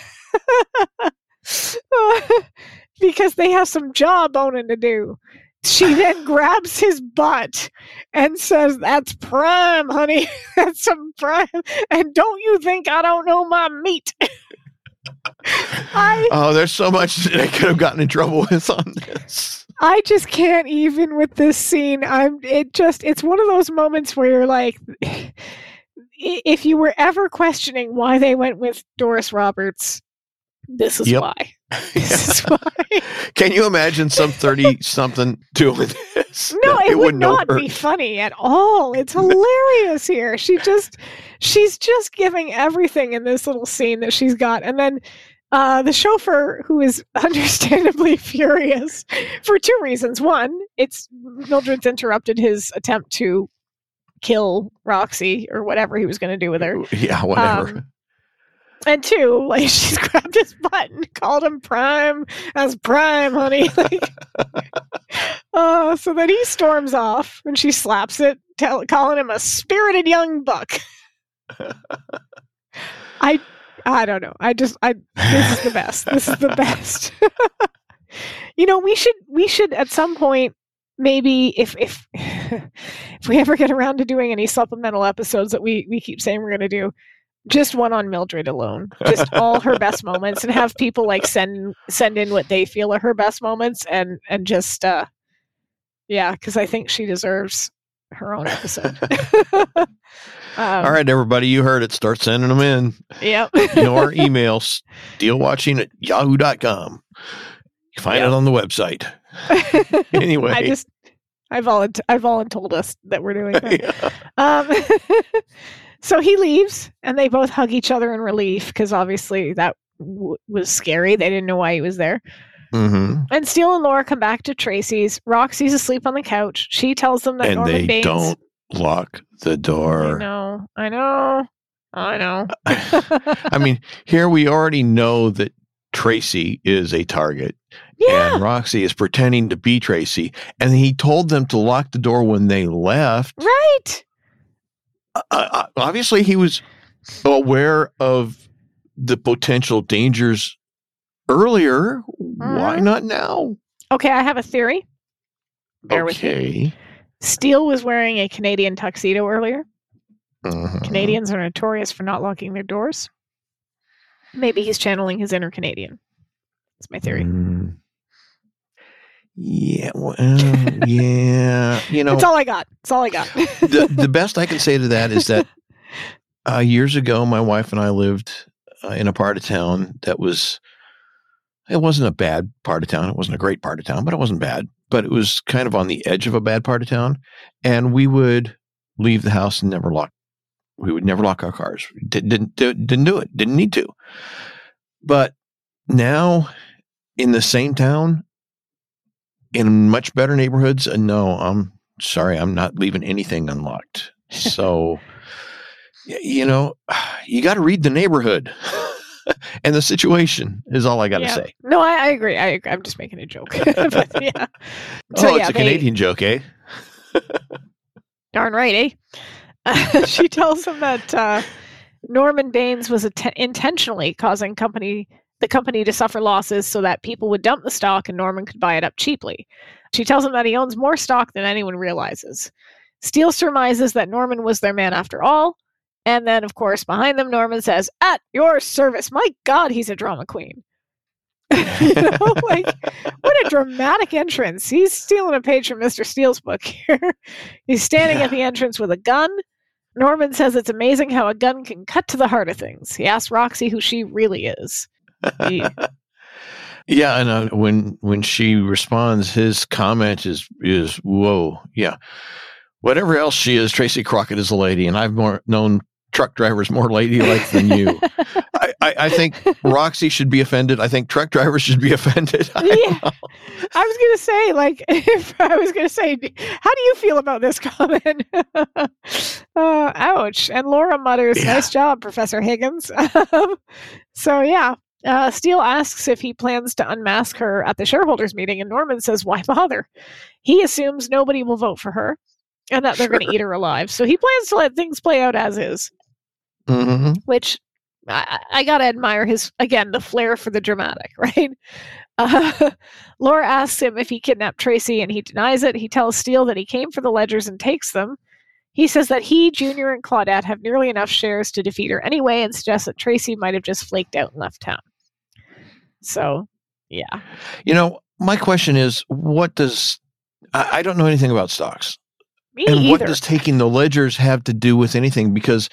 because they have some jawboning to do. She then grabs his butt and says, "That's prime, honey. That's some prime." And don't you think I don't know my meat? I Oh, there's so much that I could have gotten in trouble with on this. I just can't even with this scene. I'm it just it's one of those moments where you're like if you were ever questioning why they went with Doris Roberts, this is Yep. why. This is why. Can you imagine some 30 something doing this? No, it, would wouldn't be funny at all. It's hilarious here. She just she's just giving everything in this little scene that she's got. And then uh, the chauffeur, who is understandably furious for two reasons. One, it's Mildred's interrupted his attempt to kill Roxy or whatever he was going to do with her. Yeah, whatever. Um, and two, like she's grabbed his butt and called him prime as prime, honey. Like, uh, so then he storms off and she slaps it, tell, calling him a spirited young buck. I I don't know. I just I this is the best. This is the best. you know, we should we should at some point maybe if if if we ever get around to doing any supplemental episodes that we we keep saying we're going to do just one on Mildred alone, just all her best moments, and have people like send send in what they feel are her best moments, and and just uh, yeah, because I think she deserves her own episode. um, All right, everybody, you heard it. Start sending them in. Yep. Your emails, steelewatching at yahoo.com. You find Yep. it on the website. Anyway. I just I volunteer I voluntold us that we're doing that. Yeah. Um, so he leaves, and they both hug each other in relief because obviously that w- was scary. They didn't know why he was there. hmm And Steele and Laura come back to Tracy's. Roxy's asleep on the couch. She tells them that And Norman they Baines. don't lock the door. I know. I know. I know. I mean, here we already know that Tracy is a target, yeah. and Roxy is pretending to be Tracy. And he told them to lock the door when they left. Right. Uh, obviously, he was aware of the potential dangers earlier. Why Mhm. not now? Okay, I have a theory. Bear with me. okay. Steele was wearing a Canadian tuxedo earlier. Mhm. Canadians are notorious for not locking their doors. Maybe he's channeling his inner Canadian. That's my theory. Mm. Yeah, well, yeah. You know, That's all I got. That's all I got. the the best I can say to that is that uh, years ago, my wife and I lived uh, in a part of town that was. It wasn't a bad part of town. It wasn't a great part of town, but it wasn't bad. But it was kind of on the edge of a bad part of town, and we would leave the house and never lock. We would never lock our cars. Did, didn't do, didn't do it. Didn't need to. But now, in the same town, in much better neighborhoods, uh, no, I'm sorry, I'm not leaving anything unlocked. So, you know, you got to read the neighborhood and the situation is all I got to Yeah. say. no, I, I agree. I, I'm just making a joke. but yeah. So, oh, yeah, it's a they- Canadian joke, eh? Darn right, eh? She tells him that uh, Norman Baines was att- intentionally causing company the company to suffer losses so that people would dump the stock and Norman could buy it up cheaply. She tells him that he owns more stock than anyone realizes. Steele surmises that Norman was their man after all. And then, of course, behind them, Norman says, At your service. My God, he's a drama queen. you know, like, what a dramatic entrance. He's stealing a page from Mr. Steele's book here. he's standing at the entrance with a gun. Norman says it's amazing how a gun can cut to the heart of things. He asks Roxy who she really is. Yeah, and uh, when when she responds, his comment is is whoa, yeah. Whatever else she is, Tracy Crockett is a lady, and I've more known truck drivers more ladylike than you. I, I, I think Roxy should be offended. I think truck drivers should be offended. I Yeah. know. I was gonna say, like, if I was gonna say, how do you feel about this comment? uh, ouch! And Laura mutters, Yeah. "Nice job, Professor Higgins." Um, so yeah, uh, Steele asks if he plans to unmask her at the shareholders meeting, and Norman says, "Why bother?" He assumes nobody will vote for her, and that they're going to eat her alive. So he plans to let things play out as is Mhm. which I, I gotta admire his again the flair for the dramatic, right? Uh, Laura asks him if he kidnapped Tracy, and he denies it. He tells Steele that he came for the ledgers and takes them. He says that he, Junior, and Claudette have nearly enough shares to defeat her anyway, and suggests that Tracy might have just flaked out and left town. So, yeah, You know, my question is, what does I, I don't know anything about stocks, me and what does taking the ledgers have to do with anything? Because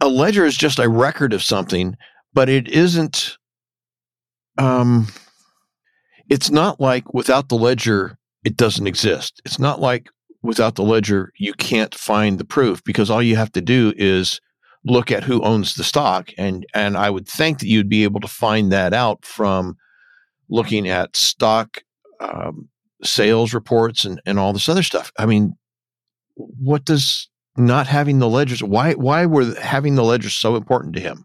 a ledger is just a record of something, but it isn't. Um, it's not like without the ledger, it doesn't exist. It's not like without the ledger, you can't find the proof because all you have to do is look at who owns the stock, and and I would think that you'd be able to find that out from looking at stock um, sales reports and and all this other stuff. I mean, what does not having the ledgers why why were having the ledgers so important to him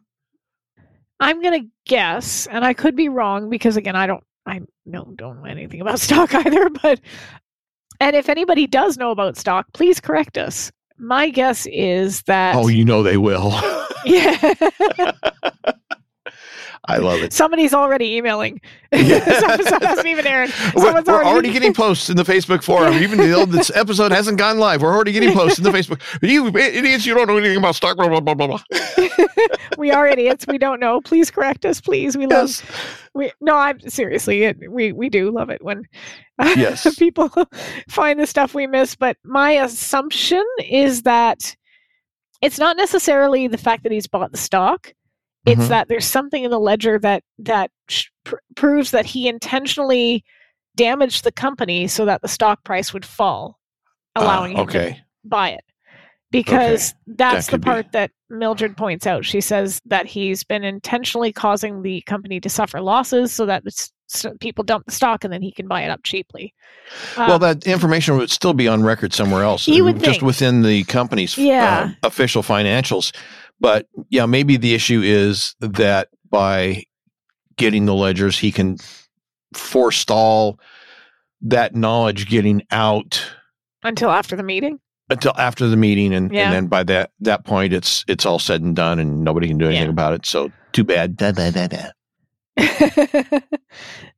I'm gonna guess, and I could be wrong because again, I don't, I no, don't know anything about stock either. But and if anybody does know about stock, please correct us. My guess is that. Oh, you know they will. yeah. I love it. Somebody's already emailing. Yeah. this episode hasn't even. We're, Someone's we're already getting posts in the Facebook forum, even though this episode hasn't gone live. We're already getting posts in the Facebook. You idiots, you don't know anything about stock, blah, blah, blah, blah, blah. we are idiots. We don't know. Please correct us, please. We love. Yes. We no. I'm seriously. It, we we do love it when Yes. people find the stuff we miss. But my assumption is that it's not necessarily the fact that he's bought the stock. It's Mhm. that there's something in the ledger that that pr- proves that he intentionally damaged the company so that the stock price would fall, allowing Ah, him to okay. buy it because that's the could be. part that Mildred points out. She says that he's been intentionally causing the company to suffer losses so that it's, so people dump the stock and then he can buy it up cheaply. well, Um, that information would still be on record somewhere else, You would just think. within the company's Yeah. uh, official financials. But yeah, maybe the issue is that by getting the ledgers, he can forestall that knowledge getting out until after the meeting. until after the meeting, and, Yeah. and then by that that point, it's it's all said and done, and nobody can do anything Yeah. about it. So too bad. Da, da, da, da.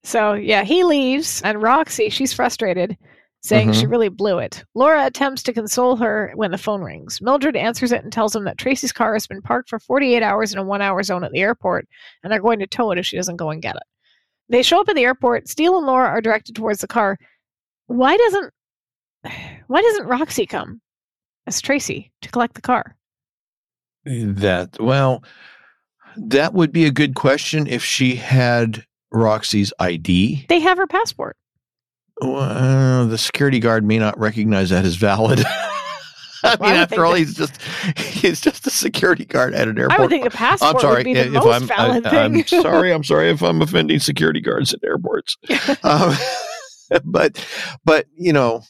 so yeah, he leaves, and Roxy, she's frustrated, saying Mm-hmm. she really blew it. Laura attempts to console her when the phone rings. Mildred answers it and tells him that Tracy's car has been parked for 48 hours in a one-hour zone at the airport, and they're going to tow it if she doesn't go and get it. They show up at the airport. Steele and Laura are directed towards the car. Why doesn't Why doesn't Roxy come as Tracy to collect the car? That well, that would be a good question if she had Roxy's ID. They have her passport. Well, the security guard may not recognize that as valid. I Well, mean, after all, that- he's just he's just a security guard at an airport. I would think the passport I'm sorry would be the most I'm. valid I, thing. am sorry. I'm sorry if I'm offending security guards at airports. um, but but you know,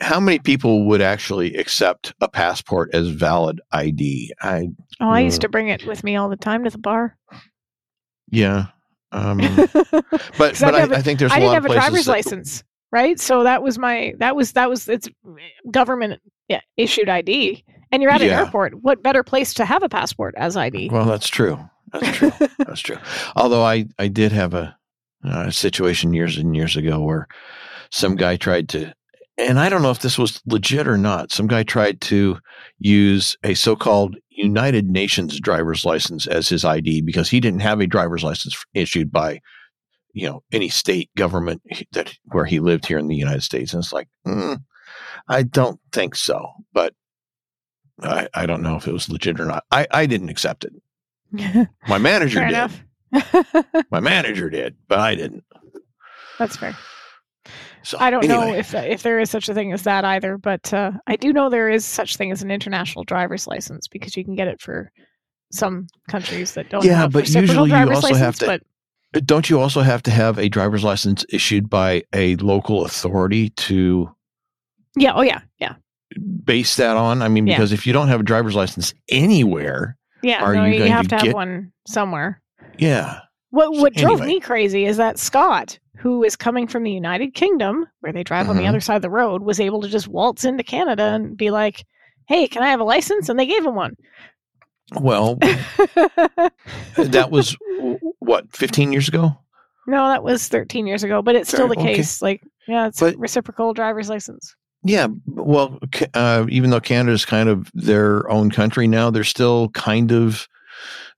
how many people would actually accept a passport as valid ID? I Oh, I Mm. used to bring it with me all the time to the bar. yeah. Um, but but I, I think there's a I didn't have a driver's that- license, right? So that was my that was that was it's eh, government yeah, issued ID. And you're at an Yeah. airport. What better place to have a passport as ID? Well, that's true. That's true. that's true. Although I I did have a, a situation years and years ago where some guy tried to, and I don't know if this was legit or not. Some guy tried to use a so-called United Nations driver's license as his ID because he didn't have a driver's license issued by, you know, any state government that where he lived here in the United States. And it's like, mm, I don't think so, but. I, I don't know if it was legit or not. I, I didn't accept it. My manager did. My manager did, but I didn't. That's fair. So I don't know if if there is such a thing as that either, but uh, I do know there is such thing as an international driver's license because you can get it for some countries that don't Yeah, have but usually you driver's also have license, to- But don't you also have to have a driver's license issued by a local authority to yeah, oh yeah, yeah, base that on? I mean, Yeah. because if you don't have a driver's license anywhere, yeah. Are no, you you, have to to have one somewhere. yeah, What So what drove anyway. me crazy is that Scott, who is coming from the United Kingdom, where they drive on the Mhm. other side of the road, was able to just waltz into Canada and be like, "Hey, can I have a license?" And they gave him one. well, that was what 15 years ago. no, that was 13 years ago, but it's still the okay. case. Like, yeah, it's But- reciprocal driver's license. Yeah, well, uh, even though Canada's kind of their own country now, they're still kind of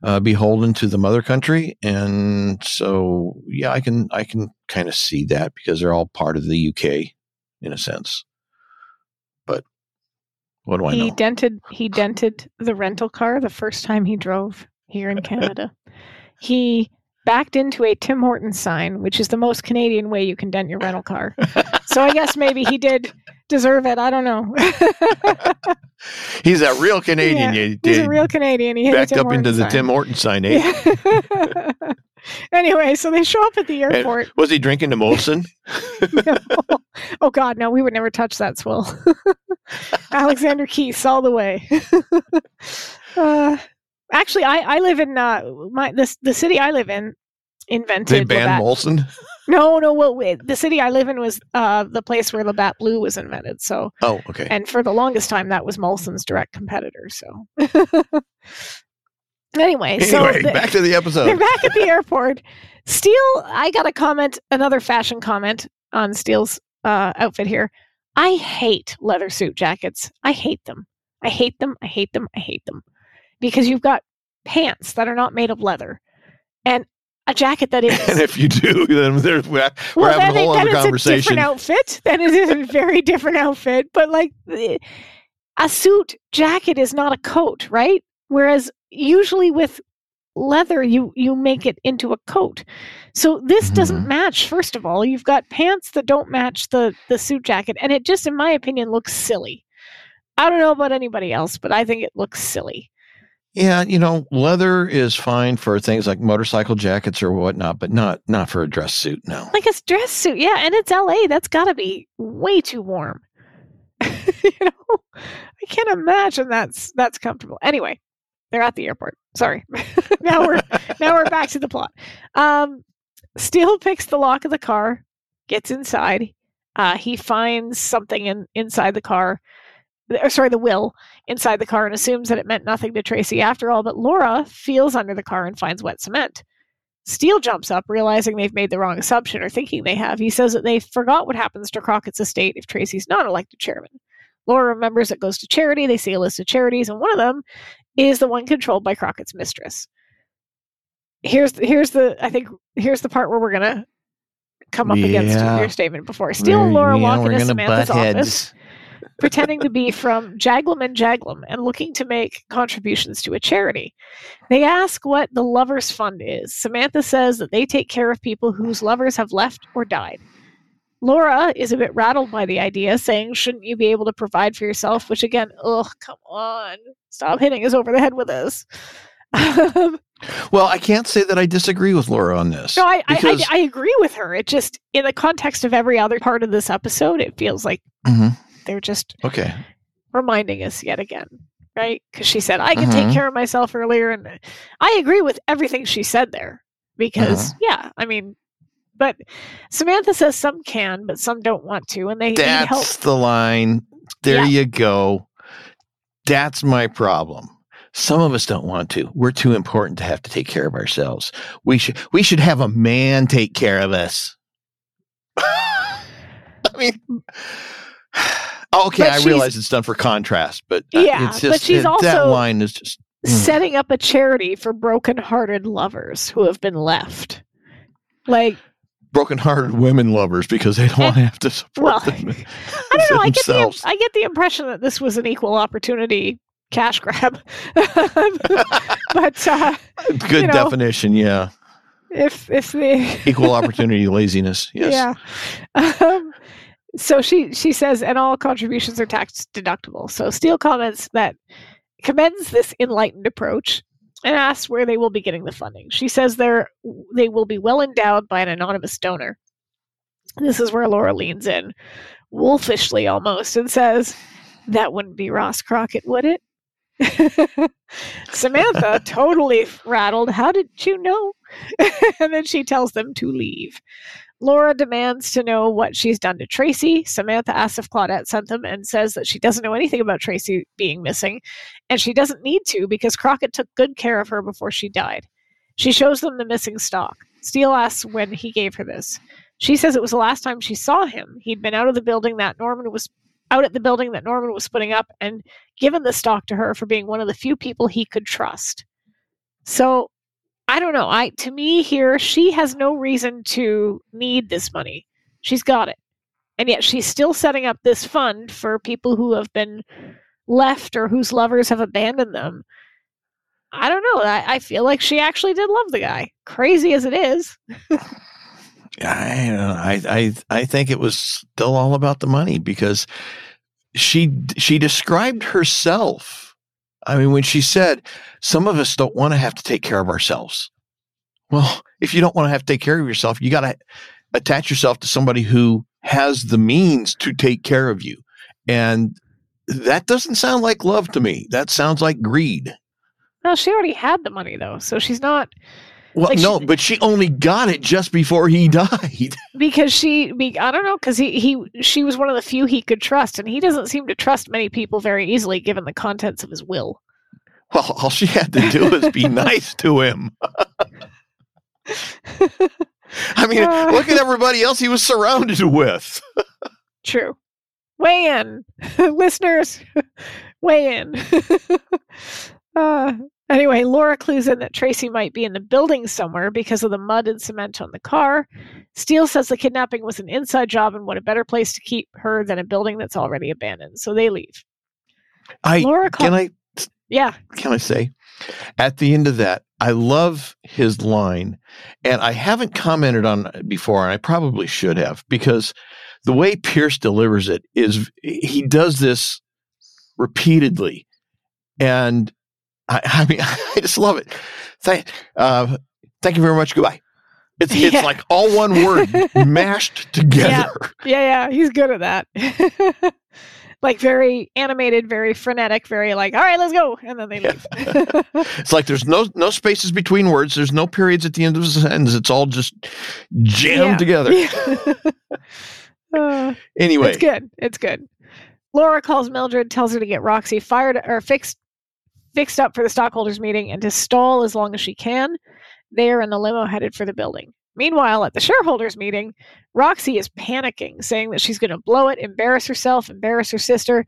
uh, beholden to the mother country, and so yeah, I can I can kind of see that because they're all part of the UK in a sense. But what do I he know? dented he dented the rental car the first time he drove here in Canada. He backed into a Tim Hortons sign, which is the most Canadian way you can dent your rental car. so I guess maybe he did deserve it. I don't know. He's a real Canadian. Yeah, He's a real Canadian. He backed up into Hortons the sign. Tim Horton sign, eh? Yeah. anyway, so they show up at the airport. Was he drinking the Molson? No. Oh God, no, we would never touch that swill. Alexander Keith all the way. uh, actually, I I live in uh my this the city I live in invented. They banned Labatt- Molson. No, no. Well, wait, the city I live in was uh the place where Labatt Blue was invented. So, Oh, okay. and for the longest time, that was Molson's direct competitor. So, anyway, so Anyway, the- back to the episode. they're back at the airport. Steele, I got a comment, another fashion comment on Steele's uh, outfit here. I hate leather suit jackets. I hate them. I hate them. I hate them. I hate them because you've got pants that are not made of leather and a jacket that is. And if you do, then we're, we're well, having a whole it- then other it's conversation. a different outfit. Then it is a very different outfit. But like a suit jacket is not a coat, right? Whereas usually with leather, you you make it into a coat. So this doesn't Mhm. match. First of all, you've got pants that don't match the the suit jacket, and it just, in my opinion, looks silly. I don't know about anybody else, but I think it looks silly. Yeah, you know, leather is fine for things like motorcycle jackets or whatnot, but not not for a dress suit. No. like a dress suit yeah and it's la that's got to be way too warm. You know? I can't imagine that's that's comfortable. Anyway they're at the airport sorry. Now we're now we're back to the plot. Um steele picks the lock of the car gets inside. Uh he finds something in inside the car or sorry the will inside the car and assumes that it meant nothing to tracy after all but laura feels under the car and finds wet cement Steele jumps up, realizing they've made the wrong assumption or thinking they have. He says that they forgot what happens to Crockett's estate if Tracy's not elected chairman. Laura remembers it goes to charity. They see a list of charities, and one of them is the one controlled by Crockett's mistress. Here's here's the I think here's the part where we're gonna come up against your statement before. Steele and Laura walk into Samantha's office heads. Pretending to be from Jaglum and Jaglum and looking to make contributions to a charity. They ask what the Lovers Fund is. Samantha says that they take care of people whose lovers have left or died. Laura is a bit rattled by the idea, saying, Shouldn't you be able to provide for yourself? Which, again, ugh, come on. Stop hitting us over the head with this. Well, I can't say that I disagree with Laura on this. I, I, because- I, I agree with her. It just, in the context of every other part of this episode, it feels like Mhm. They're just Okay. reminding us yet again, right? Because she said, I can take Mhm. care of myself earlier. And I agree with everything she said there. Because, yeah, I mean, but Samantha says some can, but some don't want to. And they need help. The line. There Yeah. you go. That's my problem. Some of us don't want to. We're too important to have to take care of ourselves. We should we should have a man take care of us. I mean Okay, But I realize it's done for contrast, but uh, Yeah, it's but just she's it- that line is just Mm. Setting up a charity for broken-hearted lovers who have been left. Like, broken-hearted women lovers because they don't want to have to support well, them I don't know. I get the. I get the impression that this was an equal opportunity cash grab, but uh, Good you know. definition, yeah. if if the Equal opportunity laziness. Yes. Yeah. Um, so she she says, and all contributions are tax deductible. So Steele comments that commends this enlightened approach and asks where they will be getting the funding. She says they're they will be well endowed by an anonymous donor. This is where Laura leans in, wolfishly almost, and says, "That wouldn't be Ross Crockett, would it?" Samantha, totally rattled. How did you know? and then she tells them to leave. Laura demands to know what she's done to Tracy. Samantha asks if Claudette sent them and says that she doesn't know anything about Tracy being missing, and she doesn't need to because Crockett took good care of her before she died. She shows them the missing stock. Steele asks when he gave her this. She says it was the last time she saw him. He'd been out of the building that Norman was out at the building that Norman was putting up and given the stock to her for being one of the few people he could trust. So I don't know. I to me here, she has no reason to need this money. She's got it. And yet she's still setting up this fund for people who have been left or whose lovers have abandoned them. I don't know. I, I feel like she actually did love the guy. Crazy as it is. I, I I think it was still all about the money because she she described herself. I mean, when she said, "Some of us don't want to have to take care of ourselves." Well, if you don't want to have to take care of yourself, you got to attach yourself to somebody who has the means to take care of you, and that doesn't sound like love to me. That sounds like greed. Well, she already had the money though, so she's not Well, Like no, she- but she only got it just before he died. because she. Be, I don't know because he he she was one of the few he could trust, and he doesn't seem to trust many people very easily, given the contents of his will. Well, all she had to do was be nice to him. I mean, Uh. look at everybody else he was surrounded with. True. Weigh in, listeners. Weigh in. uh, anyway, Laura clues in that Tracy might be in the building somewhere because of the mud and cement on the car. Steele says the kidnapping was an inside job and what a better place to keep her than a building that's already abandoned. So they leave. I Laura call- can I yeah, can I say at the end of that, I love his line, and I haven't commented on it before, and I probably should have because the way Pierce delivers it is he does this repeatedly, and I, I mean I just love it. Thank, uh, thank you very much. Goodbye. It's it's like all one word mashed together. yeah, yeah. He's good at that. like very animated, very frenetic, very like, all right, let's go, and then they leave. It's like there's no no spaces between words. There's no periods at the end of a sentence. It's all just jammed Yeah. together. Yeah. Uh, Anyway, It's good. It's good. Laura calls Mildred, tells her to get Roxy fired or fixed fixed up for the stockholders meeting and to stall as long as she can. They are in the limo headed for the building. Meanwhile, at the shareholders meeting, Roxy is panicking, saying that she's going to blow it, embarrass herself, embarrass her sister.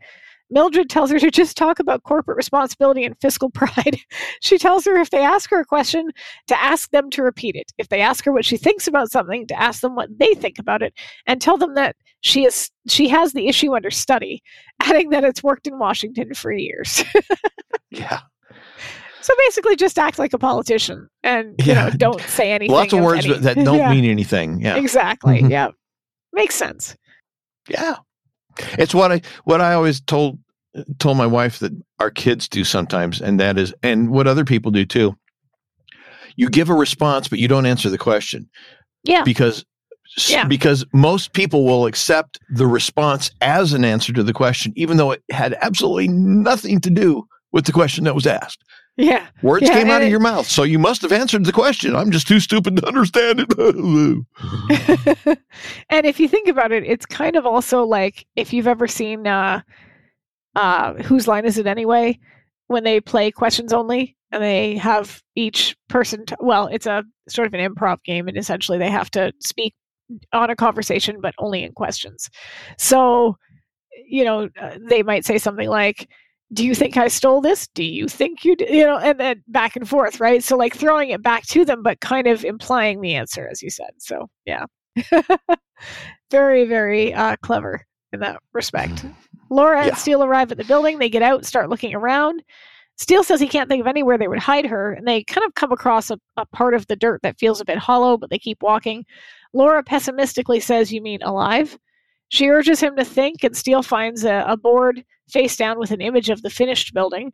Mildred tells her to just talk about corporate responsibility and fiscal pride. she tells her if they ask her a question, to ask them to repeat it. If they ask her what she thinks about something, to ask them what they think about it, and tell them that she is she has the issue under study, adding that it's worked in Washington for years. yeah, so basically, just act like a politician and you Yeah. know don't say anything. lots of words any- that, don't Yeah, mean anything. Yeah, exactly. Mhm. Yeah, makes sense. yeah. It's what I what I always told told my wife that our kids do sometimes, and that is, and what other people do too. You give a response, but you don't answer the question Yeah, because Yeah. because most people will accept the response as an answer to the question, even though it had absolutely nothing to do with the question that was asked. yeah, Words Yeah, came out of it- your mouth, so you must have answered the question. I'm just too stupid to understand it. and if you think about it, it's kind of also like if you've ever seen uh, uh, whose line is it anyway? When they play questions only, and they have each person. T- well, it's a sort of an improv game, and essentially they have to speak on a conversation, but only in questions. So, you know, uh, they might say something like. Do you think I stole this? Do you think you did? You know, and then back and forth, right? So, like throwing it back to them, but kind of implying the answer, as you said. So, yeah. very, very uh, clever in that respect. Laura and Steele arrive at the building. They get out start looking around. Steele says he can't think of anywhere they would hide her, and they kind of come across a, a part of the dirt that feels a bit hollow, but they keep walking. Laura pessimistically says, You mean alive? She urges him to think, and Steele finds a, a board face down with an image of the finished building.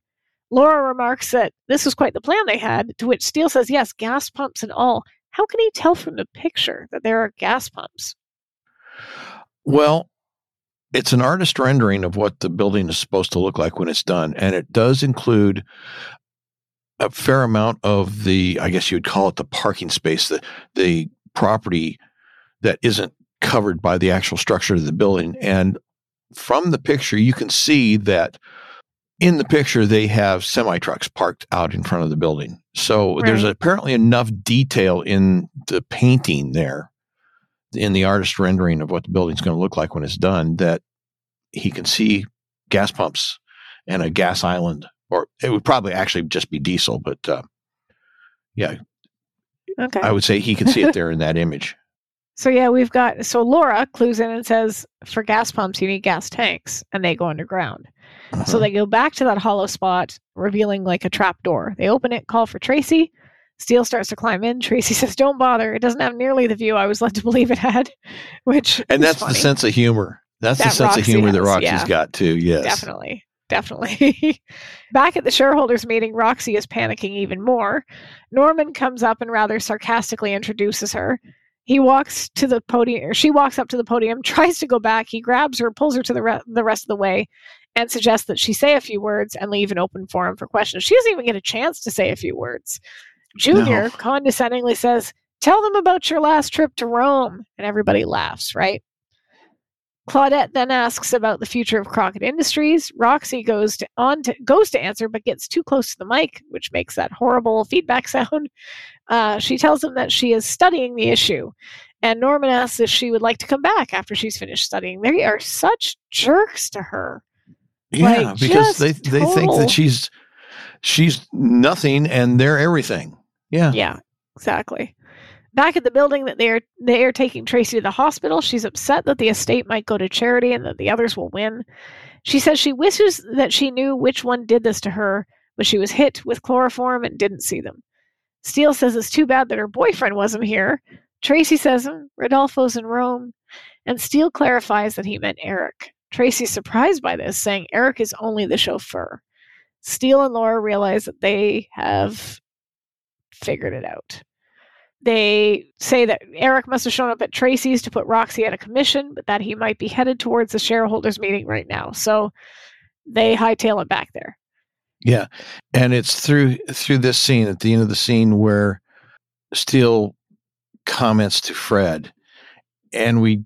Laura remarks that this was quite the plan they had, to which Steele says, Yes, gas pumps and all. How can he tell from the picture that there are gas pumps? Well, it's an artist rendering of what the building is supposed to look like when it's done, and it does include a fair amount of the, I guess you'd call it the parking space, the the property that isn't covered by the actual structure of the building. And from the picture, you can see that in the picture they have semi trucks parked out in front of the building. So there's apparently enough detail in the painting there in the artist rendering of what the building's going to look like when it's done that he can see gas pumps and a gas island or it would probably actually just be diesel but uh, yeah Okay. i would say he can see it there in that image So yeah, we've got so Laura clues in and says for gas pumps you need gas tanks and they go underground. So Uh-huh. they go back to that hollow spot, revealing like a trap door. They open it, call for Tracy. Steele starts to climb in. Tracy says, "Don't bother. It doesn't have nearly the view I was led to believe it had." Which and that's funny. the sense of humor that's the sense Roxy of humor that has, roxy's yeah. got too yes Definitely. Definitely. Back at the shareholders meeting, Roxy is panicking even more. Norman comes up and rather sarcastically introduces her. He walks to the podium, or she walks up to the podium, tries to go back. He grabs her, pulls her to the, re- the rest of the way, and suggests that she say a few words and leave an open forum for questions. She doesn't even get a chance to say a few words. Junior No. condescendingly says, Tell them about your last trip to Rome. And everybody laughs, right? Claudette then asks about the future of Crockett Industries. Roxy goes to on to goes to answer, but gets too close to the mic, which makes that horrible feedback sound. Uh, she tells him that she is studying the issue, and Norman asks if she would like to come back after she's finished studying. They are such jerks to her. Yeah, Like, because they they think that she's she's nothing and they're everything. Yeah. Yeah, exactly. Back at the building that they are they are taking Tracy to the hospital. She's upset that the estate might go to charity and that the others will win. She says she wishes that she knew which one did this to her, but she was hit with chloroform and didn't see them. Steele says it's too bad that her boyfriend wasn't here. Tracy says "Hmm, Rodolfo's in Rome, and Steele clarifies that he meant Eric. Tracy's surprised by this, saying Eric is only the chauffeur. Steele and Laura realize that they have figured it out. They say that Eric must have shown up at Tracy's to put Roxy at a commission, but that he might be headed towards the shareholders meeting right now. So they hightail it back there. Yeah. And it's through through this scene at the end of the scene where Steele comments to Fred and we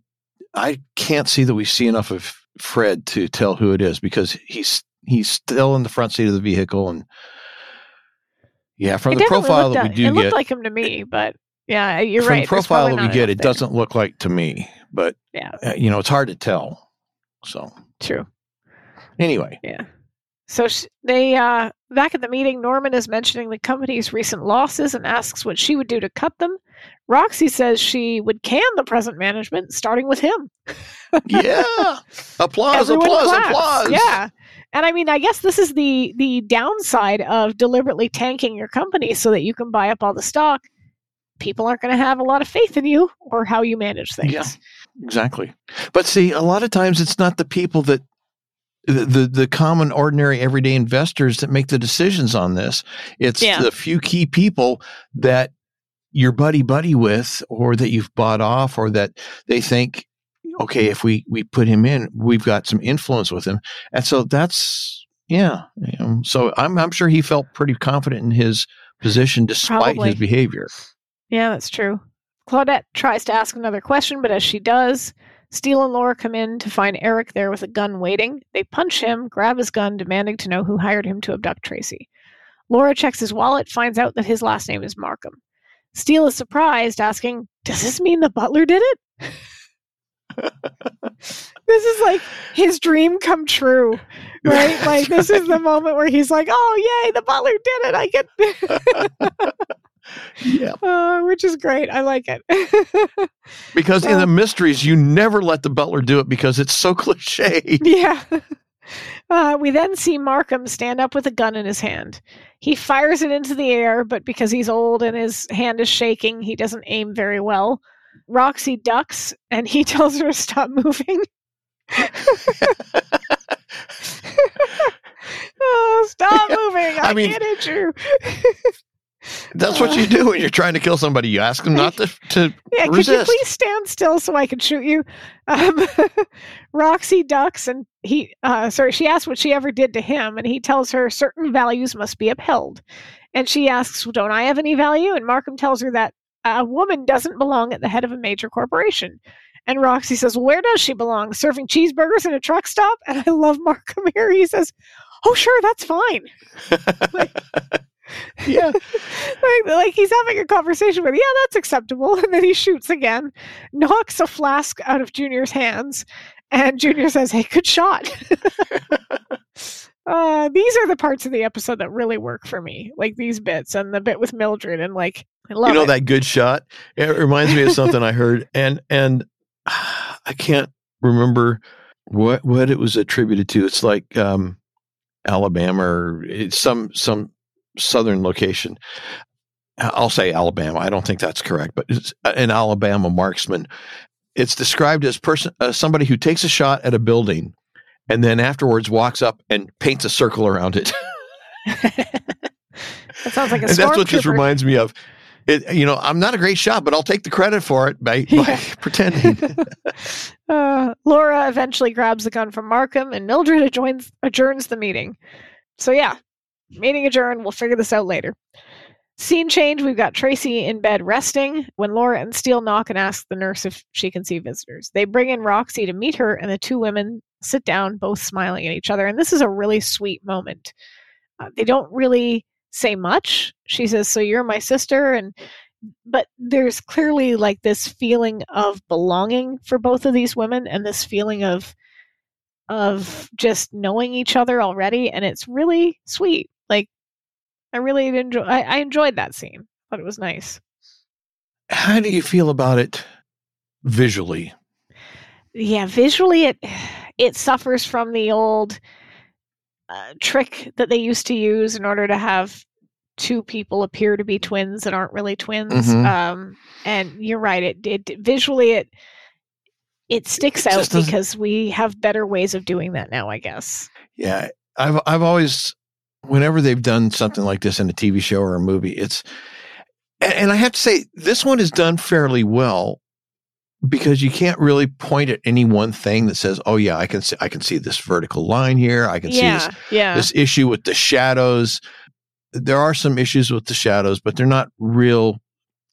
I can't see that we see enough of Fred to tell who it is because he's he's still in the front seat of the vehicle and yeah, from It the profile that we do it looked get like him to me, but yeah, you're from right. the profile that we get, it there. doesn't look like to me, but Yeah, uh, you know, it's hard to tell. So true. anyway, Yeah. So sh- they uh back at the meeting, Norman is mentioning the company's recent losses and asks what she would do to cut them. Roxy says she would can the present management, starting with him. yeah, applause, Everyone applause, claps. applause. Yeah. And I mean, I guess this is the the downside of deliberately tanking your company so that you can buy up all the stock. People aren't going to have a lot of faith in you or how you manage things. Yeah. exactly. But see, a lot of times it's not the people that the, the the common ordinary everyday investors that make the decisions on this. It's Yeah. the few key people that you're buddy buddy with or that you've bought off or that they think okay, if we we put him in, we've got some influence with him. And so that's yeah. you know, so I'm I'm sure he felt pretty confident in his position despite Probably. his behavior. Yeah, that's true. Claudette tries to ask another question, but as she does, Steele and Laura come in to find Eric there with a gun waiting. They punch him, grab his gun, demanding to know who hired him to abduct Tracy. Laura checks his wallet, finds out that his last name is Markham. Steele is surprised, asking, Does this mean the butler did it? this is like his dream come true, right? Like, this is the moment where he's like, Oh, yay, the butler did it. I get. yeah. Uh, which is great. I like it. Because in the mysteries, you never let the butler do it because it's so cliche. yeah. Uh, we then see Markham stand up with a gun in his hand. He fires it into the air, but because he's old and his hand is shaking, he doesn't aim very well. Roxy ducks and he tells her to stop moving. oh, stop moving. I, I mean- can't hit you. That's what you do when you're trying to kill somebody. You ask them not to, to Yeah, could you please stand still so I can shoot you? Um, Roxy ducks and he, uh, sorry, she asks what she ever did to him, and he tells her certain values must be upheld. And she asks, well, Don't I have any value? And Markham tells her that a woman doesn't belong at the head of a major corporation. And Roxy says, well, Where does she belong? Serving cheeseburgers in a truck stop? And I love Markham here. He says, Oh, sure, that's fine. Yeah. like, like he's having a conversation with, yeah, that's acceptable. And then he shoots again, knocks a flask out of Junior's hands, and Junior says, hey, good shot. uh, these are the parts of the episode that really work for me, like these bits and the bit with Mildred, and like, I love you know it. that good shot? It reminds me of something I heard, and and I can't remember what what it was attributed to. It's like um, Alabama or it's some some southern location. I'll say Alabama. I don't think that's correct, but it's an Alabama marksman. It's described as person uh, somebody who takes a shot at a building and then afterwards walks up and paints a circle around it. that sounds like a and that's what this reminds me of. It, you know, I'm not a great shot, but I'll take the credit for it by, by Yeah. pretending. Uh, Laura eventually grabs the gun from Markham, and Mildred adjoins, adjourns the meeting. So yeah, meeting adjourned. We'll figure this out later. Scene change. We've got Tracy in bed resting when Laura and Steele knock and ask the nurse if she can see visitors. They bring in Roxy to meet her, and the two women sit down, both smiling at each other. And this is a really sweet moment. Uh, they don't really say much. She says, "So you're my sister," and but there's clearly like this feeling of belonging for both of these women and this feeling of of just knowing each other already and it's really sweet i really enjoy i, I enjoyed that scene thought it was nice How do you feel about it visually? yeah visually it it suffers from the old uh, trick that they used to use in order to have two people appear to be twins that aren't really twins Mhm. um and you're right it, it visually it it sticks It out because we have better ways of doing that now i guess Yeah, I've I've always, whenever they've done something like this in a TV show or a movie, it's, and, I have to say this one is done fairly well because you can't really point at any one thing that says, "Oh yeah, I can see I can see this vertical line here. I can see this yeah this issue with the shadows." There are some issues with the shadows, but they're not real.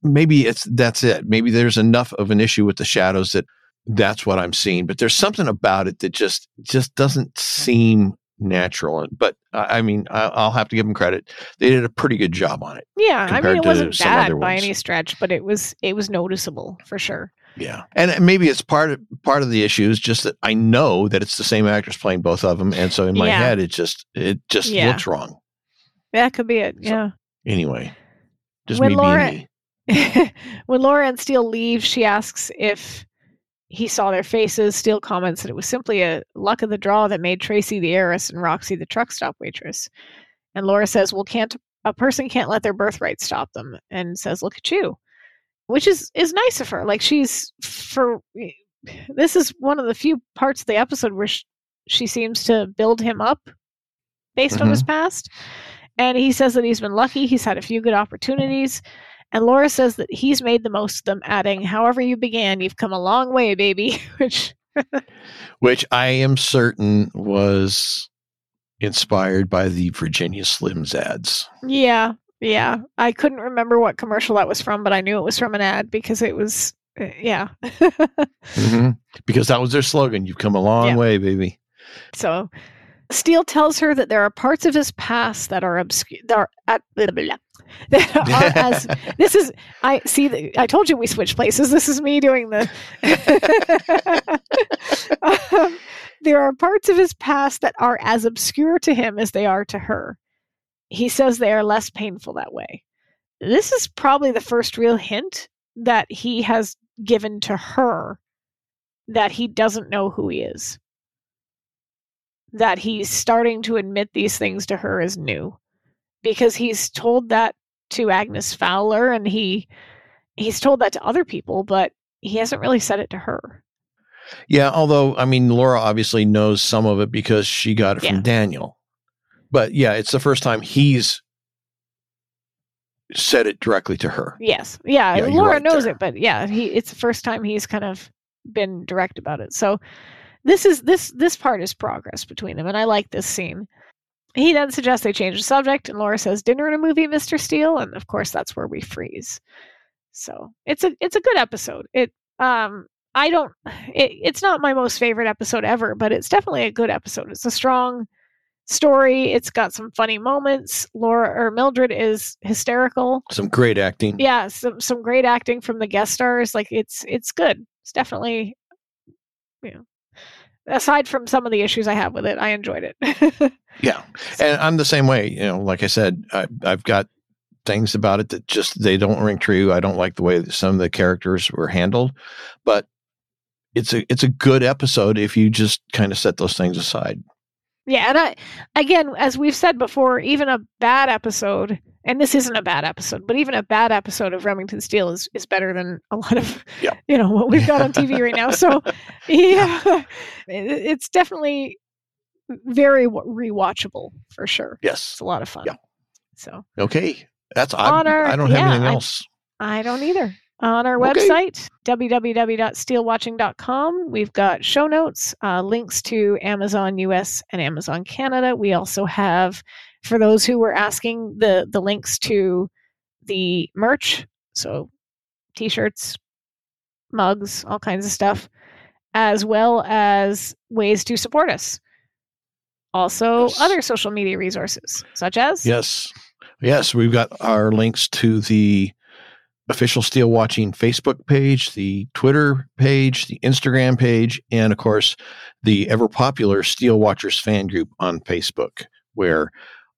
Maybe it's that's it. Maybe there's enough of an issue with the shadows that that's what I'm seeing. But there's something about it that just just doesn't seem natural. But I I mean, I- I'll have to give them credit. They did a pretty good job on it. yeah i mean it wasn't bad by any stretch but it was it was noticeable for sure Yeah, and maybe it's part of part of the issue is just that I know that it's the same actors playing both of them, and so in my Yeah. head it just it just Yeah. looks wrong. that could be it So- yeah Anyway, just When me Laura- when Laura and Steele leave, she asks if he saw their faces. Steele comments that it was simply a luck of the draw that made Tracy the heiress and Roxy the truck stop waitress. And Laura says, "Well, can't a person can't let their birthright stop them?" And says, "Look at you," which is is nice of her. Like she's for this is one of the few parts of the episode where she, she seems to build him up based on his mm-hmm. past. And he says that he's been lucky. He's had a few good opportunities. And Laura says that he's made the most of them, adding, However, you began, you've come a long way, baby. Which, which I am certain was inspired by the Virginia Slims ads. yeah, yeah. I couldn't remember what commercial that was from, but I knew it was from an ad because it was, uh, yeah. Mhm. Because that was their slogan. You've come a long Yeah. way, baby. so Steele tells her that there are parts of his past that are obscure, that are, at, blah, blah, blah, that are as this is I see the, I told you we switched places. This is me doing the um, there are parts of his past that are as obscure to him as they are to her. He says they are less painful that way. This is probably the first real hint that he has given to her that he doesn't know who he is. That he's starting to admit these things to her is new. Because he's told that to Agnes Fowler and he he's told that to other people, but he hasn't really said it to her. Yeah, although I mean Laura obviously knows some of it because she got it from Daniel. But yeah, it's the first time he's said it directly to her. Yes. Yeah, Yeah, Laura right knows there. it, but yeah, he it's the first time he's kind of been direct about it. So this is this this part is progress between them and I like this scene. He then suggests they change the subject and Laura says dinner and a movie, Mr. Steele, and of course that's where we freeze. So, it's a it's a good episode. It um I don't it, it's not my most favorite episode ever, but it's definitely a good episode. It's a strong story. It's got some funny moments. Laura or Mildred is hysterical Some great acting. yeah some some great acting from the guest stars like it's it's good it's definitely you know aside from some of the issues i have with it i enjoyed it Yeah. And I'm the same way. You know, like I said, I, I've got things about it that just they don't ring true. I don't like the way that some of the characters were handled, but it's a it's a good episode if you just kind of set those things aside. yeah and i again as we've said before even a bad episode and this isn't a bad episode but even a bad episode of remington steele is, is better than a lot of Yeah. you know what we've got on tv right now so yeah it- it's definitely very rewatchable for sure Yes. it's a lot of fun Yeah. so Okay. That's on our, I don't have yeah, anything I- else. I don't either. On our Okay. website, www.steelewatching.com, we've got show notes, uh, links to Amazon US and Amazon Canada. We also have, for those who were asking, the the links to the merch, so t-shirts, mugs, all kinds of stuff, as well as ways to support us. Also, Yes. other social media resources, such as Yes. Yes, we've got our links to the official Steele Watching Facebook page, the Twitter page, the Instagram page, and of course, the ever popular Steele Watchers fan group on Facebook, where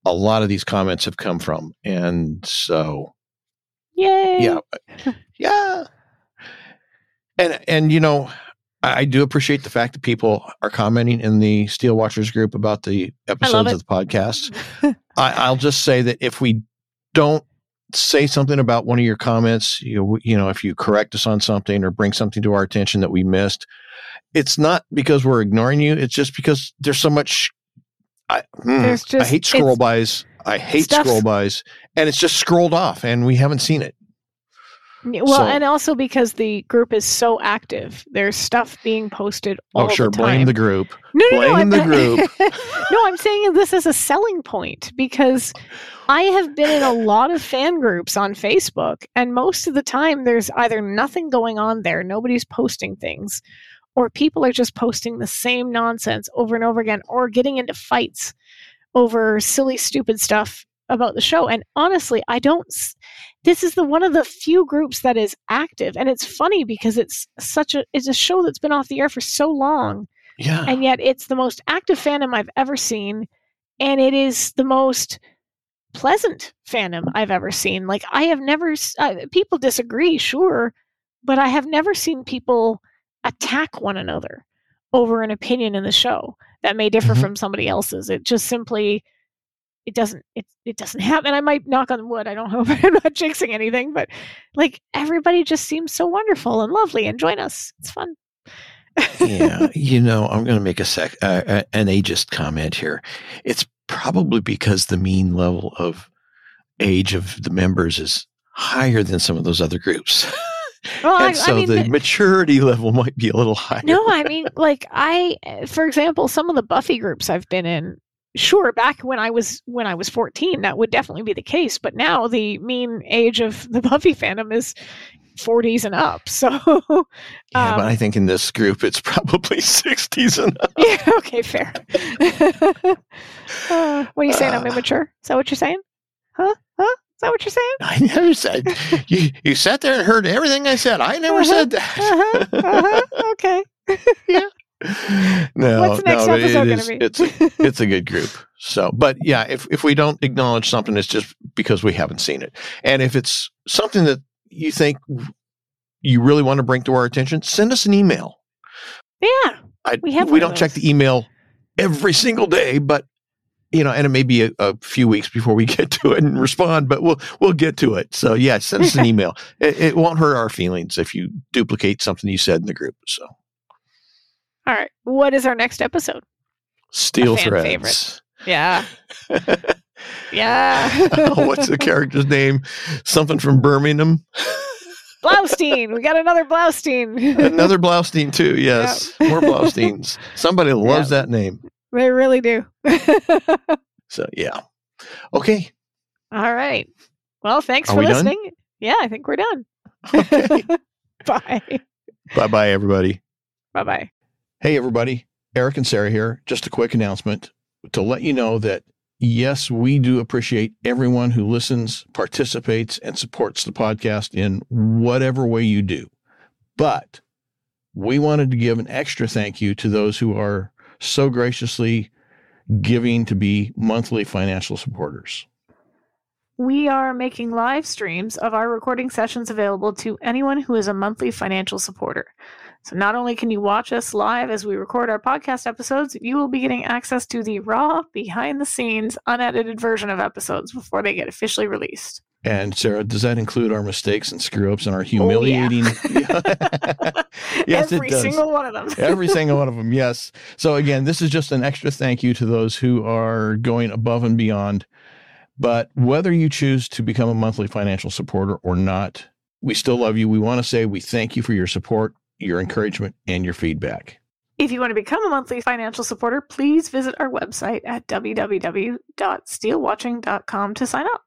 a lot of these comments have come from. And so, Yay! yeah, yeah. And, and, you know, I do appreciate the fact that people are commenting in the Steele Watchers group about the episodes of the podcast. I, I'll just say that if we don't say something about one of your comments, you you know, if you correct us on something or bring something to our attention that we missed, it's not because we're ignoring you. It's just because there's so much. I, mm, There's I hate scroll bys. I hate Stuff- scroll bys, and it's just scrolled off, and we haven't seen it. Well, So- and also because the group is so active, there's stuff being posted all oh, sure, the time. blame the group. no, no, no, blame the group. no, I'm saying this is a selling point because I have been in a lot of fan groups on Facebook, and most of the time there's either nothing going on there, nobody's posting things, or people are just posting the same nonsense over and over again, or getting into fights over silly, stupid stuff about the show. And honestly, I don't. This is the one of the few groups that is active, and it's funny because it's such a it's a show that's been off the air for so long Yeah, and yet it's the most active fandom I've ever seen, and it is the most pleasant fandom I've ever seen. Like I have never, uh, people disagree, sure, but I have never seen people attack one another over an opinion in the show that may differ Mhm. from somebody else's. It just simply. It doesn't. It it doesn't happen. I might knock on wood. I don't hope I'm not jinxing anything, but like everybody just seems so wonderful and lovely, and join us. It's fun. yeah, you know, I'm going to make a sec uh, uh, an ageist comment here. It's probably because the mean level of age of the members is higher than some of those other groups, Well, I, so I mean, the the- maturity level might be a little higher. No, I mean, like I, for example, some of the Buffy groups I've been in. Sure, back when I was when I was fourteen, that would definitely be the case. But now the mean age of the Buffy fandom is forties and up. So, yeah, but um, I think in this group it's probably 60s and up. yeah, okay, fair. uh, what are you saying? I'm Uh. immature. Is that what you're saying? Huh? Is that what you're saying? I never said you. You sat there and heard everything I said. I never Uh-huh, said that. Uh-huh, uh-huh, okay. no, What's the next no, episode it be? it's a, it's a good group. So, but yeah, if if we don't acknowledge something, it's just because we haven't seen it. And if it's something that you think you really want to bring to our attention, send us an email. yeah. I, We have we don't check the email every single day, but you know, and it may be a, a few weeks before we get to it and respond, but we'll we'll get to it. So yeah, send us an email. It, it won't hurt our feelings if you duplicate something you said in the group. So All right. What is our next episode? Steele Threads. favorite. Yeah. Yeah. What's the character's name? Something from Birmingham. Blaustein. We got another Blaustein. Another Blaustein too. Yes, more Blausteins. Somebody loves that name. They really do. So yeah. Okay. All right. Well, thanks Are for we done? listening. Yeah, I think we're done. Okay. Bye. bye bye everybody. Bye bye. Hey, everybody. Eric and Sara here. Just a quick announcement to let you know that, yes, we do appreciate everyone who listens, participates, and supports the podcast in whatever way you do. But we wanted to give an extra thank you to those who are so graciously giving to be monthly financial supporters. We are making live streams of our recording sessions available to anyone who is a monthly financial supporter. So not only can you watch us live as we record our podcast episodes, you will be getting access to the raw, behind the scenes, unedited version of episodes before they get officially released. And Sara, does that include our mistakes and screw ups and our oh, humiliating? yeah yes, Every it does. single one of them. Every single one of them, yes. So again, this is just an extra thank you to those who are going above and beyond. But whether you choose to become a monthly financial supporter or not, we still love you. We want to say we thank you for your support, your encouragement, and your feedback. If you want to become a monthly financial supporter, please visit our website at www.steelewatching.com to sign up.